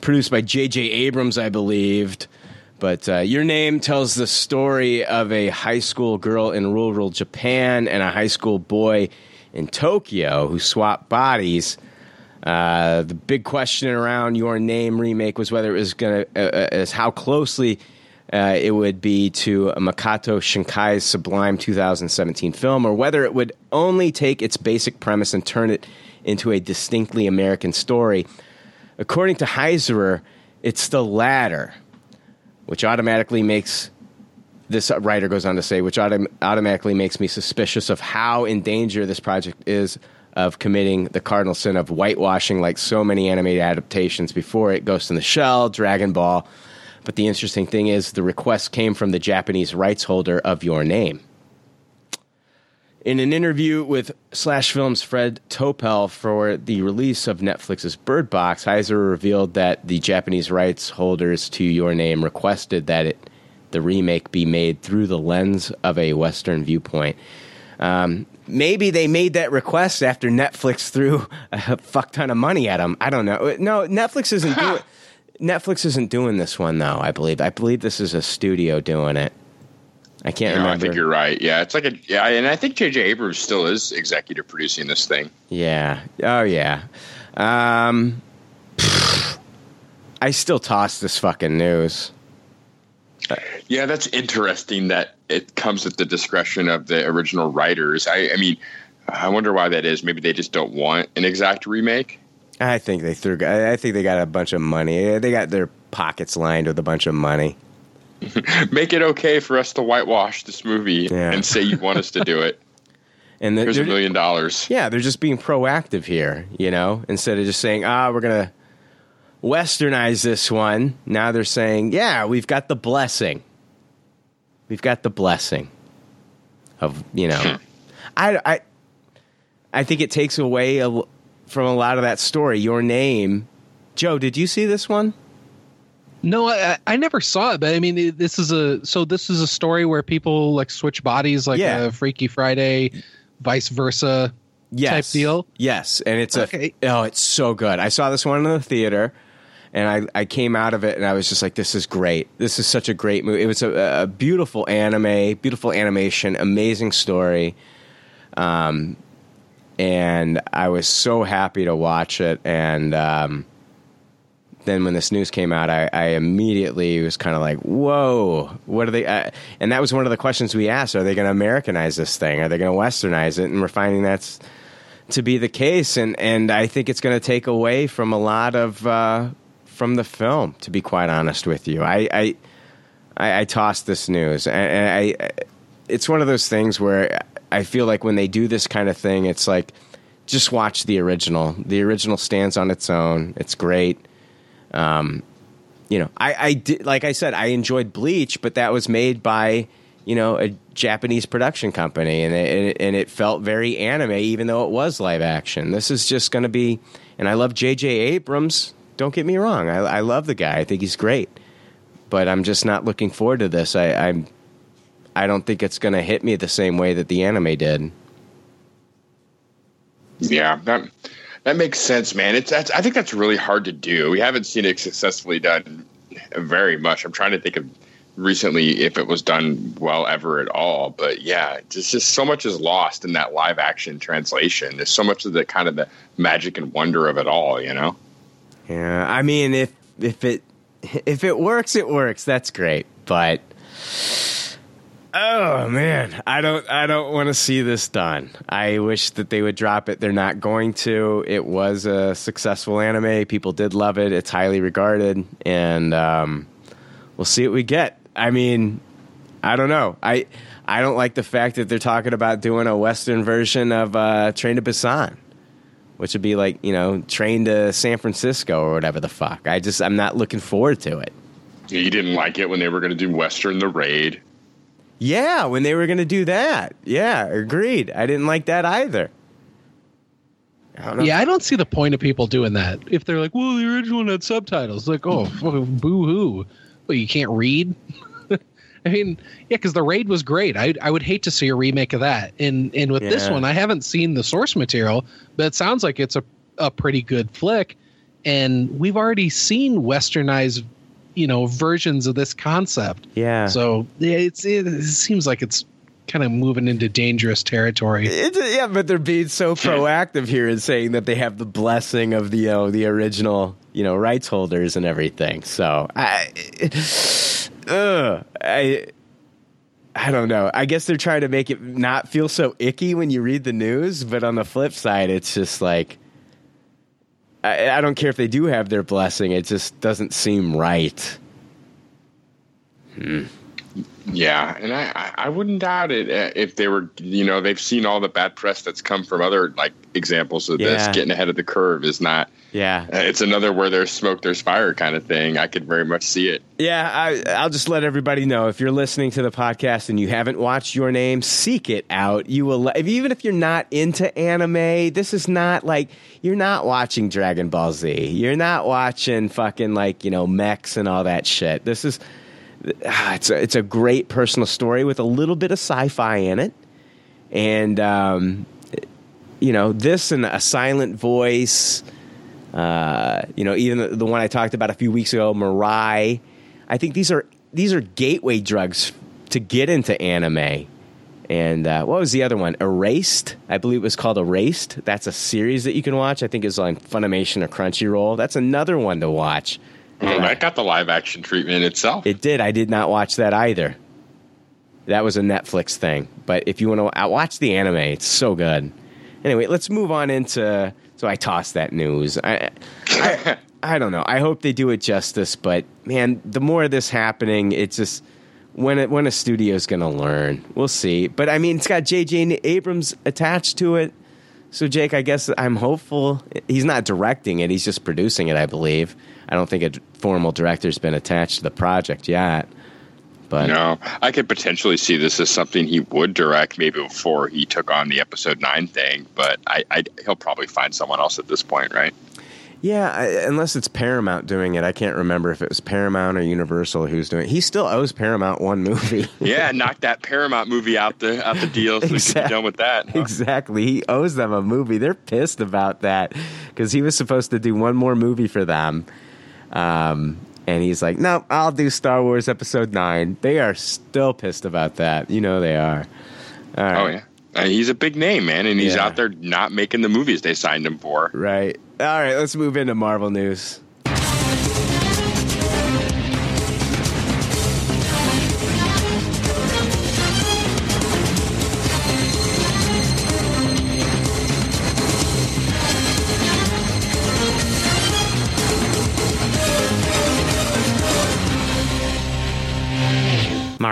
produced by J.J. Abrams, I believed. But uh, Your Name tells the story of a high school girl in rural Japan and a high school boy in Tokyo who swap bodies. Uh, the big question around Your Name remake was whether it was going to, uh, uh, is how closely uh, it would be to Makoto Shinkai's Sublime 2017 film, or whether it would only take its basic premise and turn it into a distinctly American story. According to Heisserer, it's the latter, which automatically makes this writer goes on to say, which autom- automatically makes me suspicious of how in danger this project is of committing the cardinal sin of whitewashing, like so many animated adaptations before it, Ghost in the Shell, Dragon Ball. But the interesting thing is, the request came from the Japanese rights holder of Your Name. In an interview with Slash Films' Fred Topel for the release of Netflix's Bird Box, Heiser revealed that the Japanese rights holders to Your Name requested that it, the remake be made through the lens of a Western viewpoint. Um, maybe they made that request after Netflix threw a fuck ton of money at them. I don't know. No, Netflix isn't doing. Netflix isn't doing this one though. I believe. I believe this is a studio doing it. I can't No, remember. I think you're right. Yeah, it's like a yeah, and I think J.J. Abrams still is executive producing this thing. Yeah. Oh yeah. Um, I still toss this fucking news. Yeah, that's interesting that it comes at the discretion of the original writers. I, I mean, I wonder why that is. Maybe they just don't want an exact remake. I think they threw. I think they got a bunch of money. They got their pockets lined with a bunch of money. Make it okay for us to whitewash this movie Yeah. and say you want us to do it. And they're- Here's a million dollars. Yeah, they're just being proactive here, you know, instead of just saying, ah, we're going to westernize this one. Now they're saying, yeah, we've got the blessing. We've got the blessing of, you know, hmm. I, I, I think it takes away a, l- from a lot of that story. Your name, Joe, did you see this one? No, I, I never saw it, but I mean, this is a so this is a story where people like switch bodies, like Yeah. a Freaky Friday, vice versa type deal. Yes, and it's Okay. a oh, it's so good. I saw this one in the theater, and I I came out of it and I was just like, this is great. This is such a great movie. It was a, a beautiful anime, beautiful animation, amazing story. Um, and I was so happy to watch it. And um, then when this news came out, I, I immediately was kind of like, "Whoa, what are they?" Uh, and that was one of the questions we asked: Are they going to Americanize this thing? Are they going to Westernize it? And we're finding that's to be the case, and and I think it's going to take away from a lot of uh, from the film. To be quite honest with you, I I, I, I tossed this news, and, and I it's one of those things where I feel like when they do this kind of thing, it's like just watch the original. The original stands on its own. It's great. Um, you know, I, I did, like I said, I enjoyed Bleach, but that was made by, you know, a Japanese production company, and it, and it felt very anime, even though it was live action. This is just going to be, and I love J.J. Abrams. Don't get me wrong, I, I love the guy. I think he's great, but I'm just not looking forward to this. I, I'm, I don't think it's going to hit me the same way that the anime did. Yeah, that that makes sense, man. It's that's I think that's really hard to do. We haven't seen it successfully done very much. I'm trying to think of recently if it was done well ever at all. But yeah, it's just so much is lost in that live action translation. There's so much of the kind of the magic and wonder of it all, you know. Yeah, I mean, if if it if it works, it works. That's great, but oh man, I don't I don't want to see this done. I wish that they would drop it. They're not going to. It was a successful anime. People did love it. It's highly regarded, and um, we'll see what we get. I mean, I don't know. I I don't like the fact that they're talking about doing a Western version of uh, Train to Busan which would be like you know train to San Francisco or whatever the fuck. I just I'm not looking forward to it. You didn't like it when they were going to do Western the Raid. Yeah, when they were going to do that. Yeah, agreed. I didn't like that either. I don't know. Yeah, I don't see the point of people doing that. If they're like, "Well, the original one had subtitles," like, "Oh, boo hoo!" Well, you can't read. I mean, yeah, because the raid was great. I I would hate to see a remake of that. And and with this one, I haven't seen the source material, but it sounds like it's a a pretty good flick. And we've already seen westernized, you know, versions of this concept. Yeah. So yeah, it's it, it seems like it's kind of moving into dangerous territory. It's, yeah, but they're being so proactive here and saying that they have the blessing of the you know, the original you know rights holders and everything. So I, ugh, I, I don't know. I guess they're trying to make it not feel so icky when you read the news, but on the flip side, it's just like. I, I don't care if they do have their blessing; it just doesn't seem right. Hmm. Yeah, and I, I- wouldn't doubt it uh, if they were, you know, they've seen all the bad press that's come from other like examples of this. Getting ahead of the curve is not. Yeah, Uh, it's another where there's smoke, there's fire kind of thing. I could very much see it. Yeah, I, I'll just let everybody know if you're listening to the podcast and you haven't watched Your Name, seek it out. You will, if, even if you're not into anime, this is not like you're not watching Dragon Ball Z. You're not watching fucking like you know mechs and all that shit. This is it's a, it's a great personal story with a little bit of sci-fi in it, and um, you know this and a silent voice. Uh, you know, even the, the one I talked about a few weeks ago, Mirai. I think these are these are gateway drugs to get into anime. And uh, what was the other one? Erased. I believe it was called Erased. That's a series that you can watch. I think it's on Funimation or Crunchyroll. That's another one to watch. Well, that got the live action treatment itself. It did. I did not watch that either. That was a Netflix thing. But if you want to uh, watch the anime, it's so good. Anyway, let's move on into. So I tossed that news. I, I, I don't know. I hope they do it justice. But man, the more of this happening, it's just when it, when a studio's going to learn. We'll see. But I mean, it's got J.J. Abrams attached to it. So Jake, I guess I'm hopeful. He's not directing it; he's just producing it, I believe. I don't think a formal director's been attached to the project yet. But no, I could potentially see this as something he would direct maybe before he took on the episode nine thing. But I, I he'll probably find someone else at this point, right? Yeah, I, unless it's Paramount doing it. I can't remember if it was Paramount or Universal who's doing it. He still owes Paramount one movie. yeah, knock that Paramount movie out the out the deal so exactly. we can be done with that. Huh? Exactly. He owes them a movie. They're pissed about that because he was supposed to do one more movie for them. Um, and he's like, "No, I'll do Star Wars Episode 9. They are still pissed about that. You know they are. Oh yeah. Uh, he's a big name, man, and he's yeah. out there not making the movies they signed him for. Right. All right, let's move into Marvel news.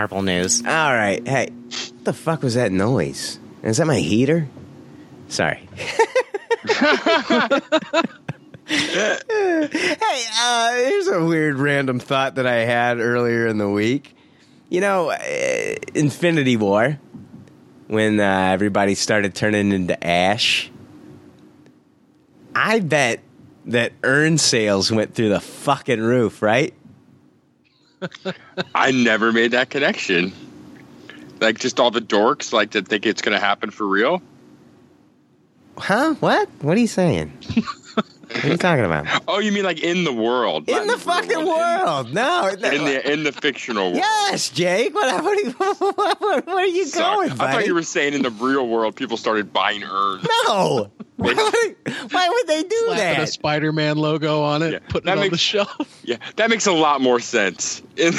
Marvel news. All right. Hey, what the fuck was that noise? Is that my heater? Sorry. hey, uh, here's a weird random thought that I had earlier in the week. You know, uh, Infinity War, when uh, everybody started turning into ash, I bet that urn sales went through the fucking roof, right? I never made that connection. Like, just all the dorks like that think it's going to happen for real. Huh? What? What are you saying? What are you talking about? Oh, you mean like in the world? In the, the fucking world? world. No, in the in the fictional world. Yes, Jake. What, what, are, you, what, what are you Sorry. going? Buddy? I thought you were saying in the real world people started buying urns. No. why, would, why would they do Slapping that? A Spider-Man logo on it, yeah, putting it makes, on the shelf. Yeah, that makes a lot more sense. how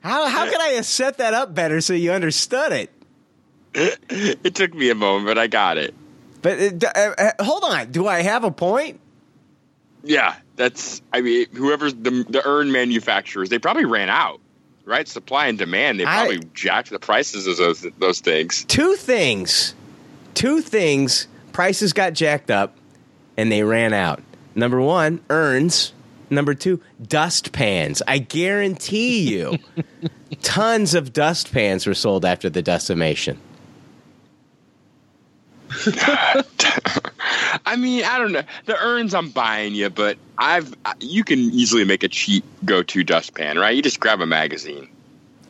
how could I have set that up better so you understood it? It took me a moment, but I got it. But uh, uh, hold on, do I have a point? Yeah, that's. I mean, whoever's the the urn manufacturers, they probably ran out, right? Supply and demand. They probably I, jacked the prices of those those things. Two things, two things. Prices got jacked up, and they ran out. Number one, urns. Number two, dust pans. I guarantee you, tons of dust pans were sold after the decimation. I mean, I don't know. The urns I'm buying you, but I've you can easily make a cheap go-to dustpan, right? You just grab a magazine.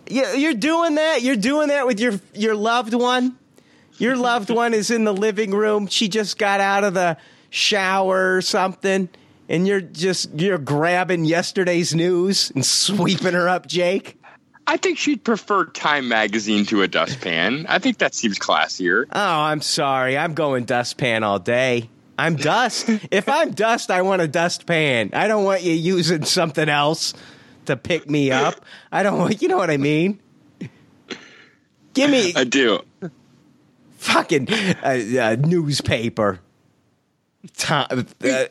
Yeah, you're doing that. You're doing that with your your loved one. Your loved one is in the living room. She just got out of the shower or something, and you're just you're grabbing yesterday's news and sweeping her up, Jake. I think she'd prefer Time Magazine to a dustpan. I think that seems classier. Oh, I'm sorry. I'm going dustpan all day. I'm dust. if I'm dust, I want a dustpan. I don't want you using something else to pick me up. I don't want, you know what I mean? Give me. I do. Fucking uh, uh, newspaper. Time, uh,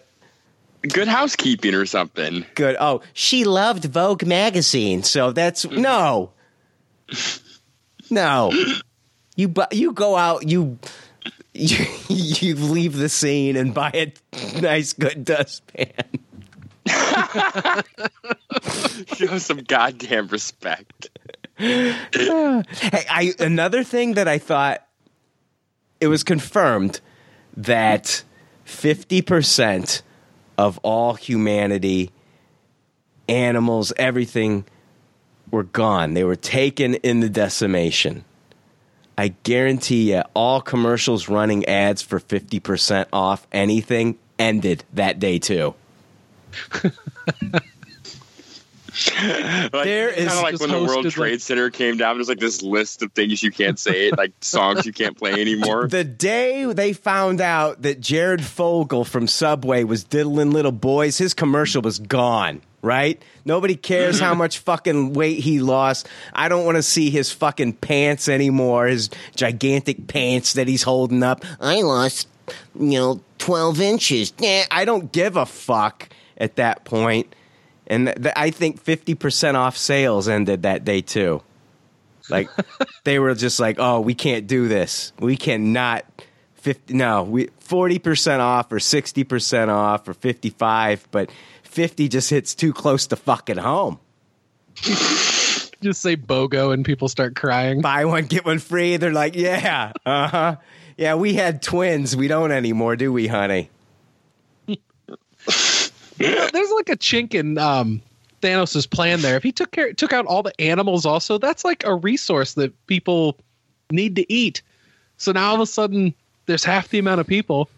Good housekeeping or something. Good. Oh, she loved Vogue magazine, so that's no, no. You you go out you. You, you leave the scene and buy a nice good dustpan. Show some goddamn respect. hey, I another thing that I thought it was confirmed that fifty percent of all humanity, animals, everything were gone. They were taken in the decimation. I guarantee you, all commercials running ads for 50% off anything ended that day too. like, There is kind of like when the World like- Trade Center came down. There's like this list of things you can't say, like songs you can't play anymore. The day they found out that Jared Fogle from Subway was diddling little boys, his commercial was gone. Right? Nobody cares how mm-hmm. much fucking weight he lost. I don't want to see his fucking pants anymore. His gigantic pants that he's holding up. I lost, you know, twelve inches. Nah, I don't give a fuck at that point. And th- th- I think fifty percent off sales ended that day too. Like they were just like, "Oh, we can't do this. We cannot." 50 no, we 40% off or 60% off or 55, but 50 just hits too close to fucking home. Just say BOGO and people start crying. Buy one get one free. They're like, "Yeah. Uh-huh. Yeah, we had twins. We don't anymore, do we, honey?" There's like a chink in um, Thanos' plan there. If he took care, took out all the animals, also that's like a resource that people need to eat. So now all of a sudden, there's half the amount of people,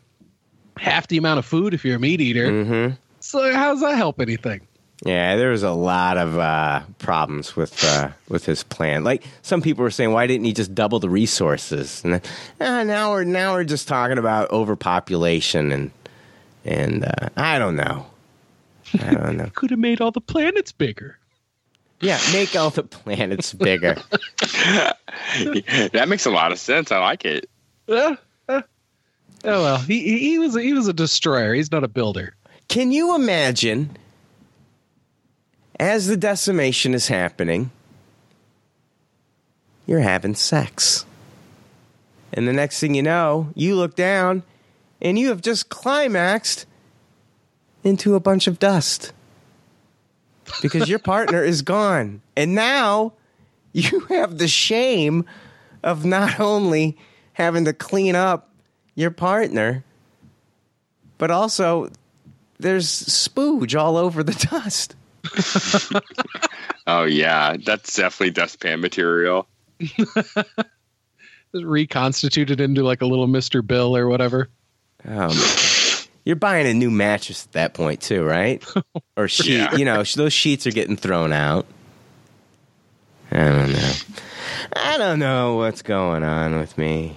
half the amount of food if you're a meat eater. Mhm. So how does that help anything? Yeah, there was a lot of uh, problems with uh, with his plan. Like some people were saying, why didn't he just double the resources? And then, uh, now we're now we're just talking about overpopulation and and uh, I don't know. I don't know. Could have made all the planets bigger. Yeah, make all the planets bigger. that makes a lot of sense. I like it. Uh, uh, oh well, he, he he was he was a destroyer. He's not a builder. Can you imagine as the decimation is happening, you're having sex. And the next thing you know, you look down and you have just climaxed into a bunch of dust because your partner is gone. And now you have the shame of not only having to clean up your partner, but also there's spooge all over the dust. Oh yeah, that's definitely dustpan material. Reconstituted into like a little Mister Bill or whatever. Um, you're buying a new mattress at that point too, right? Or sheet, Yeah. you know, those sheets are getting thrown out. I don't know. I don't know what's going on with me.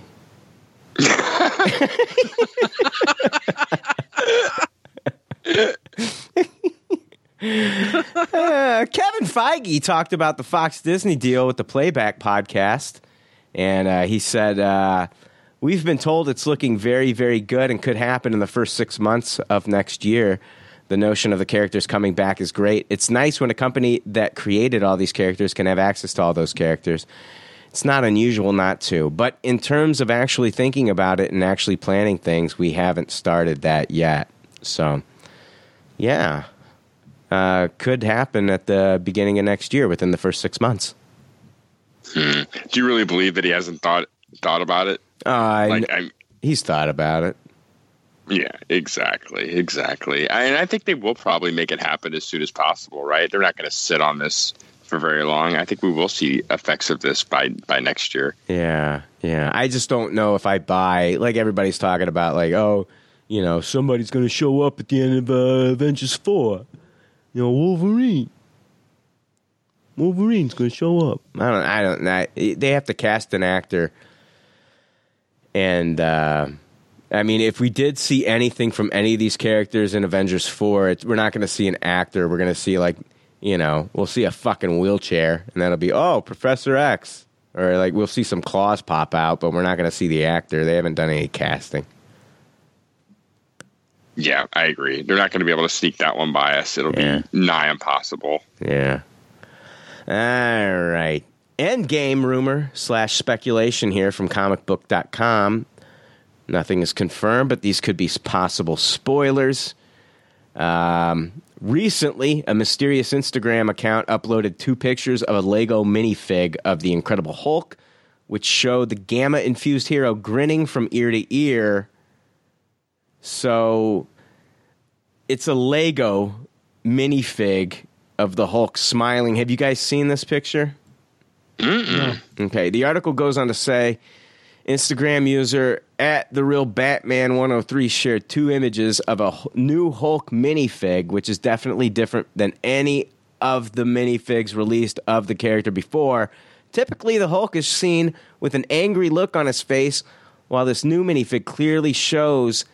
Uh, Kevin Feige talked about the Fox Disney deal with the Playback podcast, and uh, he said, uh, We've been told it's looking very, very good and could happen in the first six months of next year. The notion of the characters coming back is great. It's nice when a company that created all these characters can have access to all those characters. It's not unusual not to. But in terms of actually thinking about it and actually planning things, we haven't started that yet. So, yeah uh, could happen at the beginning of next year within the first six months. Hmm. Do you really believe that he hasn't thought thought about it? Uh, Like, I'm, he's thought about it. yeah, exactly, exactly. I, and I think they will probably make it happen as soon as possible. Right? They're not going to sit on this for very long. I think we will see effects of this by by next year. Yeah, yeah. I just don't know if I buy like everybody's talking about, like, oh, you know, somebody's going to show up at the end of uh, Avengers four. You know, Wolverine. Wolverine's going to show up. I don't. I don't. I, they have to cast an actor, and uh, I mean, if we did see anything from any of these characters in Avengers four, we're not going to see an actor. We're going to see like, you know, we'll see a fucking wheelchair, and that'll be oh, Professor X, or like we'll see some claws pop out, but we're not going to see the actor. They haven't done any casting. Yeah, I agree. They're not going to be able to sneak that one by us. It'll Yeah. be nigh impossible. Yeah. All right. Endgame rumor slash speculation here from comicbook.com. Nothing is confirmed, but these could be possible spoilers. Um, recently, a mysterious Instagram account uploaded two pictures of a Lego minifig of the Incredible Hulk, which showed the gamma infused hero grinning from ear to ear. So it's a Lego minifig of the Hulk smiling. Have you guys seen this picture? Okay. The article goes on to say Instagram user at the real Batman 103 shared two images of a new Hulk minifig, which is definitely different than any of the minifigs released of the character before. Typically, the Hulk is seen with an angry look on his face, while this new minifig clearly shows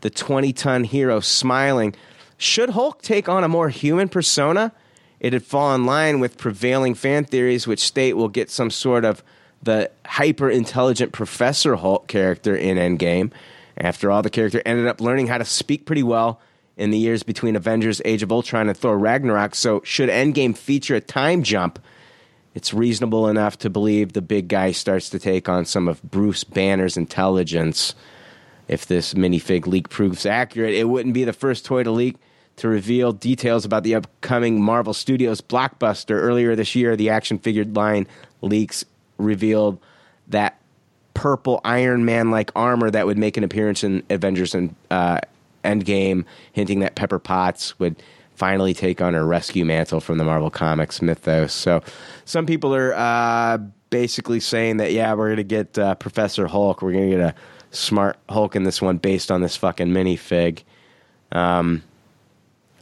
the 20 ton hero smiling. Should Hulk take on a more human persona, it'd fall in line with prevailing fan theories, which state we'll get some sort of the hyper intelligent Professor Hulk character in Endgame. After all, the character ended up learning how to speak pretty well in the years between Avengers Age of Ultron and Thor Ragnarok. So, should Endgame feature a time jump, it's reasonable enough to believe the big guy starts to take on some of Bruce Banner's intelligence. If this minifig leak proves accurate, it wouldn't be the first toy to leak to reveal details about the upcoming Marvel Studios blockbuster. Earlier this year, the action figure line leaks revealed that purple Iron Man like armor that would make an appearance in Avengers and uh, Endgame, hinting that Pepper Potts would finally take on her rescue mantle from the Marvel Comics mythos. So, some people are uh, basically saying that yeah, we're gonna get uh, Professor Hulk. We're gonna get a smart Hulk in this one based on this fucking minifig. Um,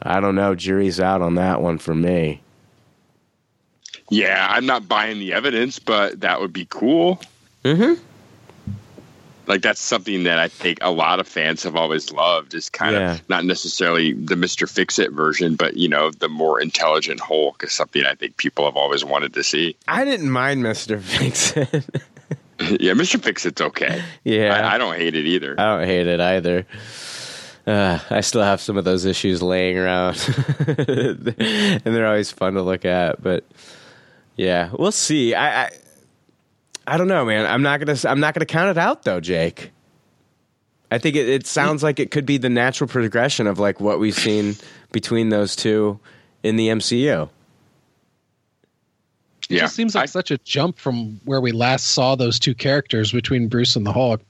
I don't know. Jury's out on that one for me. Yeah, I'm not buying the evidence, but that would be cool. Mm-hmm. Like that's something that I think a lot of fans have always loved. Is kind Yeah. of not necessarily the Mister Fix It version, but you know the more intelligent Hulk is something I think people have always wanted to see. I didn't mind Mister Vixen. yeah, Mister Fix It's okay. yeah, I, I don't hate it either. I don't hate it either. Uh, I still have some of those issues laying around, and they're always fun to look at. But yeah, we'll see. I, I I don't know, man. I'm not gonna I'm not gonna count it out though, Jake. I think it, it sounds like it could be the natural progression of like what we've seen between those two in the MCU. It just seems like such a jump from where we last saw those two characters between Bruce and the Hulk.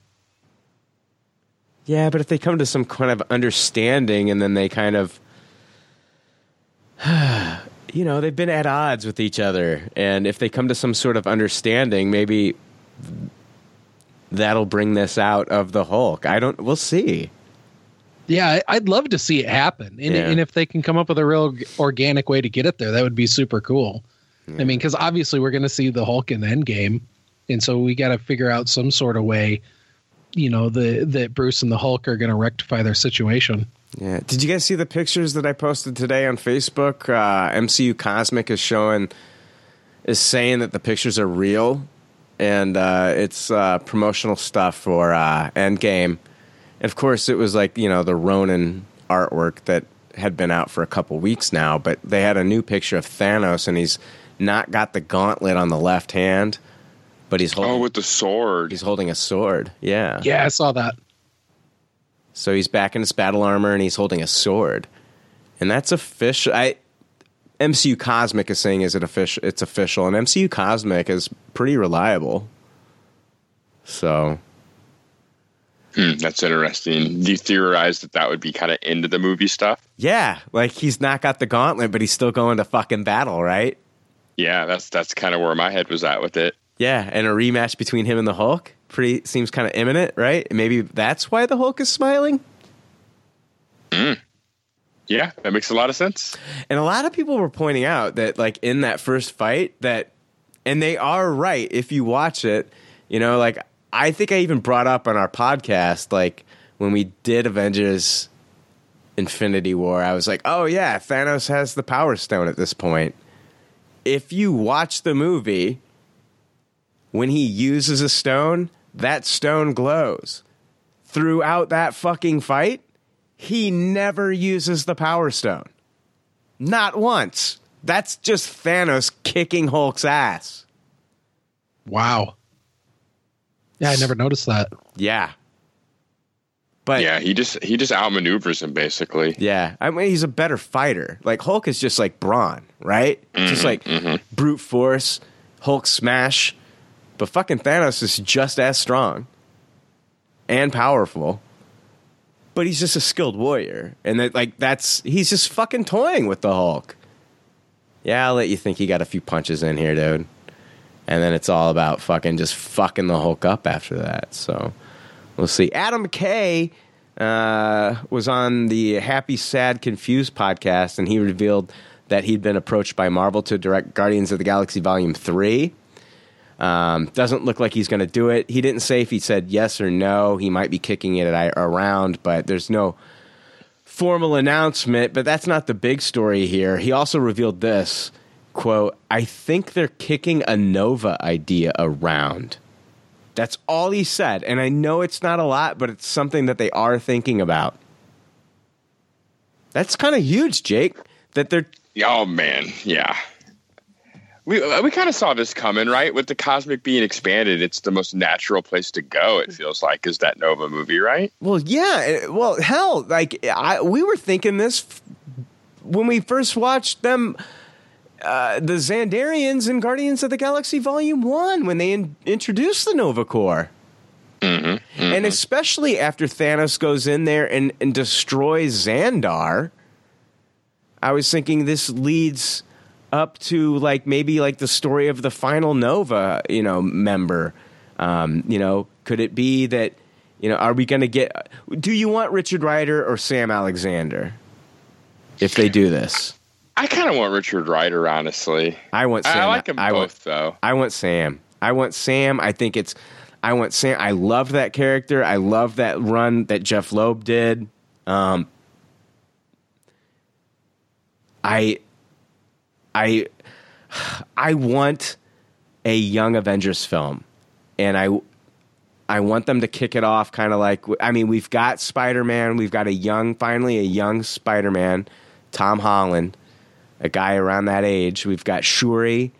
Yeah, but if they come to some kind of understanding and then they kind of, you know, they've been at odds with each other. And if they come to some sort of understanding, maybe that'll bring this out of the Hulk. I don't, we'll see. Yeah, I'd love to see it happen. And, Yeah. and if they can come up with a real organic way to get it there, that would be super cool. I mean, because obviously we're going to see the Hulk in the Endgame, and so we got to figure out some sort of way, you know, the that Bruce and the Hulk are going to rectify their situation. Yeah. Did you guys see the pictures that I posted today on Facebook? Uh, MCU Cosmic is showing, is saying that the pictures are real, and uh, it's uh, promotional stuff for uh, Endgame. And of course, it was like you know the Ronin artwork that had been out for a couple weeks now, but they had a new picture of Thanos, and he's not got the gauntlet on the left hand, but he's holding Oh, with the sword. he's holding a sword. Yeah. Yeah, I saw that. So he's back in his battle armor and he's holding a sword. And that's official. I MCU Cosmic is saying is it official? It's official, and MCU Cosmic is pretty reliable. So Hmm, that's interesting. Do you theorize that that would be kind of into the movie stuff? yeah, like he's not got the gauntlet, but he's still going to fucking battle, right? Yeah, that's that's kind of where my head was at with it. Yeah, and a rematch between him and the Hulk pretty seems kind of imminent, right? Maybe that's why the Hulk is smiling. Hmm. Yeah, that makes a lot of sense. And a lot of people were pointing out that, like, in that first fight, that, and they are right if you watch it, you know, like, I think I even brought up on our podcast, like, when we did Avengers Infinity War, I was like, oh, yeah, Thanos has the Power Stone at this point. If you watch the movie, when he uses a stone, that stone glows. Throughout that fucking fight, he never uses the Power Stone. Not once. That's just Thanos kicking Hulk's ass. Wow. Yeah, I never noticed that. Yeah. But yeah, he just he just outmaneuvers him basically. Yeah, I mean he's a better fighter. Like Hulk is just like brawn, right? Just mm-hmm, like mm-hmm. brute force, Hulk smash. But fucking Thanos is just as strong and powerful. But he's just a skilled warrior, and that like that's he's just fucking toying with the Hulk. Yeah, I'll let you think he got a few punches in here, dude. And then it's all about fucking just fucking the Hulk up after that. So we'll see. Adam McKay uh, was on the Happy, Sad, Confused podcast, and he revealed that he'd been approached by Marvel to direct Guardians of the Galaxy Volume 3. Um, doesn't look like he's going to do it. He didn't say if he said yes or no. He might be kicking it around, but there's no formal announcement. But that's not the big story here. He also revealed this quote, I think they're kicking a Nova idea around. That's all he said. And I know it's not a lot, but it's something that they are thinking about. That's kind of huge, Jake. That they're Oh man, yeah. We we kind of saw this coming, right? With the cosmic being expanded, it's the most natural place to go. It feels like is that Nova movie, right? Well, yeah. eh, Well, hell, like I, we were thinking this f- when we first watched them, uh, the Xandarians in Guardians of the Galaxy Volume One, when they in- introduced the Nova Corps. And especially after Thanos goes in there and, and destroys Xandar, I was thinking this leads up to like maybe like the story of the final Nova, you know, member. Um, you know, could it be that you know, are we going to get? Do you want Richard Rider or Sam Alexander? If they do this, I kind of want Richard Rider, honestly. I want. I- Sam. I like 'em I want- both, though. I want Sam. I want Sam. I think it's. I want Sam. I love that character. I love that run that Jeph Loeb did. Um, I, I, I want a Young Avengers film, and I, I want them to kick it off kind of like. I mean, we've got Spider Man. We've got a young, finally a young Spider Man, Tom Holland, a guy around that age. We've got Shuri.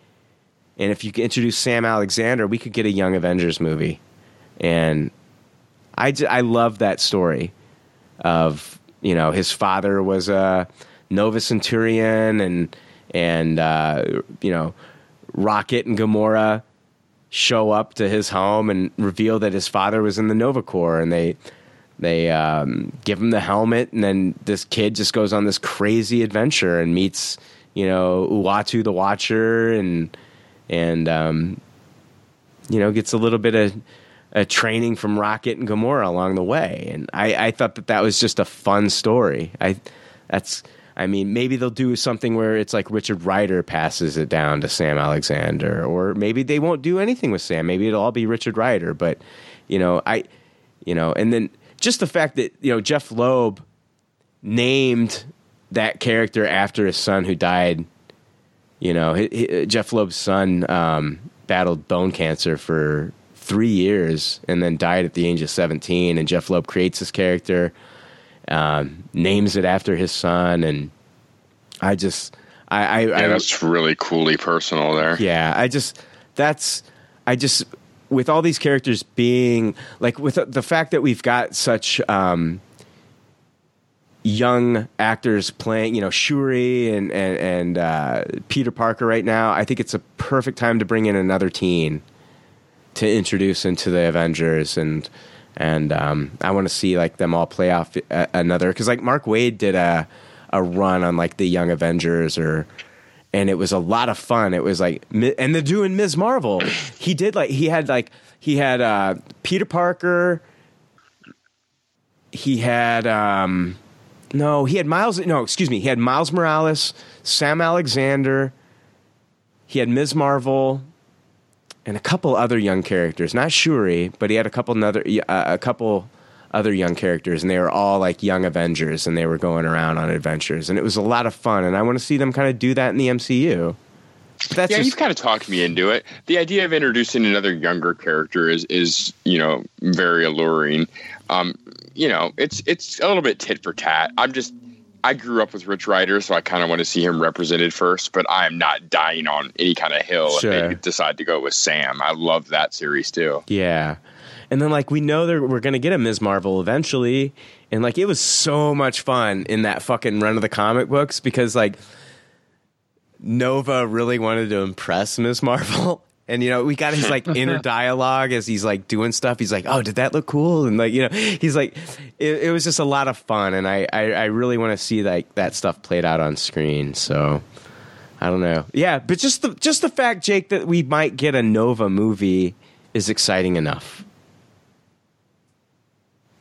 And if you introduce Sam Alexander, we could get a Young Avengers movie. And I, I love that story of, you know, his father was a Nova Centurion and, and uh, you know, Rocket and Gamora show up to his home and reveal that his father was in the Nova Corps. And they, they um, give him the helmet. And then this kid just goes on this crazy adventure and meets, you know, Uatu the Watcher and, and um, you know gets a little bit of uh, training from Rocket and Gamora along the way, and I, I thought that that was just a fun story. I that's I mean maybe they'll do something where it's like Richard Rider passes it down to Sam Alexander, or maybe they won't do anything with Sam. Maybe it'll all be Richard Rider, but you know I you know and then just the fact that you know Jeph Loeb named that character after his son who died you know, hi hi Jeph Loeb's son um, battled bone cancer for three years and then died at the age of 17. And Jeph Loeb creates this character, um, names it after his son. And I just, I, I, Yeah, I that's really coolly personal there. yeah, I just that's I just with all these characters being like with the fact that we've got such um young actors playing, you know, Shuri and and, and uh, Peter Parker right now, I think it's a perfect time to bring in another teen to introduce into the Avengers and and um, I want to see like them all play off a- another because like Mark Waid did a a run on like the Young Avengers or and it was a lot of fun. It was like and they're doing Ms. Marvel. He did like he had like he had uh, Peter Parker. He had um, no, he had Miles. No, excuse me. He had Miles Morales, Sam Alexander. He had Ms. Marvel, and a couple other young characters. Not Shuri, but he had a couple another uh, a couple other young characters, and they were all like young Avengers, and they were going around on adventures, and it was a lot of fun. And I want to see them kind of do that in the MCU. That's yeah, just- you've kind of talked me into it. The idea of introducing another younger character is is you know very alluring. Um, you know, it's it's a little bit tit for tat. I'm just I grew up with Rich Rider, so I kind of want to see him represented first. But I am not dying on any kind of hill Sure. if they decide to go with Sam. I love that series too. Yeah. And then like we know that we're gonna get a Ms. Marvel eventually, and like it was so much fun in that fucking run of the comic books because like Nova really wanted to impress Ms. Marvel. And you know, we got his like inner dialogue as he's like doing stuff. He's like, "Oh, did that look cool?" And like, you know, he's like, it, it was just a lot of fun, and I, I, I really want to see like that stuff played out on screen. So, I don't know. Yeah, but just the just the fact, Jake, that we might get a Nova movie is exciting enough.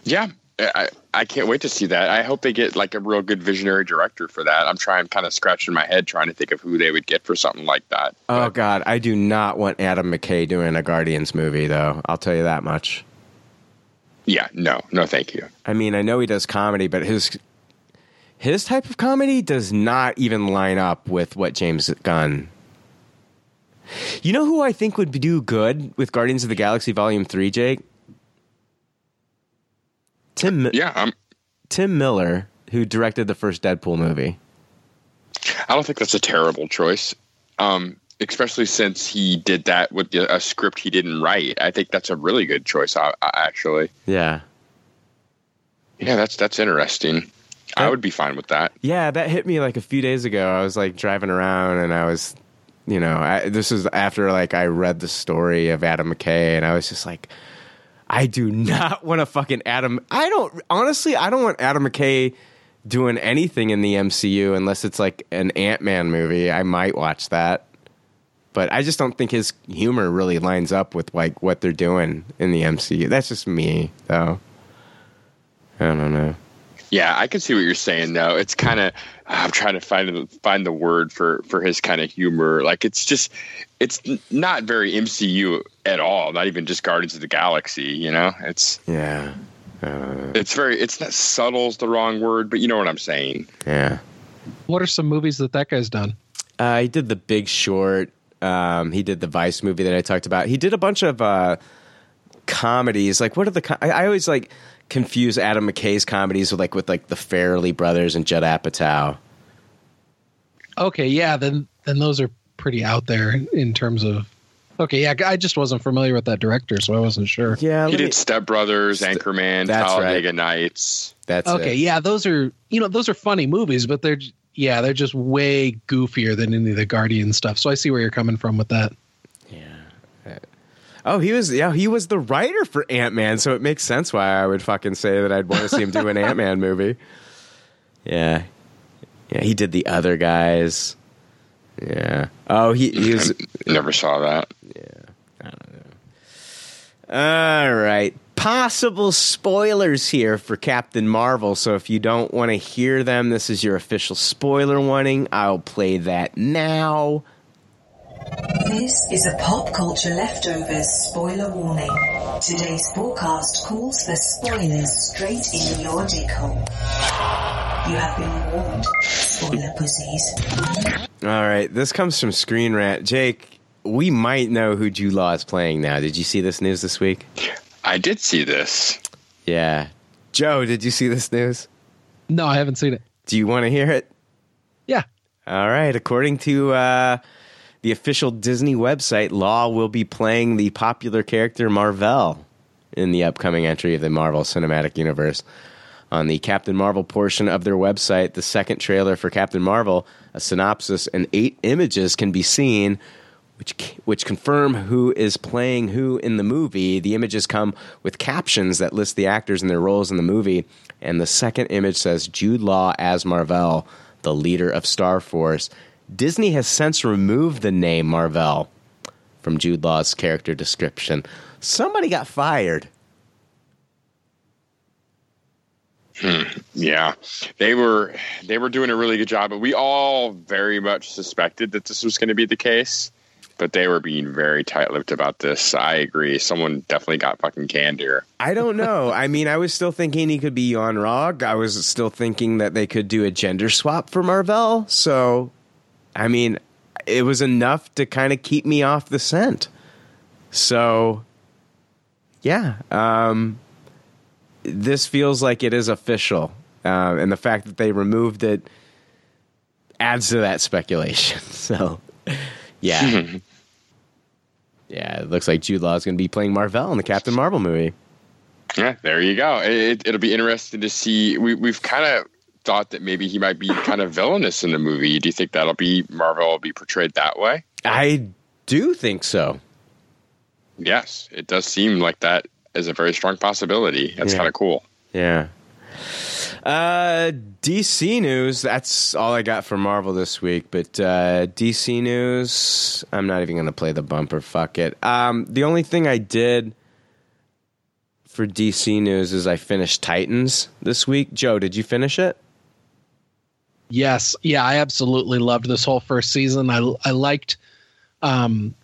Yeah, I, I can't wait to see that. I hope they get like a real good visionary director for that. I'm trying, kind of scratching my head trying to think of who they would get for something like that. Oh God, I do not want Adam McKay doing a Guardians movie, though. I'll tell you that much. Yeah, no, no, thank you. I mean, I know he does comedy, but his his type of comedy does not even line up with what James Gunn. You know who I think would do good with Guardians of the Galaxy Volume Three, Jake? Tim. Yeah, I'm. Tim Miller, who directed the first Deadpool movie. I don't think that's a terrible choice, um, especially since he did that with the, a script he didn't write. I think that's a really good choice, actually. Yeah. Yeah, that's that's interesting. I would be fine with that. Yeah, that hit me like a few days ago. I was like driving around and I was, you know, I, this is after like I read the story of Adam McKay and I was just like, I do not want to fucking Adam. I don't honestly. I don't want Adam McKay doing anything in the MCU unless it's like an Ant Man movie. I might watch that, but I just don't think his humor really lines up with like what they're doing in the MCU. That's just me, though. I don't know. Yeah, I can see what you're saying though. It's kind of I'm trying to find find the word for for his kind of humor. Like it's just it's not very MCU at all. Not even just Guardians of the Galaxy. You know, it's yeah. it's very it's not subtle's the wrong word, but you know what I'm saying. Yeah. What are some movies that that guy's done? Uh, he did The Big Short. Um, he did the Vice movie that I talked about. He did a bunch of uh, comedies. Like, what are the? Co- I, I always like confuse Adam McKay's comedies with like with like the Farrelly brothers and Judd Apatow. Okay, yeah, then then those are pretty out there in terms of. Okay, yeah, I just wasn't familiar with that director, so I wasn't sure. Yeah, he did Step Brothers, Anchorman, That's Talladega right. Nights. That's okay, yeah, those are you know those are funny movies, but they're yeah they're just way goofier than any of the Guardian stuff. So I see where you're coming from with that. Yeah. Oh, he was yeah, he was the writer for Ant Man, so it makes sense why I would fucking say that I'd want to see him do an Ant Man movie. Yeah, yeah, he did the other guys. Yeah. Oh, he he was. Never saw that. Yeah. All right. Possible spoilers here for Captain Marvel. So if you don't want to hear them, this is your official spoiler warning. I'll play that now. This is a pop culture leftovers spoiler warning. Today's forecast calls for spoilers straight in your dick hole. You have been warned, spoiler pussies. All right. This comes from Screen Rant. Jake, we might know who Jude Law is playing now. Did you see this news this week? I did see this. Yeah. Joe, did you see this news? No, I haven't seen it. Do you want to hear it? Yeah. All right. According to uh, the official Disney website, Law will be playing the popular character Mar-Vell in the upcoming entry of the Marvel Cinematic Universe. On the Captain Marvel portion of their website, the second trailer for Captain Marvel, a synopsis and eight images can be seen, which which confirm who is playing who in the movie. The images come with captions that list the actors and their roles in the movie, and the second image says Jude Law as Mar-Vell, the leader of Star Force. Disney has since removed the name Mar-Vell from Jude Law's character description. Somebody got fired. Hmm. Yeah, they were they were doing a really good job, but we all very much suspected that this was going to be the case. But they were being very tight-lipped about this. I agree. Someone definitely got fucking canned here. I don't know. I mean, I was still thinking he could be Yon-Rogg. I was still thinking that they could do a gender swap for Mar-Vell. So, I mean, it was enough to kind of keep me off the scent. So, yeah, um, this feels like it is official, uh, and the fact that they removed it adds to that speculation. So, yeah, yeah, it looks like Jude Law is going to be playing Mar-Vell in the Captain Marvel movie. Yeah, there you go. It, it'll be interesting to see. We, we've kind of thought that maybe he might be kind of villainous in the movie. Do you think that'll be Mar-Vell will be portrayed that way? I do think so. Yes, it does seem like that is a very strong possibility. That's Yeah. kind of cool. Yeah. Uh, DC news. That's all I got for Marvel this week. But uh, DC news. I'm not even going to play the bumper. Fuck it. Um, the only thing I did for DC news is I finished Titans this week. Joe, did you finish it? Yes, yeah, I absolutely loved this whole first season. I I liked. Um,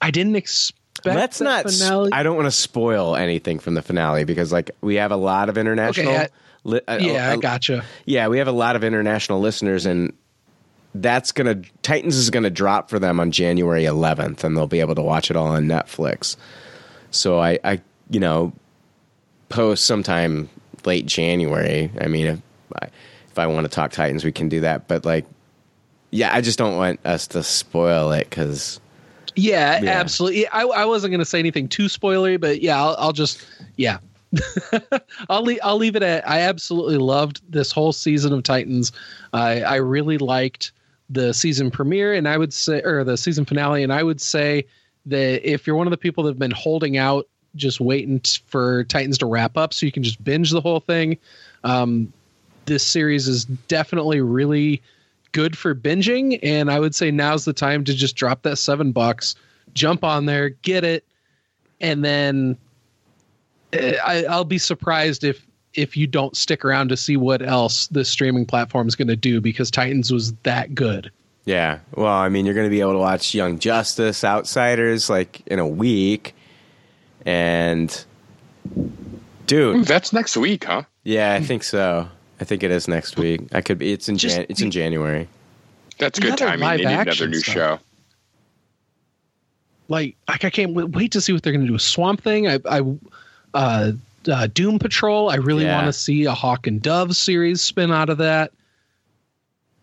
I didn't expect. Let's the not. finale. I don't want to spoil anything from the finale because, like, we have a lot of international. Okay, I- li- uh, yeah, I uh, gotcha. Yeah, we have a lot of international listeners, and that's gonna Titans is gonna drop for them on January 11th, and they'll be able to watch it all on Netflix. So I, I you know, post sometime late January. I mean, if I, if I want to talk Titans, we can do that. But like, yeah, I just don't want us to spoil it because Yeah, Yeah. absolutely. I, I wasn't going to say anything too spoilery, but yeah, I'll, I'll just yeah, I'll leave, I'll leave it at. I absolutely loved this whole season of Titans. I I really liked the season premiere, and I would say, or the season finale, and I would say that if you're one of the people that have been holding out, just waiting t- for Titans to wrap up, so you can just binge the whole thing. Um, this series is definitely really good for binging and i would say now's the time to just drop that seven bucks jump on there get it and then uh, I, i'll be surprised if if you don't stick around to see what else the streaming platform is going to do because titans was that good Yeah. Well, I mean, you're going to be able to watch Young Justice, Outsiders, like in a week. And, dude. That's next week, huh? Yeah, I think so. I think it is next week. I could be. It's in Jan- it's in January. That's good Another timing. They need another new stuff. show. like like i can't wait, wait to see what they're going to do with swamp thing i i uh, uh doom patrol i really Yeah. want to see a hawk and dove series spin out of that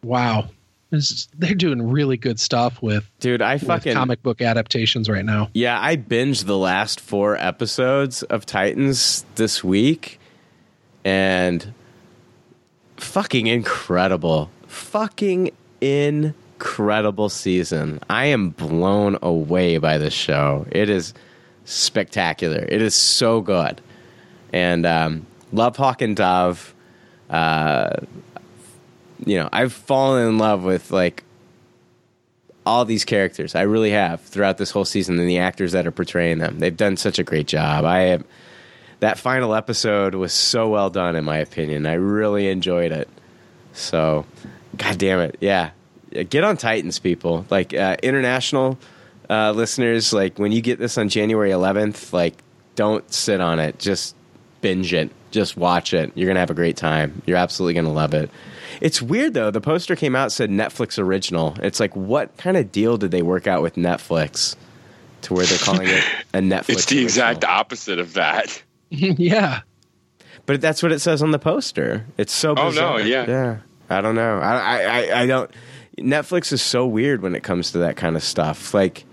wow This- they're doing really good stuff with Dude, I fucking comic book adaptations right now Yeah, I binged the last four episodes of Titans this week, and fucking incredible, fucking incredible season. I am blown away by this show. It is spectacular. It is so good, and um, love Hawk and Dove. Uh, you know, I've fallen in love with like all these characters. I really have throughout this whole season, and the actors that are portraying them. They've done such a great job. I have that final episode was so well done, in my opinion. I really enjoyed it. So, god damn it, yeah, get on Titans, people. Like uh, international uh, listeners, like when you get this on January 11th, like don't sit on it. Just binge it. Just watch it. You're gonna have a great time. You're absolutely gonna love it. It's weird though. The poster came out said Netflix original. It's like what kind of deal did they work out with Netflix to where they're calling it a Netflix? It's the original? exact opposite of that. yeah But that's what it says on the poster. It's so Oh, no, yeah. yeah. I don't know. I, I, I, I don't. Netflix is so weird when it comes to that kind of stuff. Like,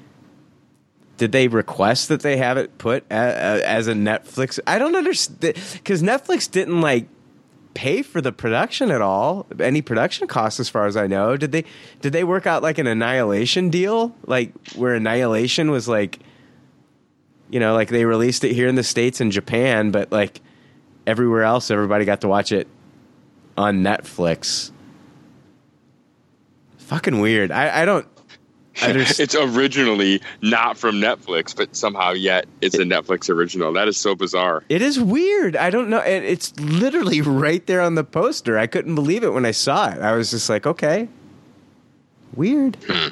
did they request that they have it put a, a, as a Netflix? I don't understand because Netflix didn't like pay for the production at all. Any production costs, as far as I know. Did they? Did they work out like an Annihilation deal, like where Annihilation was like, you know, like they released it here in the states and Japan, but like everywhere else, everybody got to watch it on Netflix. Fucking weird. I, I don't. understand. it's originally not from Netflix, but somehow yet it's a Netflix original. That is so bizarre. It is weird. I don't know. It, it's literally right there on the poster. I couldn't believe it when I saw it. I was just like, okay, weird. Hmm.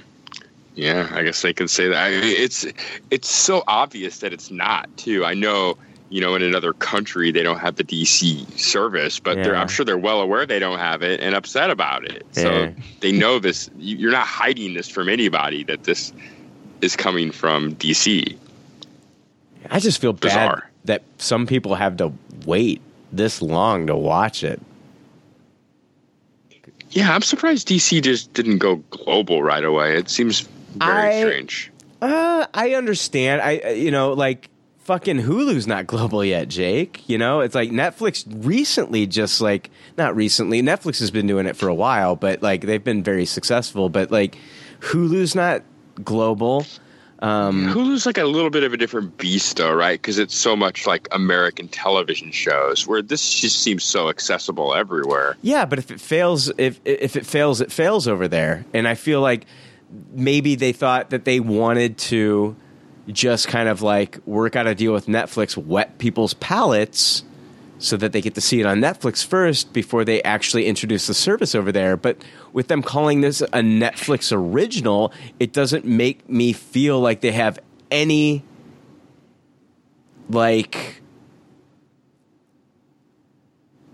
Yeah, I guess they can say that. I mean, it's it's so obvious that it's not too. I know, you know, in another country they don't have the DC service, but they're, Yeah. I'm sure they're well aware they don't have it and upset about it. So they know this. you- You're not hiding this from anybody that this is coming from DC. I just feel bad Bizarre. that some people have to wait this long to watch it. Yeah, I'm surprised DC just didn't go global right away. It seems very I- strange. Uh, I understand. I uh, you know like fucking Hulu's not global yet, Jake. You know, it's like Netflix recently just like not recently. Netflix has been doing it for a while, but like they've been very successful, but like Hulu's not global. Um Hulu's like a little bit of a different beast, though, right? Because it's so much like American television shows, where this just seems so accessible everywhere. Yeah, but if it fails, if if it fails, it fails over there. And I feel like maybe they thought that they wanted to just kind of like work out a deal with Netflix, wet people's palates so that they get to see it on Netflix first before they actually introduce the service over there. But with them calling this a Netflix original, it doesn't make me feel like they have any like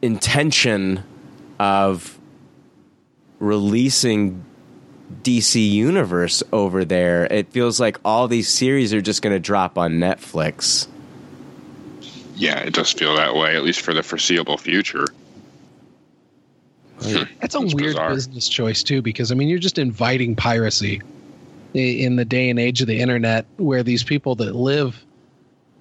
intention of releasing DC Universe over there. It feels like all these series are just going to drop on Netflix. Yeah, it does feel that way, at least for the foreseeable future. That's a It's weird bizarre. business choice too, because I mean, you're just inviting piracy in the day and age of the internet, where these people that live,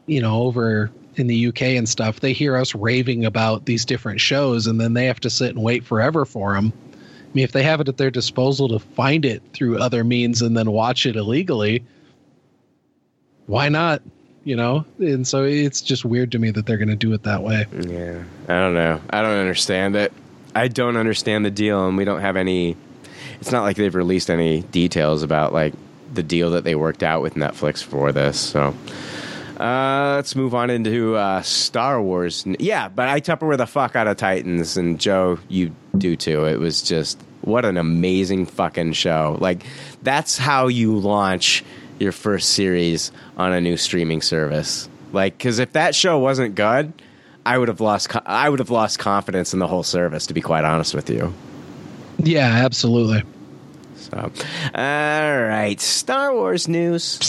you know, over in the UK and stuff, they hear us raving about these different shows, and then they have to sit and wait forever for them. I mean, if they have it at their disposal to find it through other means and then watch it illegally, why not? You know, and so it's just weird to me that they're going to do it that way. Yeah, I don't know. I don't understand it. I don't understand the deal, and we don't have any. It's not like they've released any details about like the deal that they worked out with Netflix for this. So uh, let's move on into uh, Star Wars. Yeah, but I Tupperware the fuck out of Titans, and Joe, you do too. It was just what an amazing fucking show. Like that's how you launch your first series on a new streaming service. Like, because if that show wasn't good, I would have lost. co- I would have lost confidence in the whole service. To be quite honest with you. Yeah, absolutely. So, all right, Star Wars news.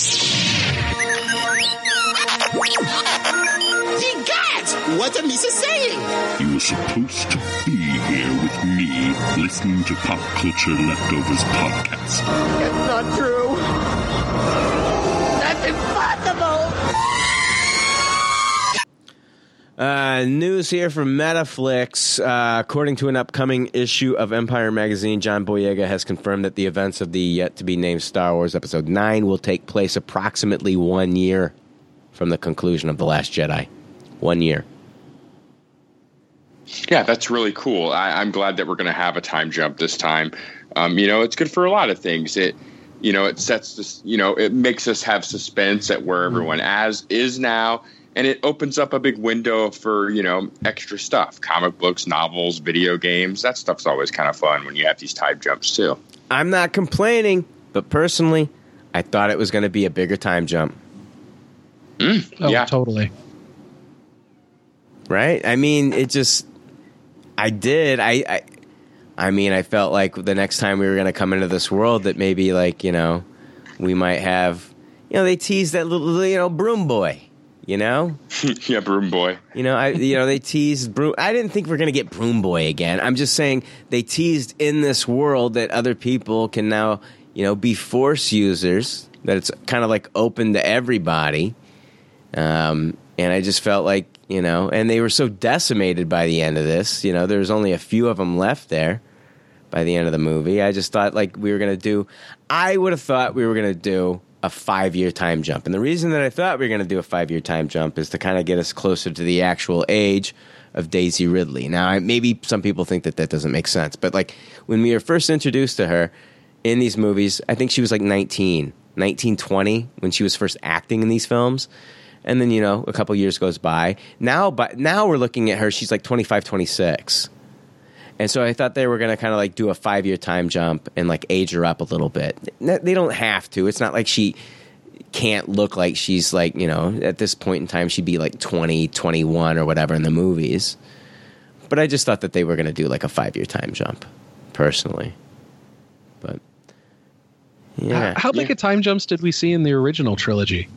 Ye gods! What are Misa saying? You were supposed to be here with me, listening to Pop Culture Leftovers podcast. It's not true. That's impossible! Uh, news here from Metaflix. Uh, according to an upcoming issue of Empire magazine, John Boyega has confirmed that the events of the yet to be named Star Wars Episode 9 will take place approximately one year from the conclusion of The Last Jedi. One year. Yeah, that's really cool. I, I'm glad that we're going to have a time jump this time. Um, you know, it's good for a lot of things. It, you know, it sets this. You know, it makes us have suspense at where everyone as is now, and it opens up a big window for you know extra stuff: comic books, novels, video games. That stuff's always kind of fun when you have these time jumps too. I'm not complaining, but personally, I thought it was going to be a bigger time jump. Mm, oh, yeah. totally. right? I mean, it just, I did. I, I, I mean, I felt like the next time we were going to come into this world, that maybe like you know, we might have, you know, they teased that little, you know, broom boy. You know, yeah, broom boy. you know, I, you know, they teased broom. I didn't think we are going to get broom boy again. I'm just saying they teased in this world that other people can now, you know, be force users. That it's kind of like open to everybody. Um, and I just felt like, you know, and they were so decimated by the end of this. You know, there was only a few of them left there by the end of the movie. I just thought like we were going to do, I would have thought we were going to do a five year time jump. And the reason that I thought we were going to do a five year time jump is to kind of get us closer to the actual age of Daisy Ridley. Now, I- maybe some people think that that doesn't make sense, but like when we were first introduced to her in these movies, I think she was like 19, 19, 20 when she was first acting in these films. And then, you know, a couple years goes by. Now, but now we're looking at her, she's like 25, 26. And so I thought they were going to kind of like do a five year time jump and like age her up a little bit. They don't have to. It's not like she can't look like she's like, you know, at this point in time, she'd be like 20, 21 or whatever in the movies. But I just thought that they were going to do like a five year time jump, personally. But yeah. How, how big a time jumps did we see in the original trilogy?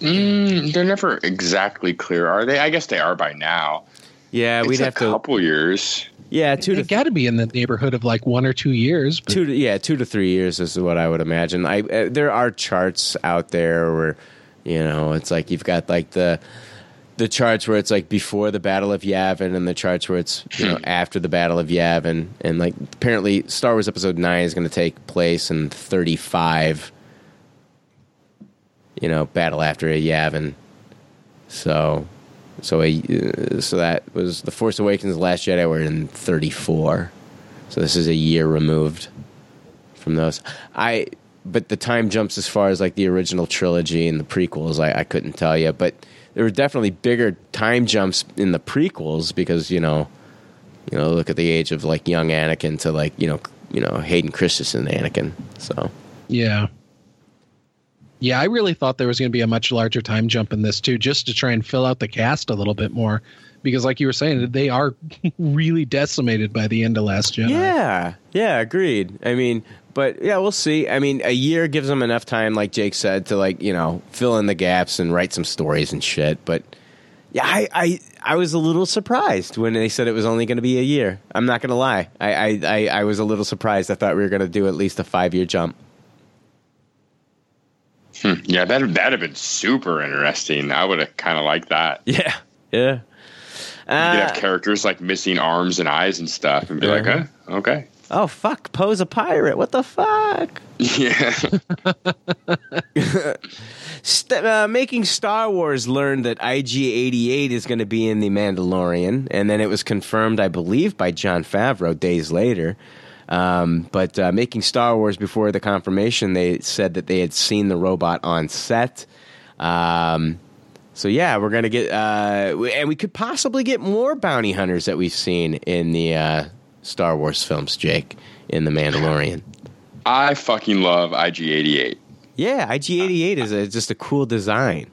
Mm, they're never exactly clear, are they? I guess they are by now. Yeah, It's we'd a have to. couple years. Yeah, two to It got to be in the neighborhood of like one or two years. But two to, yeah two to three years is what i would imagine i uh, there are charts out there where you know it's like you've got like the the charts where it's like before the battle of yavin and the charts where it's you know after the battle of yavin and like apparently star wars episode 9 is going to take place in 35 you know battle after a yavin so so a so that was the force awakens the last jedi were in 34 so this is a year removed from those. I but the time jumps as far as like the original trilogy and the prequels, I, I couldn't tell you. But there were definitely bigger time jumps in the prequels because you know, you know, look at the age of like young Anakin to like you know, you know Hayden Christensen Anakin. So Yeah. Yeah, I really thought there was going to be a much larger time jump in this too, just to try and fill out the cast a little bit more. Because, like you were saying, they are really decimated by the end of Last Jedi. Yeah, yeah, agreed. I mean, but yeah, we'll see. I mean, a year gives them enough time, like Jake said, to like you know fill in the gaps and write some stories and shit. But yeah, I I, I was a little surprised when they said it was only going to be a year. I'm not going to lie. I, I I I was a little surprised. I thought we were going to do at least a five year jump. Hmm. Yeah, that that'd have been super interesting. I would have kind of liked that. Yeah, yeah. you could have characters like missing arms and eyes and stuff, and be like, Uh-huh. huh, okay. Oh fuck! Poe's a pirate. What the fuck? Yeah. St- uh, making Star Wars learned that IG-88 is going to be in the Mandalorian, and then it was confirmed, I believe, by Jon Favreau days later. Um, but uh, making Star Wars before the confirmation, they said that they had seen the robot on set. Um, so yeah, we're gonna get, uh, and we could possibly get more bounty hunters that we've seen in the uh, Star Wars films, Jake, in the Mandalorian. I fucking love IG88. Yeah, IG-88 is a, just a cool design.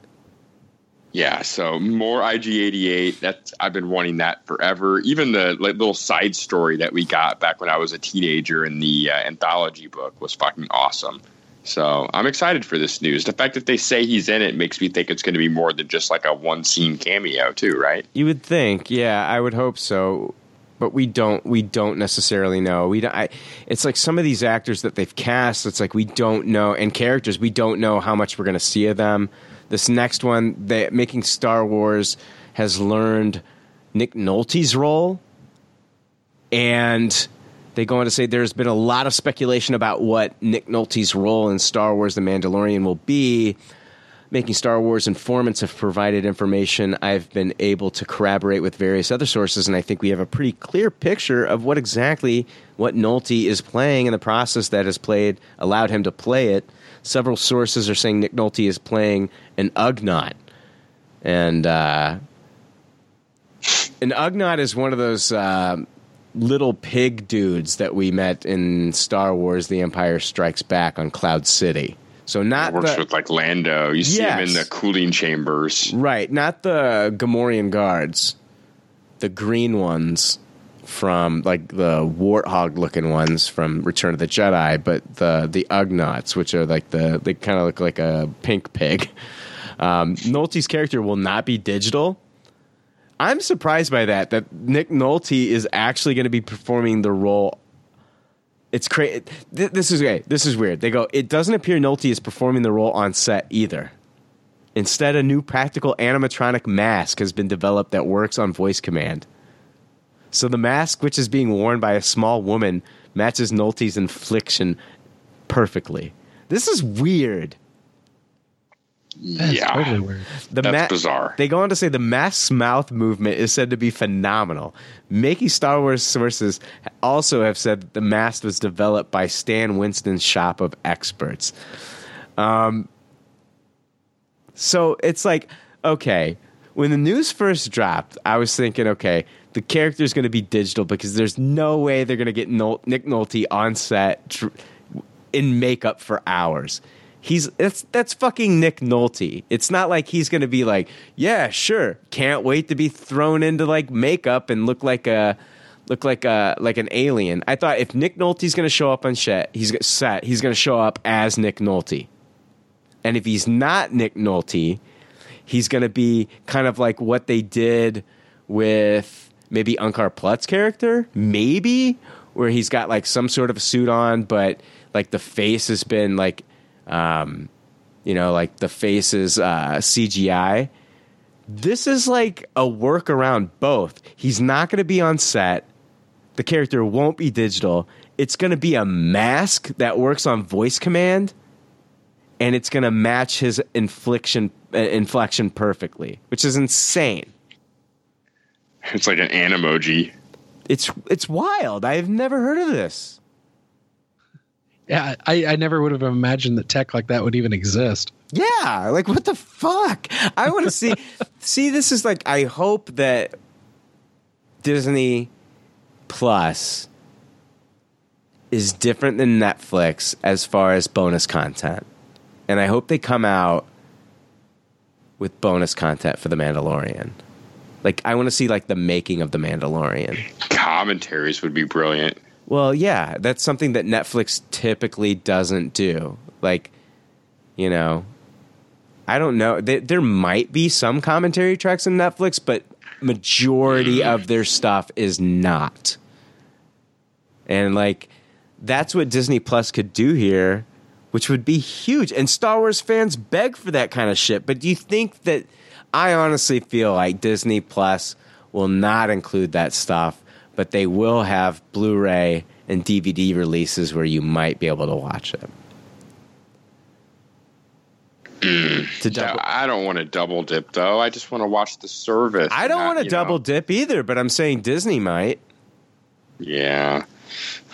Yeah, so more IG88. That's I've been wanting that forever. Even the like, little side story that we got back when I was a teenager in the uh, anthology book was fucking awesome. So I'm excited for this news. The fact that they say he's in it makes me think it's going to be more than just like a one scene cameo, too, right? You would think, yeah, I would hope so, but we don't. We don't necessarily know. We don't. I, it's like some of these actors that they've cast. It's like we don't know, and characters we don't know how much we're going to see of them. This next one, they, making Star Wars has learned Nick Nolte's role, and they go on to say there's been a lot of speculation about what Nick Nolte's role in Star Wars: The Mandalorian will be making Star Wars informants have provided information I've been able to corroborate with various other sources, and I think we have a pretty clear picture of what exactly what Nolte is playing and the process that has played allowed him to play it. Several sources are saying Nick Nolte is playing an Ugnaught, and uh, an Ugnaught is one of those. Uh, Little pig dudes that we met in Star Wars: The Empire Strikes Back on Cloud City. So not Works the, with like Lando. You see him in the cooling chambers. Right, not the Gamorrean guards, the green ones from like the warthog looking ones from Return of the Jedi, but the the Ugnaughts, which are like the they kind of look like a pink pig. Um, Nolte's character will not be digital. I'm surprised by that. That Nick Nolte is actually going to be performing the role. It's crazy. This is. This is weird. They go. It doesn't appear Nolte is performing the role on set either. Instead, a new practical animatronic mask has been developed that works on voice command. So the mask, which is being worn by a small woman, matches Nolte's infliction perfectly. This is weird. That's yeah. totally weird. The That's bizarre. They go on to say the mask's mouth movement is said to be phenomenal. Making Star Wars sources also have said that the mask was developed by Stan Winston's shop of experts. Um, so it's like, okay, when the news first dropped, I was thinking, okay, the character is going to be digital because there's no way they're going to get Nol- Nick Nolte on set tr- in makeup for hours. He's that's that's fucking Nick Nolte. It's not like he's going to be like, yeah, sure, can't wait to be thrown into like makeup and look like a look like a like an alien. I thought if Nick Nolte's going to show up on set, he's set, he's going to show up as Nick Nolte. And if he's not Nick Nolte, he's going to be kind of like what they did with maybe Unkar Plutt's character, maybe, where he's got like some sort of a suit on, but like the face has been like, um, you know, like the face is uh, CGI. This is like a work around both. He's not going to be on set. The character won't be digital. It's going to be a mask that works on voice command and it's going to match his infliction uh, inflection perfectly, which is insane. It's like an emoji. It's it's wild. I've never heard of this. Yeah, I, I never would have imagined that tech like that would even exist. Yeah, like what the fuck? I want to see. see, this is like I hope that Disney Plus is different than Netflix as far as bonus content, and I hope they come out with bonus content for The Mandalorian. Like I want to see like the making of The Mandalorian. Commentaries would be brilliant. Well, yeah, that's something that Netflix typically doesn't do. Like, you know, I don't know. There, there might be some commentary tracks in Netflix, but majority mm. of their stuff is not. And like, that's what Disney Plus could do here, which would be huge. And Star Wars fans beg for that kind of shit. But do you think that? I honestly feel like Disney Plus will not include that stuff but they will have Blu-ray and DVD releases where you might be able to watch it. to double- I don't want to double dip though. I just want to watch the service. I don't not, want to double know. dip either, but I'm saying Disney might. Yeah,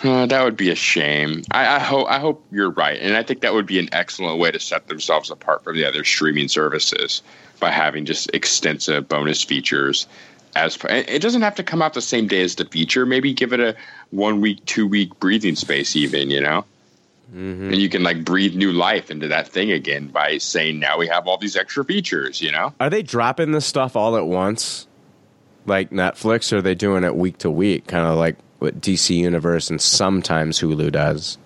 Uh, that would be a shame. I, I hope I hope you're right, and I think that would be an excellent way to set themselves apart from the other streaming services by having just extensive bonus features. As it doesn't have to come out the same day as the feature. Maybe give it a one week, two week breathing space, even you know. Mm-hmm. And you can like breathe new life into that thing again by saying, "Now we have all these extra features." You know. Are they dropping this stuff all at once, like Netflix, or are they doing it week to week, kind of like what DC Universe and sometimes Hulu does?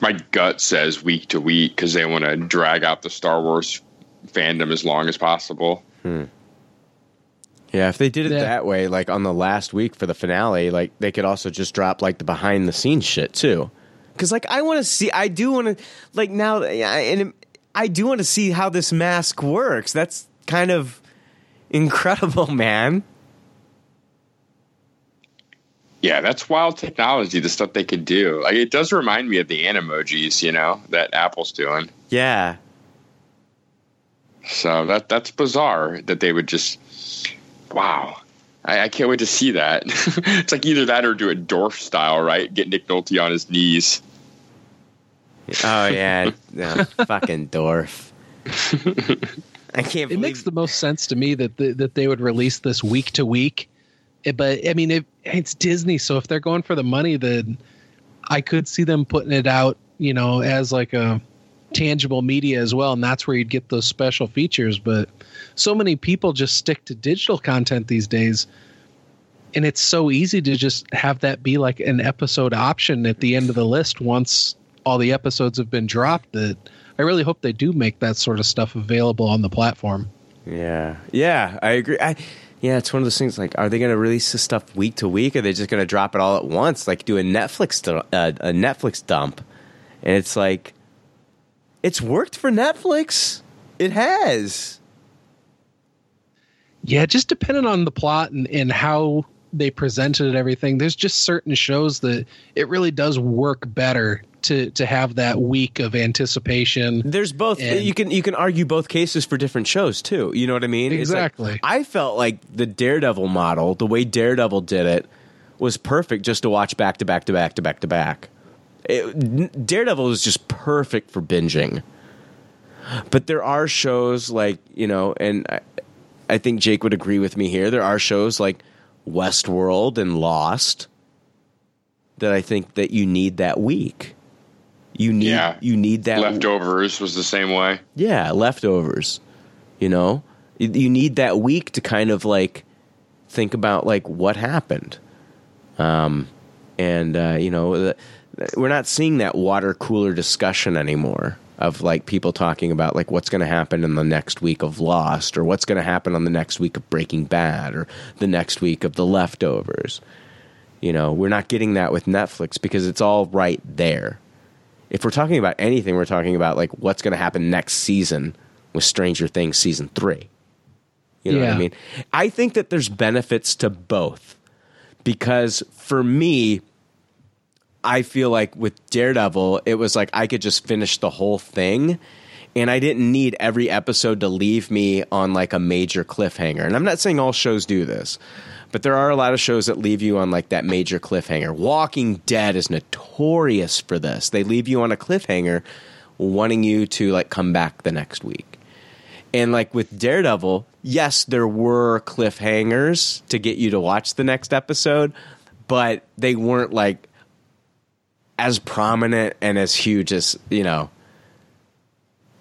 my gut says week to week because they want to drag out the Star Wars fandom as long as possible. Hmm. Yeah, if they did it Yeah. that way, like on the last week for the finale, like they could also just drop like the behind the scenes shit too. Because like I want to see, I do want to like now, and I do want to see how this mask works. That's kind of incredible, man. Yeah, that's wild technology. The stuff they could do, like it does remind me of the animojis, you know, that Apple's doing. Yeah, So that that's bizarre that they would just. Wow, I, I can't wait to see that. it's like either that or do it Dorf style, right? Get Nick Nolte on his knees. Oh yeah, yeah fucking Dorf. I can't. Believe it makes the most sense to me that the, that they would release this week to week. But I mean, it, it's Disney, so if they're going for the money, then I could see them putting it out, you know, as like a tangible media as well, and that's where you'd get those special features. But so many people just stick to digital content these days, and it's so easy to just have that be like an episode option at the end of the list once all the episodes have been dropped. That I really hope they do make that sort of stuff available on the platform. Yeah, yeah, I agree. I, yeah, it's one of those things. Like, are they going to release this stuff week to week? Or are they just going to drop it all at once? Like, do a Netflix uh, a Netflix dump? And it's like, it's worked for Netflix. It has. Yeah, just depending on the plot and, and how they presented it, everything. There's just certain shows that it really does work better to to have that week of anticipation. There's both. And- you can you can argue both cases for different shows too. You know what I mean? It's like- Exactly. I felt like the Daredevil model, the way Daredevil did it, was perfect just to watch back to back to back to back to back. It, Daredevil is just perfect for binging. But there are shows like you know, and I, I think Jake would agree with me here. There are shows like Westworld and Lost that I think that you need that week. You need Yeah. you need that Leftovers was the same way. yeah, leftovers. You know, you, you need that week to kind of like think about like what happened. Um, and uh, you know, the, we're not seeing that water cooler discussion anymore of like people talking about like what's going to happen in the next week of Lost or what's going to happen on the next week of Breaking Bad or the next week of The Leftovers. You know, we're not getting that with Netflix because it's all right there. If we're talking about anything, we're talking about like what's going to happen next season with Stranger Things season three. You know what I mean? I think that there's benefits to both because for me, I feel like with Daredevil, it was like I could just finish the whole thing and I didn't need every episode to leave me on like a major cliffhanger. And I'm not saying all shows do this, but there are a lot of shows that leave you on like that major cliffhanger. Walking Dead is notorious for this. They leave you on a cliffhanger wanting you to like come back the next week. And like with Daredevil, yes, there were cliffhangers to get you to watch the next episode, but they weren't like as prominent and as huge as, you know,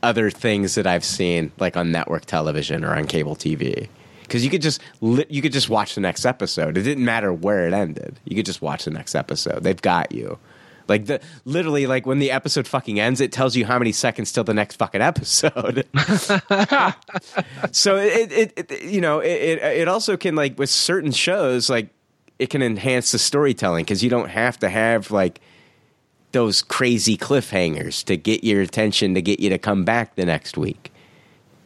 other things that I've seen like on network television or on cable TV. Cuz you could just li- you could just watch the next episode. It didn't matter where it ended. You could just watch the next episode. They've got you. Like the literally like when the episode fucking ends, it tells you how many seconds till the next fucking episode. so it, it, it you know it it also can like with certain shows like it can enhance the storytelling because you don't have to have like those crazy cliffhangers to get your attention to get you to come back the next week.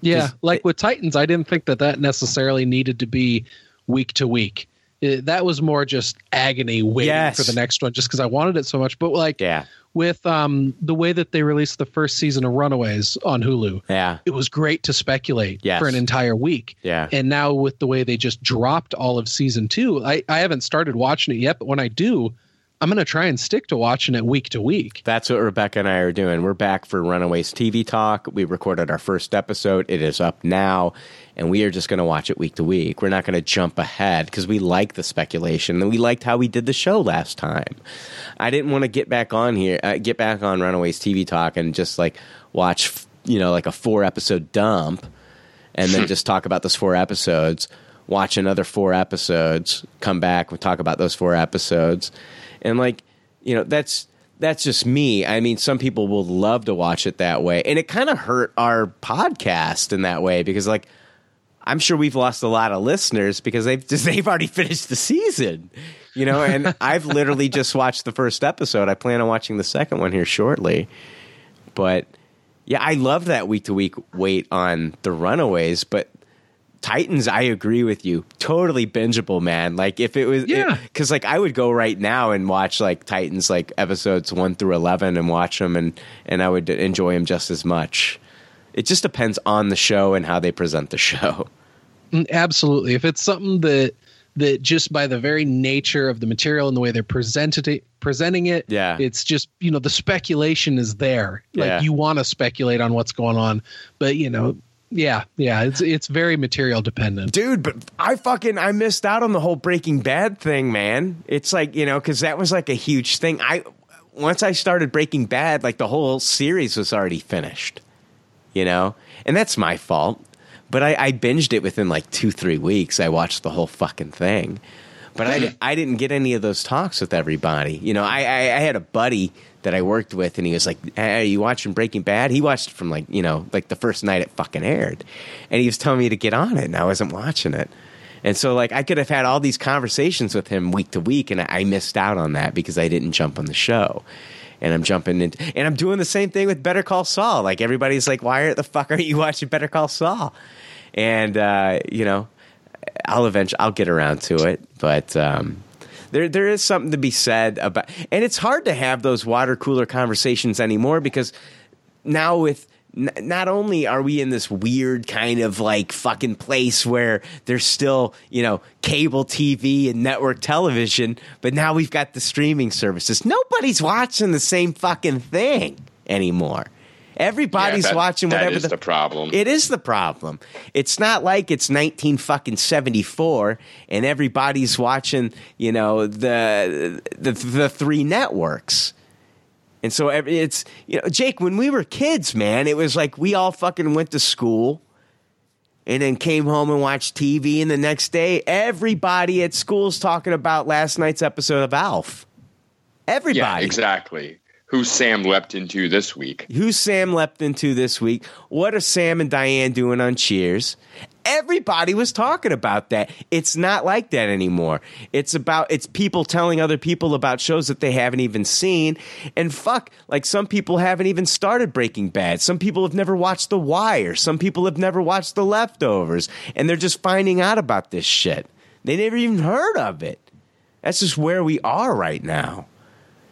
Yeah, like with Titans, I didn't think that that necessarily needed to be week to week. It- that was more just agony waiting Yes. for the next one, just because I wanted it so much. But like, yeah, with um the way that they released the first season of Runaways on Hulu, yeah, it was great to speculate Yes. for an entire week. Yeah. and now with the way they just dropped all of season two, I I haven't started watching it yet, but when I do, I'm gonna try and stick to watching it week to week. That's what Rebecca and I are doing. We're back for Runaways TV Talk. We recorded our first episode. It is up now, and we are just going to watch it week to week. We're not going to jump ahead because we like the speculation and we liked how we did the show last time. I didn't want to get back on here, uh, get back on Runaways TV Talk and just like watch, you know, like a four episode dump and then just talk about those four episodes, watch another four episodes, come back, we talk about those four episodes. And like, you know, that's that's just me. I mean, some people will love to watch it that way. And it kind of hurt our podcast in that way because like I'm sure we've lost a lot of listeners because they've just, they've already finished the season. You know, and I've literally just watched the first episode. I plan on watching the second one here shortly. But yeah, I love that week to week wait on the Runaways, but Titans, I agree with you. Totally bingeable, man. Like if it was, Yeah. because like I would go right now and watch like Titans, like episodes one through eleven, and watch them, and and I would enjoy them just as much. It just depends on the show and how they present the show. Mm, Absolutely. If it's something that that just by the very nature of the material and the way they're presented it, presenting it, Yeah. it's just you know the speculation is there. Like Yeah. you want to speculate on what's going on, but you know, yeah, yeah, it's it's very material dependent. dude but i fucking i missed out on the whole breaking bad thing man. It's like you know because that was like a huge thing. I once i started breaking bad like the whole series was already finished you know? And that's my fault. But i, I binged it within like two three weeks. I watched the whole fucking thing. But I, I didn't get any of those talks with everybody. You know I, I, I had a buddy that i worked with and he was like hey, are you watching breaking bad? He watched it from like you know like the first night it fucking aired. And he was telling me to get on it and i wasn't watching it. And so like i could have had all these conversations with him week to week and i missed out on that because i didn't jump on the show. And i'm jumping into and i'm doing the same thing with better call saul. Like everybody's like why the fuck aren't you watching better call saul? And uh, you know I'll eventually I'll get around to it, but um, there there is something to be said about, and it's hard to have those water cooler conversations anymore because now with not only are we in this weird kind of like fucking place where there's still you know cable TV and network television, but now we've got the streaming services. Nobody's watching the same fucking thing anymore. Everybody's Yeah, that- watching whatever is the problem. It is the problem. It's not like it's 19 fucking 74 and everybody's watching, you know, the the, the three networks. And so every, it's you know, Jake, when we were kids, man, it was like we all fucking went to school and then came home and watched TV and the next day everybody at school's talking about last night's episode of Alf. Everybody. Yeah, exactly. Who Sam leapt into this week? Who's Sam leapt into this week? What are Sam and Diane doing on Cheers? Everybody was talking about that. It's not like that anymore. It's about it's people telling other people about shows that they haven't even seen. And fuck, like some people haven't even started Breaking Bad. Some people have never watched The Wire. Some people have never watched The Leftovers. And they're just finding out about this shit. They never even heard of it. That's just where we are right now.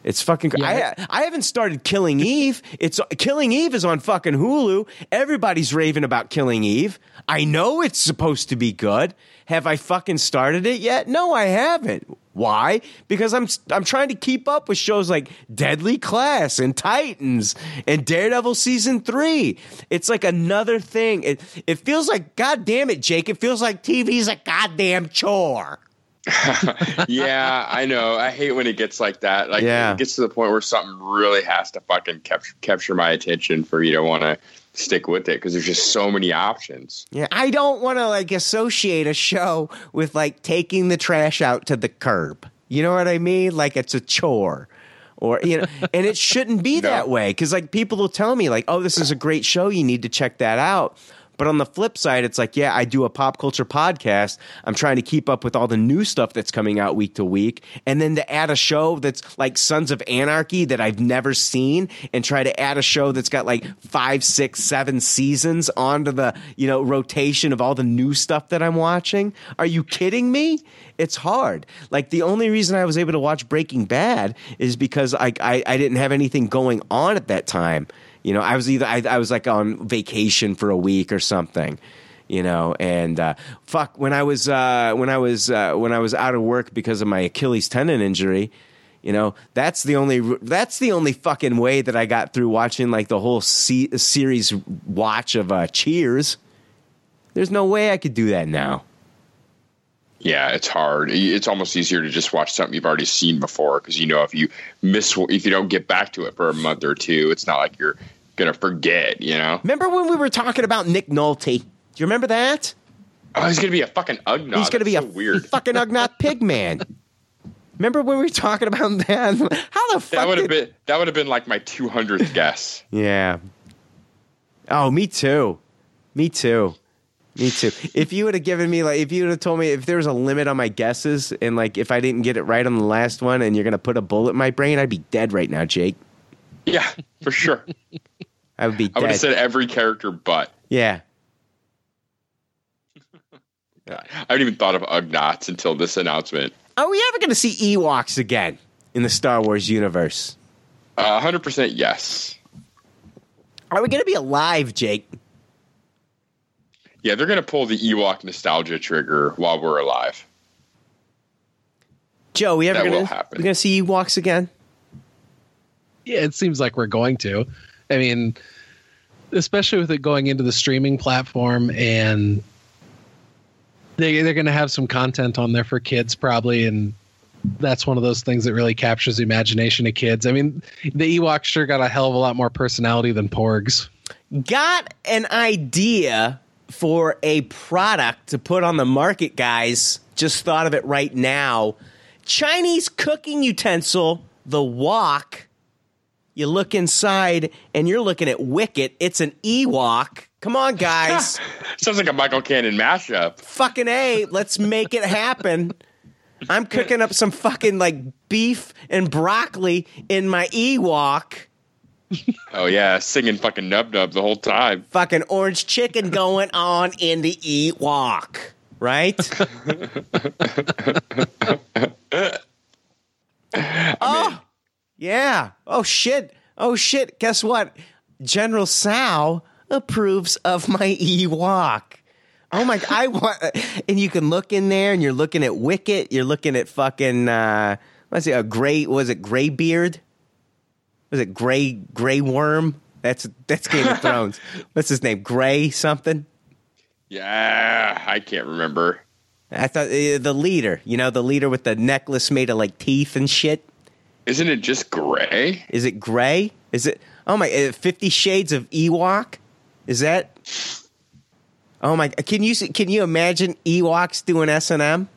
It's fucking. cr- I I haven't started Killing Eve. It's Killing Eve is on fucking Hulu. Everybody's raving about Killing Eve. I know it's supposed to be good. Have I fucking started it yet? No, I haven't. Why? Because I'm I'm trying to keep up with shows like Deadly Class and Titans and Daredevil season three. It's like another thing. It it feels like God damn it, Jake. It feels like TV's a goddamn chore. yeah, I know. I hate when it gets like that. Like Yeah. it gets to the point where something really has to fucking capture, capture my attention for you to want to stick with it because there's just so many options. Yeah, I don't want to like associate a show with like taking the trash out to the curb. You know what I mean? Like it's a chore. Or you know, and it shouldn't be that way because like people will tell me like, "Oh, this is a great show. You need to check that out." But on the flip side, it's like, yeah, I do a pop culture podcast. I'm trying to keep up with all the new stuff that's coming out week to week. And then to add a show that's like Sons of Anarchy that I've never seen and try to add a show that's got like five, six, seven seasons onto the, you know, rotation of all the new stuff that I'm watching. Are you kidding me? It's hard. Like the only reason I was able to watch Breaking Bad is because I, I, I didn't have anything going on at that time. You know, I was either I, I was like on vacation for a week or something. You know, and uh, fuck when I was uh, when I was uh, when I was out of work because of my Achilles tendon injury. You know, that's the only that's the only fucking way that I got through watching like the whole se- series watch of uh, Cheers. There's no way I could do that now. Yeah, it's hard. It's almost easier to just watch something you've already seen before because you know if you miss if you don't get back to it for a month or two, it's not like you're gonna forget. You know. Remember when we were talking about Nick Nolte? Do you remember that? Oh, he's gonna be a fucking Ugnaught. He's gonna be That's a weird. fucking Ugnaught pig man. Remember when we were talking about that? How the fuck That would have did- been that would have been like my two hundredth guess. Yeah. Oh, me too. Me too. Me too. If you would have given me like, if you would have told me if there was a limit on my guesses, and like if I didn't get it right on the last one, and you're gonna put a bullet in my brain, I'd be dead right now, Jake. Yeah, for sure. I would be I would have said every character but. yeah. I haven't even thought of Ugnaughts until this announcement. Are we ever gonna see Ewoks again in the Star Wars universe? Uh, 100% yes. Are we gonna be alive, Jake? Yeah, they're going to pull the Ewok nostalgia trigger while we're alive. Joe, we ever That gonna will happen. we gonna see Ewoks again? Yeah, it seems like we're going to. I mean, especially with it going into the streaming platform and they they're going to have some content on there for kids probably and that's one of those things that really captures the imagination of kids. I mean, the Ewoks sure got a hell of a lot more personality than Porgs. got an idea for a product to put on the market, guys. Just thought of it right now. Chinese cooking utensil, the wok. You look inside and you're looking at Wicket. It's an Ewok. Come on, guys. Sounds like a Michael Cannon mashup. fucking A, let's make it happen. I'm cooking up some fucking like beef and broccoli in my Ewok. Oh, yeah, singing fucking Yub Nub the whole time. fucking orange chicken going on in the Ewok, right? oh, yeah. Oh shit. Oh shit. Guess what? General Tso approves of my Ewok. Oh my! I want, and you can look in there, and you're looking at Wicket. You're looking at fucking. Uh, what's it? A gray? Was it Gray Beard? Was it Gray Gray Worm? That's that's Game of Thrones. What's his name? Gray something. Yeah, I can't remember. I thought uh, the leader. You know, the leader with the necklace made of like teeth and shit. Isn't it just gray? Is it Gray? Is it? Oh my! uh, Fifty Shades of Ewok. Is that? Oh my! Can you can you imagine Ewoks doing S and M?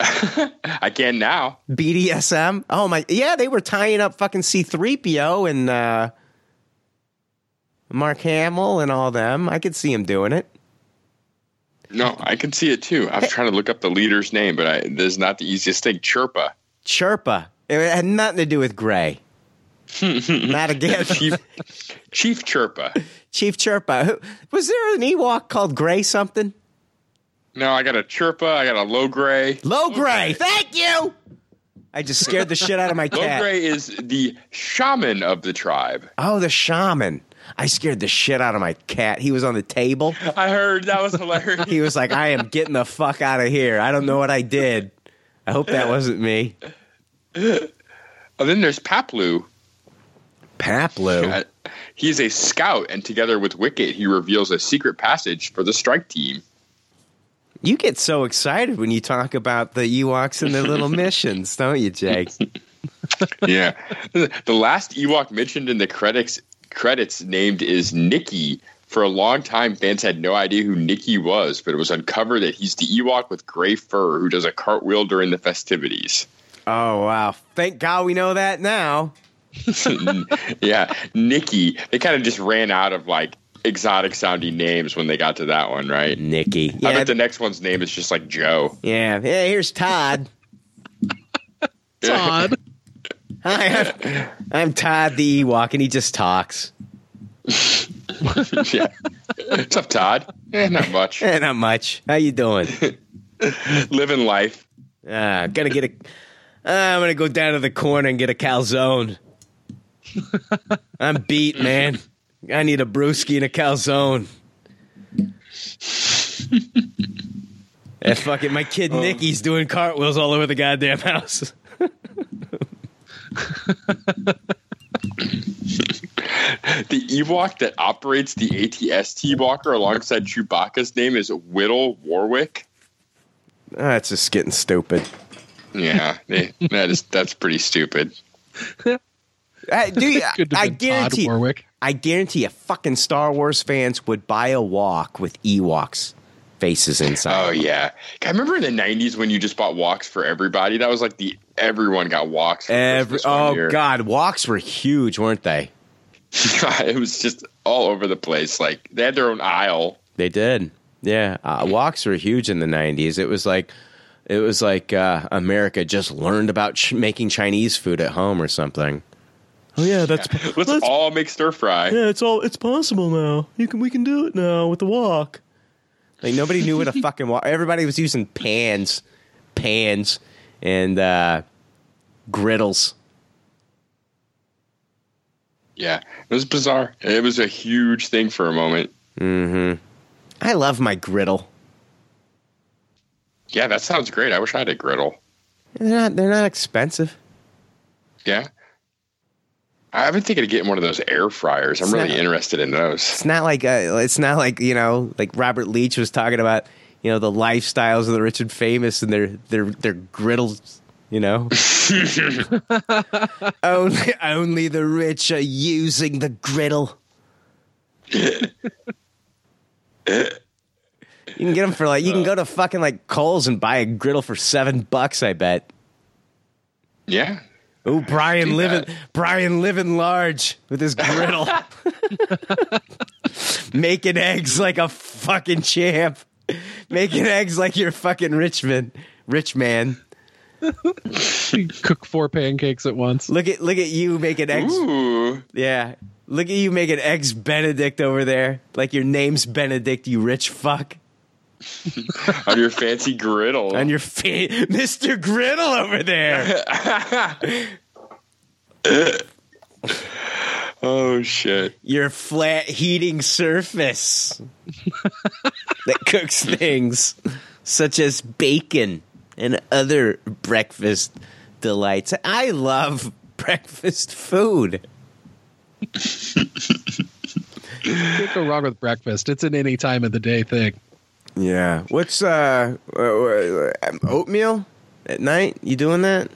I can now. BDSM. Oh my! Yeah, they were tying up fucking C three PO and uh, Mark Hamill and all them. I could see him doing it. No, I can see it too. I was trying to look up the leader's name, but I, this is not the easiest thing. Chirpa. Chirpa. It had nothing to do with Gray. Not again. Chief, Chief Chirpa. Chief Chirpa. Was there an Ewok called Gray something? No, I got a Chirpa. I got a Logray. Low Gray. Thank you. I just scared the shit out of my cat. Logray is the shaman of the tribe. Oh, the shaman. I scared the shit out of my cat. He was on the table. I heard that was hilarious. He was like, I am getting the fuck out of here. I don't know what I did. I hope that wasn't me. Oh, then there's Paploo. Paploo. Uh, He's a scout, and together with Wicket, he reveals a secret passage for the strike team. You get so excited when you talk about the Ewoks and their little missions, don't you, Jake? yeah. The last Ewok mentioned in the credits credits named is Nikki. For a long time, fans had no idea who Nikki was, but it was uncovered that he's the Ewok with gray fur who does a cartwheel during the festivities. Oh wow! Thank God we know that now. yeah, Nikki. They kind of just ran out of like exotic sounding names when they got to that one, right? Nikki. I bet the next one's name is just like Joe. Yeah. Yeah. Here's Todd. Todd. Hi, I'm, I'm Todd the Ewok, and he just talks. yeah. What's up, Todd? Eh, not much. Eh, not much. How you doing? Living life. Ah, gonna get a. Uh, I'm gonna go down to the corner and get a calzone. I'm beat, man. I need a brewski and a calzone. that fucking my kid Nicky's doing cartwheels all over the goddamn house. The Ewok that operates the ATST walker alongside Chewbacca's name is Whittle Warwick. That's just getting stupid. Yeah, eh, that is that's pretty stupid. I, do you, Could I been Todd guarantee. Warwick. I guarantee you, fucking Star Wars fans would buy a walk with Ewoks faces inside. Oh yeah, I remember in the '90s when you just bought walks for everybody. That was like the everyone got walks. For Every, Christmas one oh year. god, walks were huge, weren't they? it was just all over the place. Like they had their own aisle. They did. Yeah, uh, walks were huge in the '90s. It was like, it was like uh, America just learned about ch- making Chinese food at home or something. Oh yeah, that's Let's all make stir fry. yeah, it's all it's possible now. You can we can do it now with the walk. Like nobody knew what a fucking walk. Everybody was using pans, pans, and uh, griddles. Yeah, it was bizarre. It was a huge thing for a moment. Mm-hmm. I love my griddle. Yeah, that sounds great. I wish I had a griddle. They're not. They're not expensive. Yeah. I've been thinking of getting one of those air fryers. I'm It's really not- interested in those. It's not like uh, it's not like you know, like Robert Leach was talking about. You know the lifestyles of the rich and famous and their their their griddles. You know, only only the rich are using the griddle. You can get them for like you can go to fucking like Kohl's and buy a griddle for seven bucks. I bet. Yeah. Oh, Brian living that. Brian living large with his griddle, making eggs like a fucking champ, making eggs like you're fucking Richmond, rich man. Cook four pancakes at once. Look at look at you making eggs. Ooh. Yeah, look at you making eggs Benedict over there, like your name's Benedict. You rich fuck. On your fancy griddle. On your fa- Mr. Griddle over there. oh shit. Your flat heating surface that cooks things such as bacon and other breakfast delights. I love breakfast food. Can't go wrong with breakfast. It's an any time of the day thing. Yeah. What's uh, uh, uh, oatmeal at night? You doing that?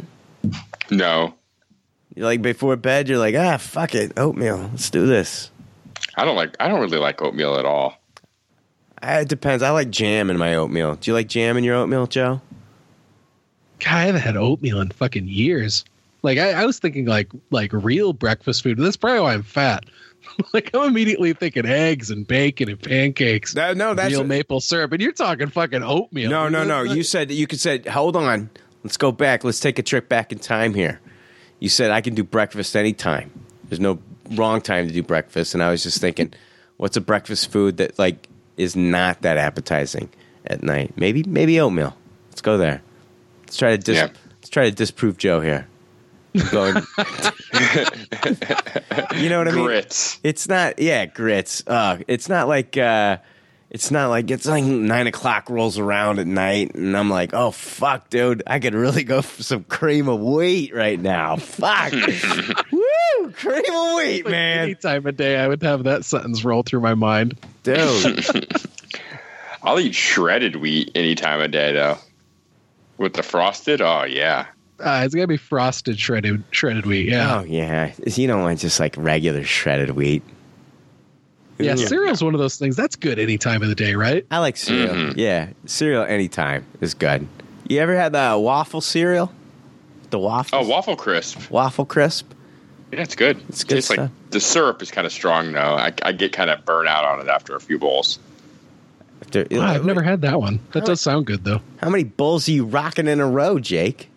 No. You like before bed? You're like, ah, fuck it, oatmeal. Let's do this. I don't like I don't really like oatmeal at all. Uh, It depends. I like jam in my oatmeal. Do you like jam in your oatmeal, Joe? God, I haven't had oatmeal in fucking years. Like I, I was thinking like like real breakfast food. That's probably why I'm fat. like I'm immediately thinking eggs and bacon and pancakes. No, no, that's real maple syrup, and you're talking fucking oatmeal. No, no, no. You said you could said, hold on. Let's go back. Let's take a trip back in time here. You said I can do breakfast anytime. There's no wrong time to do breakfast, and I was just thinking, what's a breakfast food that like is not that appetizing at night? Maybe maybe oatmeal. Let's go there. Let's try to dis- Yeah. let's try to disprove Joe here. Going, you know what I mean? Grits. It's not, yeah, grits. Uh, it's not like, uh, it's not like it's like nine o'clock rolls around at night, and I'm like, oh fuck, dude, I could really go for some cream of wheat right now. Fuck, woo, cream of wheat, man, Any time of day, I would have that sentence roll through my mind. dude. I'll eat shredded wheat any time of day though. With the frosted, oh yeah. Uh, it's gotta be frosted shredded shredded wheat. Yeah, Oh yeah, you don't want just like regular shredded wheat. yeah. Ooh. Cereal's one of those things that's good any time of the day, right? I like cereal. Yeah, cereal anytime is good. You ever had the waffle cereal? The waffle. Oh, waffle crisp. Waffle crisp. Yeah, it's good. It's good Tastes like the syrup is kind of strong though. I, I get kind of burnt out on it after a few bowls. After- Wow, I've never had that one. That does sound good though. How many bowls are you rocking in a row, Jake?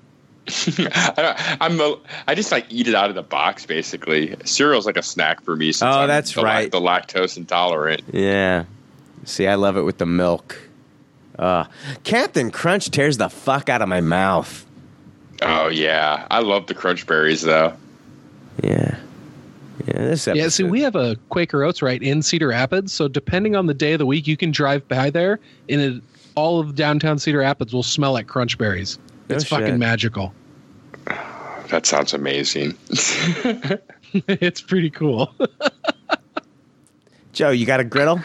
I don't, I'm a, I just like eat it out of the box basically. Cereal's like a snack for me. Since Oh, I'm that's the, right. The lactose intolerant. Yeah. See, I love it with the milk. Uh, Captain Crunch tears the fuck out of my mouth. Oh yeah, I love the crunch berries though. Yeah. Yeah, this episode. Yeah, see, we have a Quaker Oats right in Cedar Rapids, so depending on the day of the week, you can drive by there, and it, all of downtown Cedar Rapids will smell like crunch berries. No It's fucking magical. That sounds amazing. it's pretty cool. Joe, you got a griddle?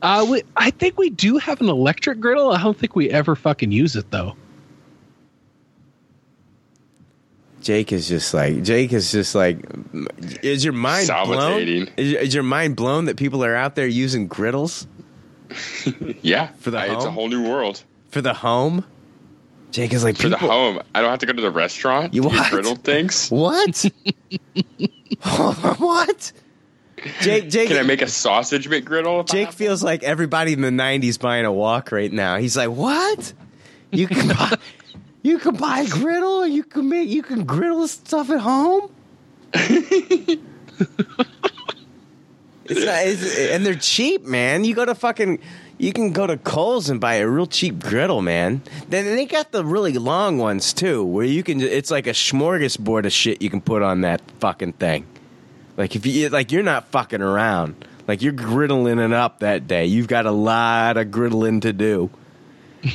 Uh, we, I think we do have an electric griddle. I don't think we ever fucking use it though. Jake is just like Jake is just like is your mind blown? Is, is your mind blown that people are out there using griddles yeah, For the I- it's a whole new world for the home? Jake is like for the home. I don't have to go to the restaurant. You to get what? griddled things. What? what? Jake Jake Can I make a sausage McGriddle? if Jake feels like everybody in the '90s buying a walk right now. He's like, "What? You can buy, you can buy a griddle. You can make, you can griddle stuff at home." it's not, it's, and they're cheap, man. You go to fucking, you can go to Kohl's and buy a real cheap griddle, man. Then they got the really long ones too, where you can. It's like a smorgasbord of shit you can put on that fucking thing. Like if you like, you're not fucking around. Like you're griddling it up that day. You've got a lot of griddling to do,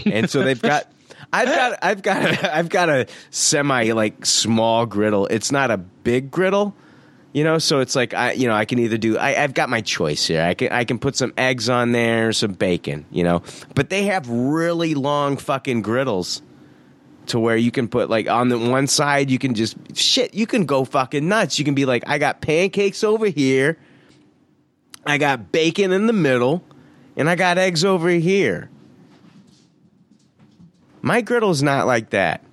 and so they've got. I've got. I've got. A, I've got a semi like small griddle. It's not a big griddle, you know. So it's like I, you know, I can either do. I, I've got my choice here. I can. I can put some eggs on there, some bacon, you know. But they have really long fucking griddles to where you can put like on the one side you can just shit you can go fucking nuts you can be like i got pancakes over here i got bacon in the middle and i got eggs over here my griddle's not like that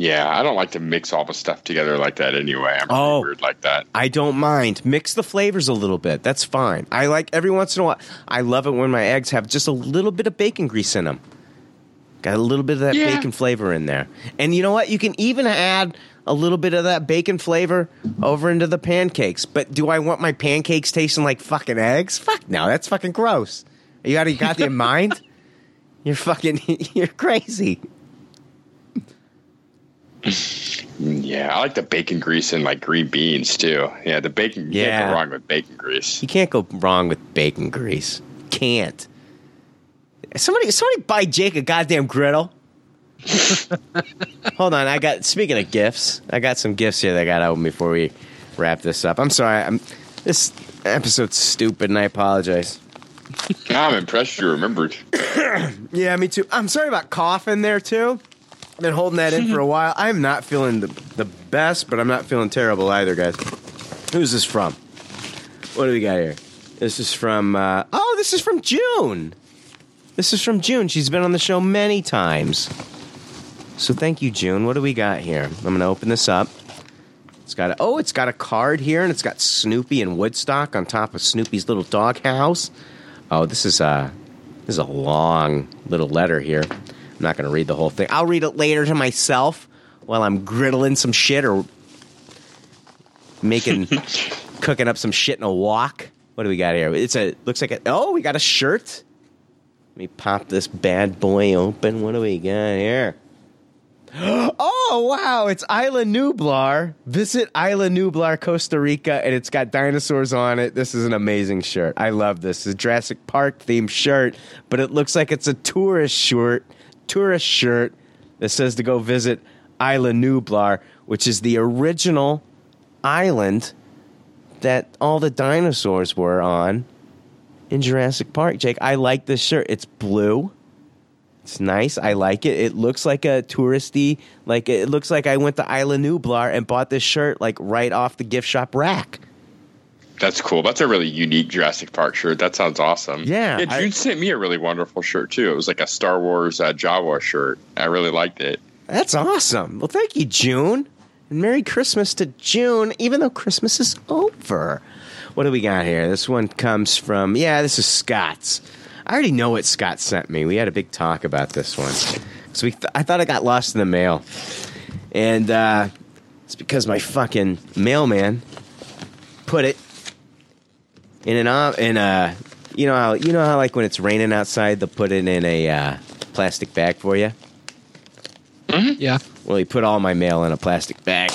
Yeah, I don't like to mix all the stuff together like that anyway. I'm Oh. weird like that. I don't mind. Mix the flavors a little bit. That's fine. I like every once in a while. I love it when my eggs have just a little bit of bacon grease in them. Got a little bit of that Yeah. bacon flavor in there. And you know what? You can even add a little bit of that bacon flavor over into the pancakes. But do I want my pancakes tasting like fucking eggs? Fuck no. That's fucking gross. You got, you got the mind? You're fucking, you're crazy. Mm, yeah, I like the bacon grease and like green beans too. Yeah, the bacon. You Yeah. can't go wrong with bacon grease. You can't go wrong with bacon grease. Can't. Somebody, somebody buy Jake a goddamn griddle. Hold on, I got. Speaking of gifts, I got some gifts here that I got open before we wrap this up. I'm sorry. I'm this episode's stupid, and I apologize. I'm impressed you remembered. Yeah, me too. I'm sorry about coughing there too. Been holding that in for a while. I'm not feeling the, the best, but I'm not feeling terrible either, guys. Who's this from? What do we got here? This is from. Uh, oh, this is from June. This is from June. She's been on the show many times. So thank you, June. What do we got here? I'm going to open this up. It's got a, oh, it's got a card here, and it's got Snoopy and Woodstock on top of Snoopy's little doghouse. Oh, this is a this is a long little letter here. I'm not going to read the whole thing. I'll read it later to myself while I'm griddling some shit or making cooking up some shit in a wok. What do we got here? It's a looks like a oh, we got a shirt. Let me pop this bad boy open. What do we got here? Oh wow! It's Isla Nublar. Visit Isla Nublar, Costa Rica, and it's got dinosaurs on it. This is an amazing shirt. I love this. It's a Jurassic Park themed shirt, but it looks like it's a tourist shirt. Tourist shirt that says to go visit Isla Nublar, which is the original island that all the dinosaurs were on in Jurassic Park. Jake, I like this shirt. It's blue. It's nice. I like it. It looks like a touristy, like it looks like I went to Isla Nublar and bought this shirt like right off the gift shop rack. That's cool. That's a really unique Jurassic Park shirt. That sounds awesome. Yeah, Yeah, June sent me a really wonderful shirt too. It was like a Star Wars uh, Jawa shirt. I really liked it. That's awesome. Well, thank you, June. And Merry Christmas to June, even though Christmas is over. What do we got here? This one comes from, yeah, this is Scott's. I already know what Scott sent me. We had a big talk about this one. So we th- I thought I got lost in the mail. And uh, it's because my fucking mailman put it in an uh, in a you know how you know how like when it's raining outside they'll put it in a uh, plastic bag for you. Yeah. Well, he put all my mail in a plastic bag.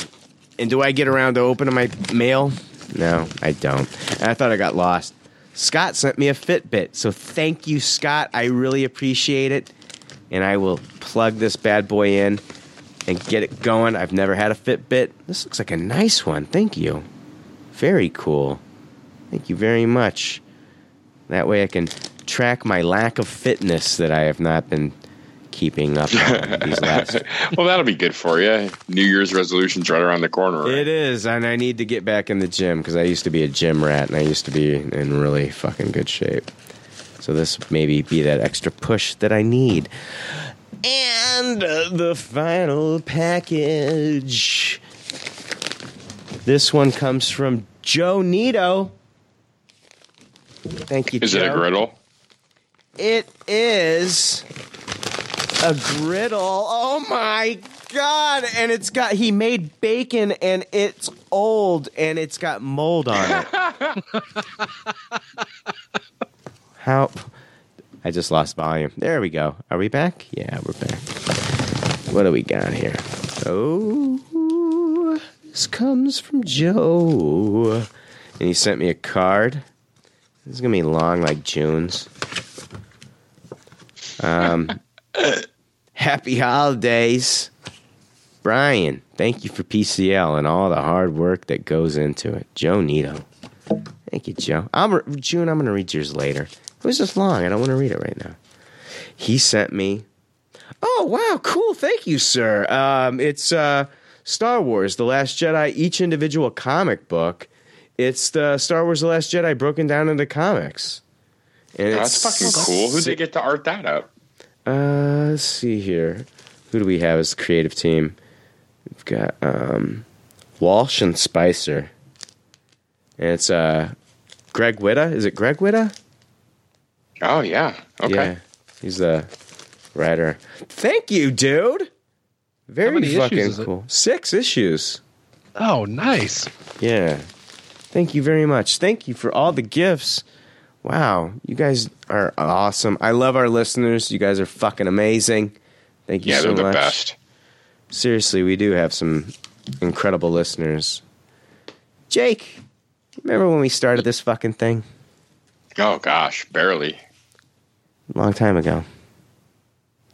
And do I get around to opening my mail? No, I don't. And I thought I got lost. Scott sent me a Fitbit, so thank you, Scott. I really appreciate it. And I will plug this bad boy in and get it going. I've never had a Fitbit. This looks like a nice one. Thank you. Very cool. Thank you very much. That way I can track my lack of fitness that I have not been keeping up these last well, that'll be good for you. New Year's resolutions right around the corner. Right? It is, and I need to get back in the gym because I used to be a gym rat and I used to be in really fucking good shape. So this maybe be that extra push that I need. And the final package. This one comes from Joe Nito. Thank you, Is Joe. it a griddle? It is a griddle. Oh my god! And it's got he made bacon and it's old and it's got mold on it. How? I just lost volume. There we go. Are we back? Yeah, we're back. What do we got here? Oh, this comes from Joe, and he sent me a card. This is gonna be long, like June's. Um, happy holidays, Brian. Thank you for PCL and all the hard work that goes into it, Joe Nito. Thank you, Joe. I'm re- June. I'm gonna read yours later. It was just long. I don't want to read it right now. He sent me. Oh wow, cool. Thank you, sir. Um, it's uh, Star Wars: The Last Jedi. Each individual comic book. It's the Star Wars: The Last Jedi broken down into comics. And Oh, that's it's fucking cool. Who did they get to art that up? uh, let's see here. Who do we have as the creative team? We've got um, Walsh and Spicer. And it's uh, Greg Whitta. Is it Greg Whitta? Oh yeah. Okay. Yeah, he's the writer. Thank you, dude. Very many fucking is cool. Six issues. Oh, nice. Yeah. Thank you very much. Thank you for all the gifts. Wow, you guys are awesome. I love our listeners. You guys are fucking amazing. Thank you Yeah, so much. Yeah, they're the best. Seriously, we do have some incredible listeners. Jake, remember when we started this fucking thing? Oh gosh, barely. Long time ago.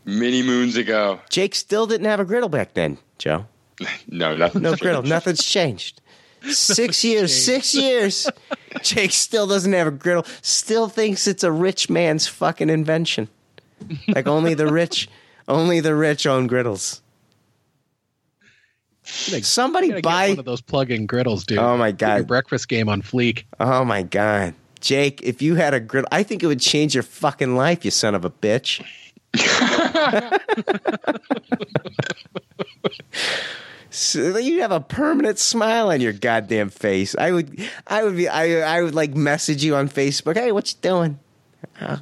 Many moons ago. Jake still didn't have a griddle back then, Joe. No, nothing. No griddle. Nothing's changed. Six years. Six years. Jake still doesn't have a griddle. Still thinks it's a rich man's fucking invention. Like only the rich, only the rich own griddles. Somebody buy one of those plug-in griddles, dude. Oh my Put your god. breakfast game on fleek. Oh my god. Jake, if you had a griddle, I think it would change your fucking life, you son of a bitch. So you have a permanent smile on your goddamn face. I would, I would be, I, I would like message you on Facebook. Hey, what you doing? "Oh,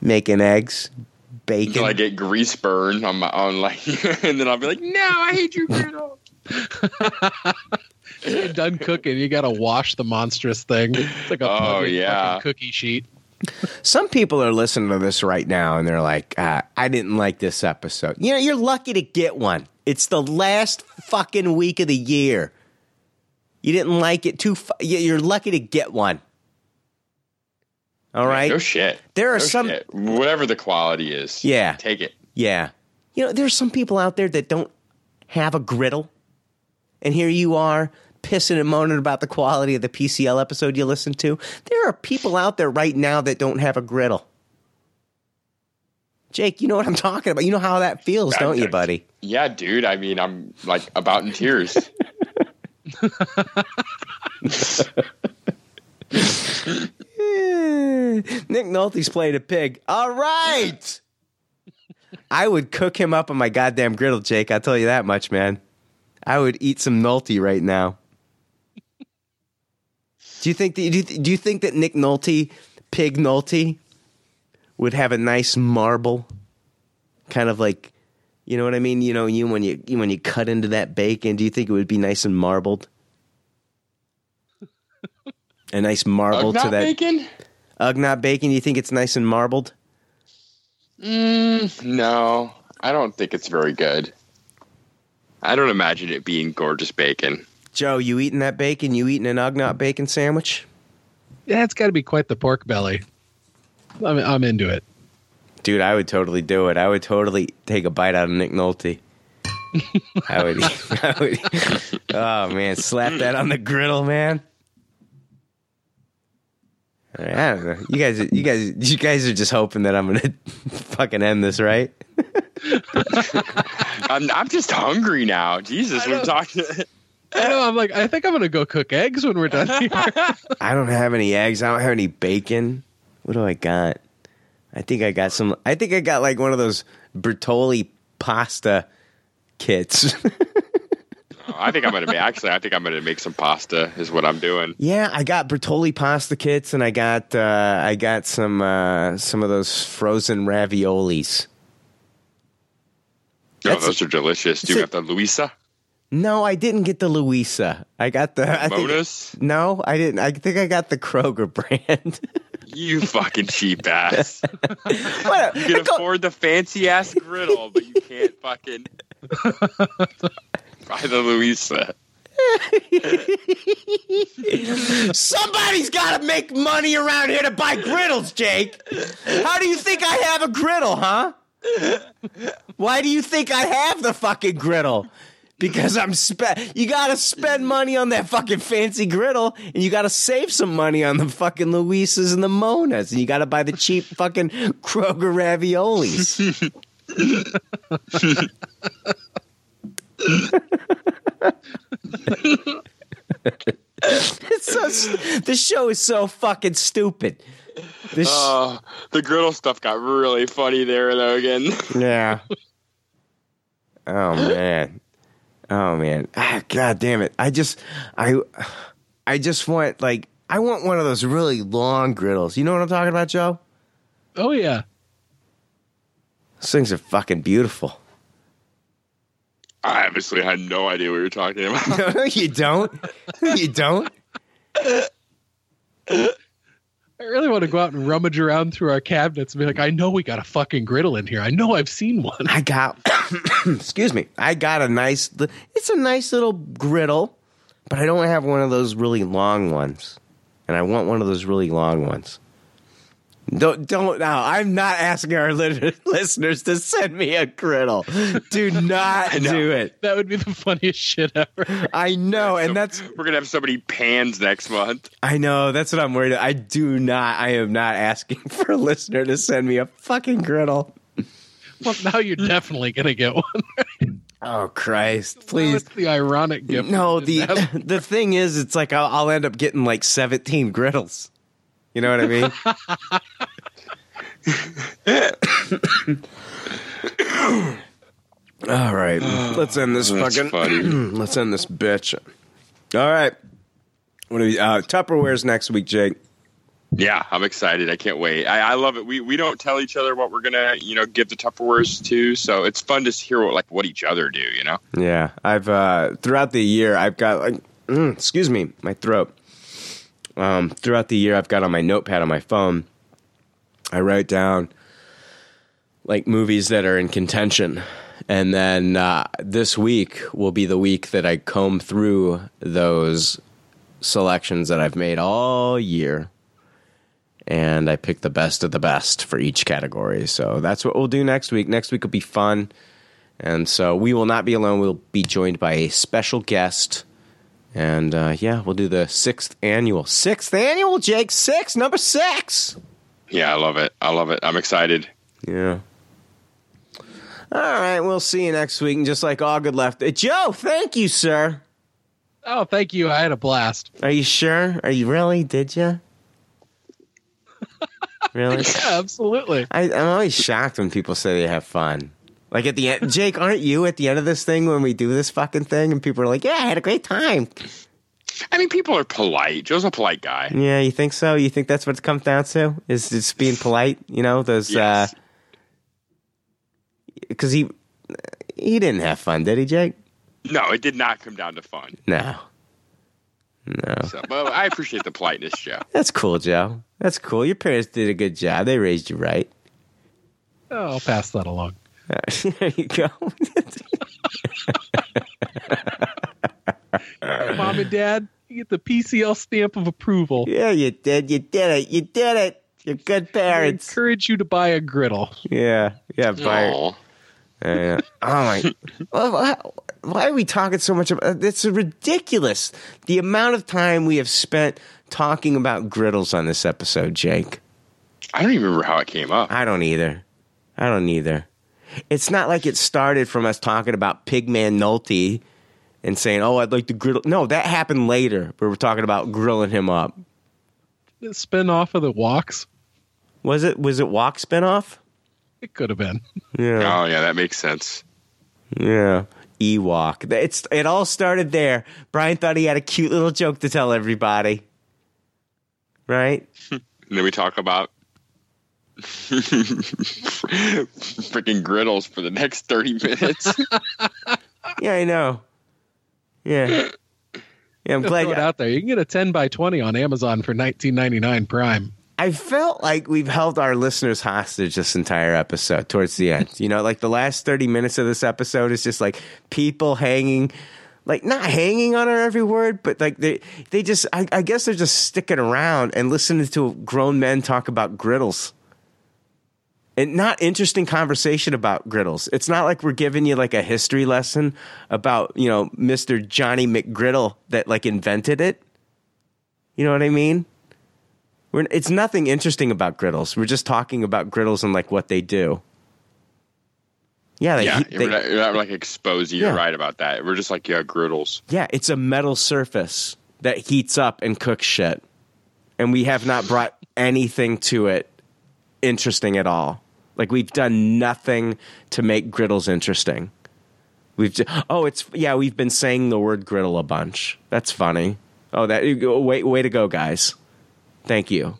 making eggs, bacon. Until I get grease burn on my on like, and then I'll be like, no, I hate your griddle. You're done cooking. You got to wash the monstrous thing. It's like a Oh, plug-in yeah. fucking cookie sheet. Some people are listening to this right now and they're like, uh, I didn't like this episode. You know, you're lucky to get one. It's the last fucking week of the year. You didn't like it too. Fu- you're lucky to get one. All right. No shit. There are No some- shit. whatever the quality is. Yeah. take it. Yeah. You know, there's some people out there that don't have a griddle. And here you are pissing and moaning about the quality of the PCL episode you listened to. There are people out there right now that don't have a griddle. Jake, you know what I'm talking about. You know how that feels, don't you, buddy? Yeah, dude. I mean, I'm like about in tears. Nick Nolte's played a pig. All right. I would cook him up on my goddamn griddle, Jake. I'll tell you that much, man. I would eat some Nolte right now. Do you think that, do, you, do you think that Nick Nolte, Pig Nolte, would have a nice marble, kind of like, you know what I mean? You know, you when you, you when you cut into that bacon, do you think it would be nice and marbled? A nice marble to that bacon? Ugnaught bacon. You think it's nice and marbled? Mm, no, I don't think it's very good. I don't imagine it being gorgeous bacon. Joe, you eating that bacon? You eating an Ugnaught bacon sandwich? Yeah, it's got to be quite the pork belly. I'm, I'm into it. Dude, I would totally do it. I would totally take a bite out of Nick Nolte. I would. I would oh man, slap that on the griddle, man. I don't know. You guys, you guys, you guys are just hoping that I'm gonna fucking end this, right? I'm, I'm just hungry now. Jesus, we're talking. I know. I'm like, I think I'm gonna go cook eggs when we're done here. I don't have any eggs. I don't have any bacon. What do I got? I think I got some. I think I got like one of those Bertolli pasta kits. I think I'm gonna make. Actually, I think I'm gonna make some pasta. Is what I'm doing. yeah, I got Bertolli pasta kits, and I got uh, I got some uh, some of those frozen raviolis. Oh, those are delicious. Do you got the Louisa? No, I didn't get the Louisa. I got the Mona's? no, I didn't. I think I got the Kroger brand. You fucking cheap ass. You can afford the fancy ass griddle, but you can't fucking buy the Louisa. Somebody's got to make money around here to buy griddles, Jake. How do you think I have a griddle, huh? Why do you think I have the fucking griddle? Because I'm spe- you got to spend money on that fucking fancy griddle and you got to save some money on the fucking Louisas and the Monas and you got to buy the cheap fucking Kroger raviolis. it's so this show is so fucking stupid. This Oh, the griddle stuff got really funny there, though. Again, Yeah. Oh man. Oh man. Ah, God damn it. I just I I just want like I want one of those really long griddles. You know what I'm talking about, Joe? oh yeah. Those things are fucking beautiful. I obviously had no idea what you were talking about. You don't. You don't. I really want to go out and rummage around through our cabinets and be like, I know we got a fucking griddle in here. I know I've seen one. I got excuse me. I got a nice it's a nice little griddle, but I don't have one of those really long ones. And I want one of those really long ones. Don't don't now. I'm not asking our li- listeners to send me a griddle. Do not do it. That would be the funniest shit ever. I know, and that's We're gonna have so many pans next month. I know that's what I'm worried. About. I do not. I am not asking for a listener to send me a fucking griddle. Well, now you're definitely gonna get one. Oh Christ! Please it's the ironic gift. No, of the that. the thing is, it's like I'll, I'll end up getting like seventeen griddles. You know what I mean? All right, let's end this That's fucking. funny. let's end this bitch. All right, what are we? Uh, Tupperware's next week, Jake. Yeah, I'm excited. I can't wait. I, I love it. We we don't tell each other what we're gonna you know give the Tupperwares to, so it's fun to hear what like what each other do. You know. Yeah, I've uh, throughout the year I've got like, mm, excuse me, my throat. Um, throughout the year I've got on my notepad on my phone. I write down like movies that are in contention. And then uh, this week will be the week that I comb through those selections that I've made all year. And I pick the best of the best for each category. So that's what we'll do next week. Next week will be fun. And so we will not be alone. We'll be joined by a special guest. And uh, yeah, we'll do the sixth annual. Sixth annual, Jake. Six, number six. Yeah, I love it. I love it. I'm excited. Yeah. All right, we'll see you next week. And just like all good left, Uh, Joe, thank you, sir. Oh, thank you. I had a blast. Are you sure? Are you really? Did you? Really? Yeah, absolutely. I, I'm always shocked when people say they have fun. Like at the end, Jake, aren't you at the end of this thing when we do this fucking thing and people are like, "Yeah, I had a great time." I mean, people are polite. Joe's a polite guy. Yeah, you think so? You think that's what it comes down to? Is just being polite? You know, those Yes. Uh, because he he didn't have fun, did he, Jake? No, it did not come down to fun. No, no. So, but I appreciate the politeness, Joe. That's cool, Joe. That's cool. Your parents did a good job. They raised you right. Oh, I'll pass that along. there you go. Mom and Dad, you get the PCL stamp of approval. Yeah, you did. You did it. You did it. You're good I parents. encourage you to buy a griddle. Yeah, yeah. Buy it. Aw. Yeah. Oh my! Well, why, why are we talking so much about? Uh, it's ridiculous. The amount of time we have spent talking about griddles on this episode, Jake. I don't even remember how it came up. I don't either. I don't either. It's not like it started from us talking about Pigman Nolte and saying, "Oh, I'd like to griddle." No, that happened later. We were talking about grilling him up. The spin off of the walks. Was it? Was it Walk spinoff? It could have been. Yeah. Oh, yeah, that makes sense. Yeah. Ewok. It's it all started there. Brian thought he had a cute little joke to tell everybody. Right? And then we talk about freaking griddles for the next 30 minutes. Yeah, I know. Yeah. Yeah, I'm glad Throw it you, out there. You can get a 10 by 20 on Amazon for 19.99 Prime. I felt like we've held our listeners hostage this entire episode towards the end. You know, like the last 30 minutes of this episode is just like people hanging like not hanging on our every word, but like they they just I, I guess they're just sticking around and listening to grown men talk about griddles. And not interesting conversation about griddles. It's not like we're giving you like a history lesson about, you know, Mr. Johnny McGriddle that like invented it. You know what I mean? We're, it's nothing interesting about griddles. We're just talking about griddles and like what they do. Yeah, they, yeah, they- not, we're not like exposing you Yeah. right about that. We're just like, yeah, griddles. yeah, it's a metal surface that heats up and cooks shit, and we have not brought anything to it interesting at all. Like we've done nothing to make griddles interesting. We've ju- oh, it's yeah, we've been saying the word griddle a bunch. That's funny. Oh, that way way to go, guys. Thank you,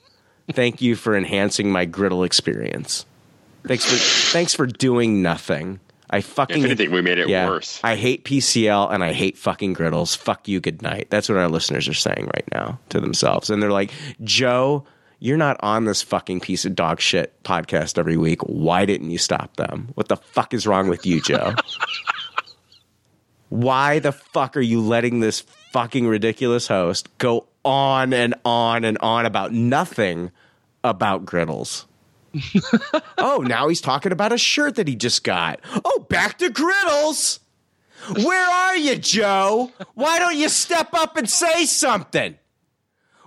thank you for enhancing my griddle experience. Thanks for thanks for doing nothing. I fucking If anything, we made it yeah, worse. I hate PCL and I hate fucking griddles. Fuck you, good night. That's what our listeners are saying right now to themselves. And they're like, Joe, you're not on this fucking piece of dog shit podcast every week. Why didn't you stop them? What the fuck is wrong with you, Joe? Why the fuck are you letting this fucking ridiculous host go on and on and on about nothing about griddles? oh, now he's talking about a shirt that he just got. Oh, back to griddles. Where are you, Joe? Why don't you step up and say something?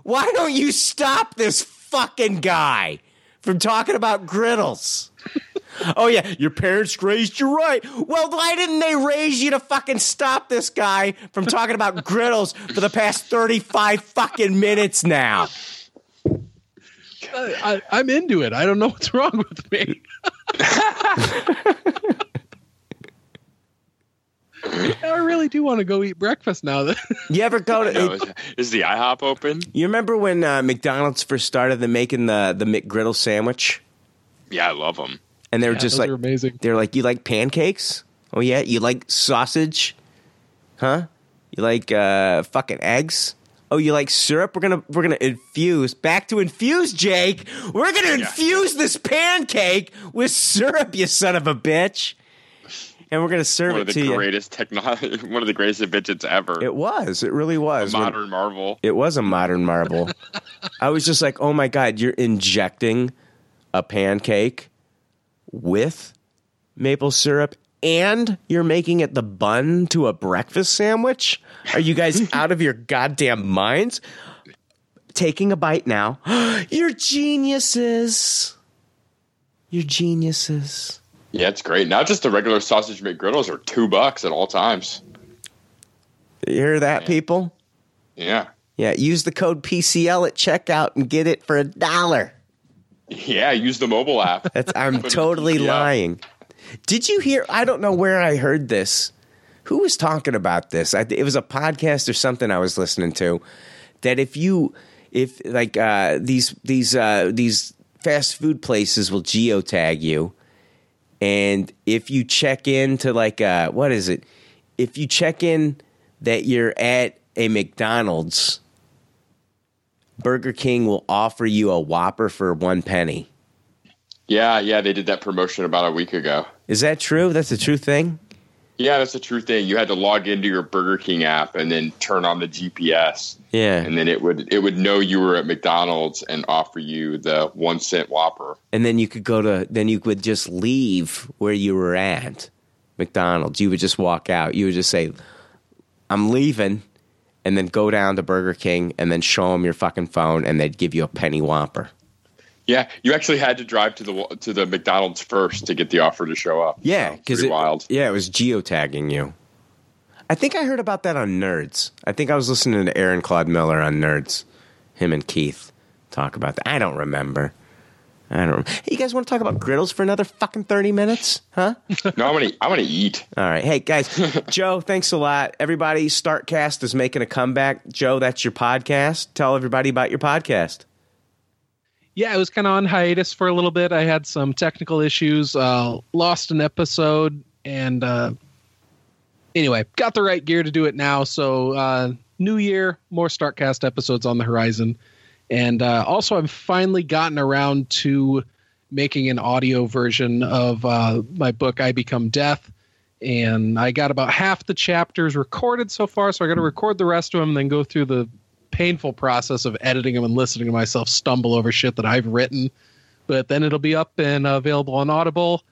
Why don't you stop this fucking guy from talking about griddles? oh, yeah, your parents raised you right. Well, why didn't they raise you to fucking stop this guy from talking about griddles for the past 35 fucking minutes now? I, I, I'm into it. I don't know what's wrong with me. I really do want to go eat breakfast now. That You ever go to. No, is, is the IHOP open? You remember when uh, McDonald's first started the making the the McGriddle sandwich, Yeah, I love them. And they were Yeah, just like amazing. They're like, you like pancakes? Oh yeah, you like sausage? Huh? You like uh, fucking eggs? Oh, you like syrup? We're gonna we're gonna infuse. Back to infuse, Jake. We're gonna infuse this pancake with syrup, you son of a bitch. And we're gonna serve One of it the to you. greatest technology, one of the greatest inventions ever. It was. It really was. A When- modern marvel. It was a modern marvel. I was just like, oh my God, you're injecting a pancake with maple syrup and you're making it the bun to a breakfast sandwich? Are you guys out of your goddamn minds? Taking a bite now. you're geniuses. You're geniuses. Yeah, it's great. Not just the regular sausage McGriddles are two bucks at all times. You hear that, people? Yeah. Yeah, use the code PCL at checkout and get it for a dollar. Yeah, use the mobile app. That's I'm totally yeah. lying. Did you hear? I don't know where I heard this. Who was talking about this? I, it was a podcast or something I was listening to. That if you, if like uh, these these uh, these fast food places will geotag you, and if you check in to like uh, what is it? If you check in that you're at a McDonald's, Burger King will offer you a Whopper for one penny. Yeah, yeah, they did that promotion about a week ago. Is that true? That's a true thing. Yeah, that's a true thing. You had to log into your Burger King app and then turn on the GPS, Yeah. and then it would it would know you were at McDonald's and offer you the one cent Whopper. And then you could go to, then you could just leave where you were at McDonald's. You would just walk out. You would just say, I'm leaving, and then go down to Burger King and then show them your fucking phone, and they'd give you a penny Whopper. Yeah, you actually had to drive to the to the McDonald's first to get the offer to show up. Yeah, because it, wild. Yeah, it was geotagging you. I think I heard about that on Nerds. I think I was listening to Aaron Claude Miller on Nerds. Him and Keith talk about that. I don't remember. I don't. Hey, you guys want to talk about griddles for another fucking thirty minutes? Huh? no, I want to. I want to eat. All right. Hey guys, Joe, thanks a lot. Everybody, Starkcast is making a comeback. Joe, that's your podcast. Tell everybody about your podcast. Yeah, it was kind of on hiatus for a little bit. I had some technical issues, uh, lost an episode, and uh, anyway, got the right gear to do it now. So, uh, new year, more Starkcast episodes on the horizon. And uh, also, I've finally gotten around to making an audio version of uh, my book, I Become Death. And I got about half the chapters recorded so far, so I got to record the rest of them, and then go through the painful process of editing them and listening to myself stumble over shit that I've written. But then it'll be up and available on Audible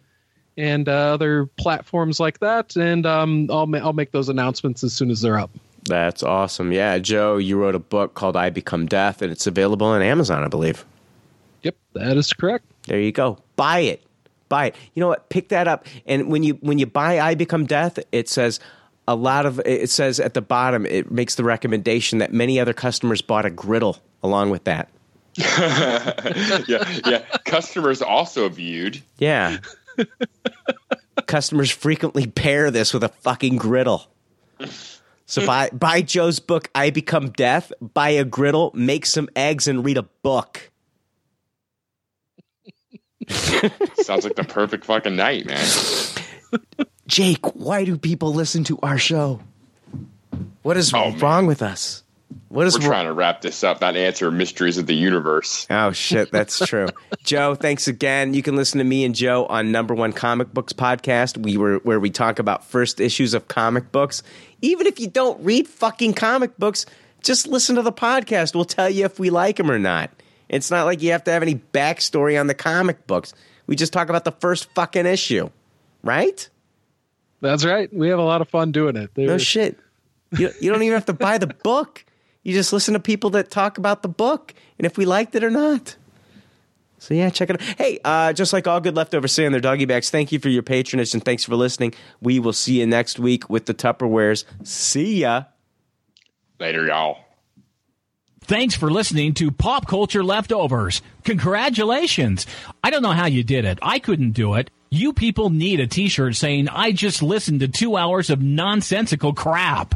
and uh, other platforms like that, and um, I'll ma- I'll make those announcements as soon as they're up. That's awesome. Yeah, Joe, you wrote a book called I Become Death, and it's available on Amazon, I believe. Yep, that is correct. There you go. Buy it. Buy it. You know what? Pick that up. And when you when you buy I Become Death, it says a lot of it says at the bottom it makes the recommendation that many other customers bought a griddle along with that. yeah, yeah. Customers also viewed. Yeah. Customers frequently pair this with a fucking griddle. So buy buy Joe's book I Become Death, buy a griddle, make some eggs and read a book. Sounds like the perfect fucking night, man. Jake, why do people listen to our show? What is oh, wrong with us? What is We're wrong? trying to wrap this up, not answer mysteries of the universe. Oh shit, that's true. Joe, thanks again. You can listen to me and Joe on Number One Comic Books podcast. We were where we talk about first issues of comic books. Even if you don't read fucking comic books, just listen to the podcast. We'll tell you if we like them or not. It's not like you have to have any backstory on the comic books. We just talk about the first fucking issue, right? That's right. We have a lot of fun doing it. No shit. You, you don't even have to buy the book. You just listen to people that talk about the book and if we liked it or not. So yeah, check it out. Hey, uh, just like all good leftovers say on their doggy bags, thank you for your patronage and thanks for listening. We will see you next week with the Tupperwares. See ya. Later, y'all. Thanks for listening to Pop Culture Leftovers. Congratulations. I don't know how you did it. I couldn't do it. You people need a t shirt saying, I just listened to two hours of nonsensical crap.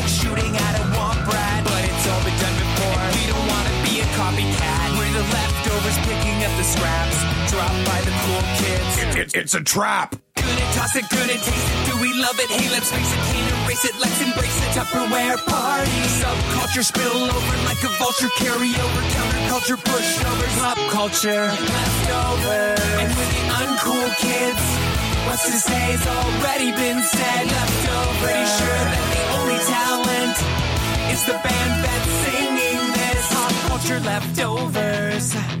leftovers picking up the scraps dropped by the cool kids. it's a trap. Gonna toss it, gonna taste it. Do we love it? Hey, let's face it, can't erase it. Let's embrace it. Tupperware party. Subculture spill over like a vulture. Carry over counterculture, pushovers, pop culture, leftovers. And with the uncool kids, what's to say has already been said. Leftovers. Pretty sure that the only talent is the band that's singing this. Pop culture leftovers.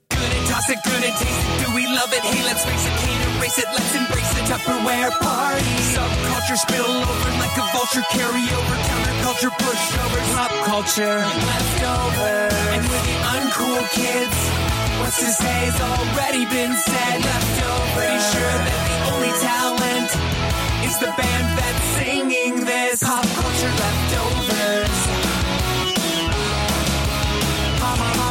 Gonna toss it, gonna taste it. Do we love it? Hey, let's face it, can't erase it. Let's embrace the Tupperware party. Subculture spill over like a vulture. Carry over counterculture, pushovers, pop culture, leftovers. And with the uncool kids, what's to say has already been said. Leftovers. Pretty sure that the only talent is the band that's singing this. Pop culture leftovers. Pop,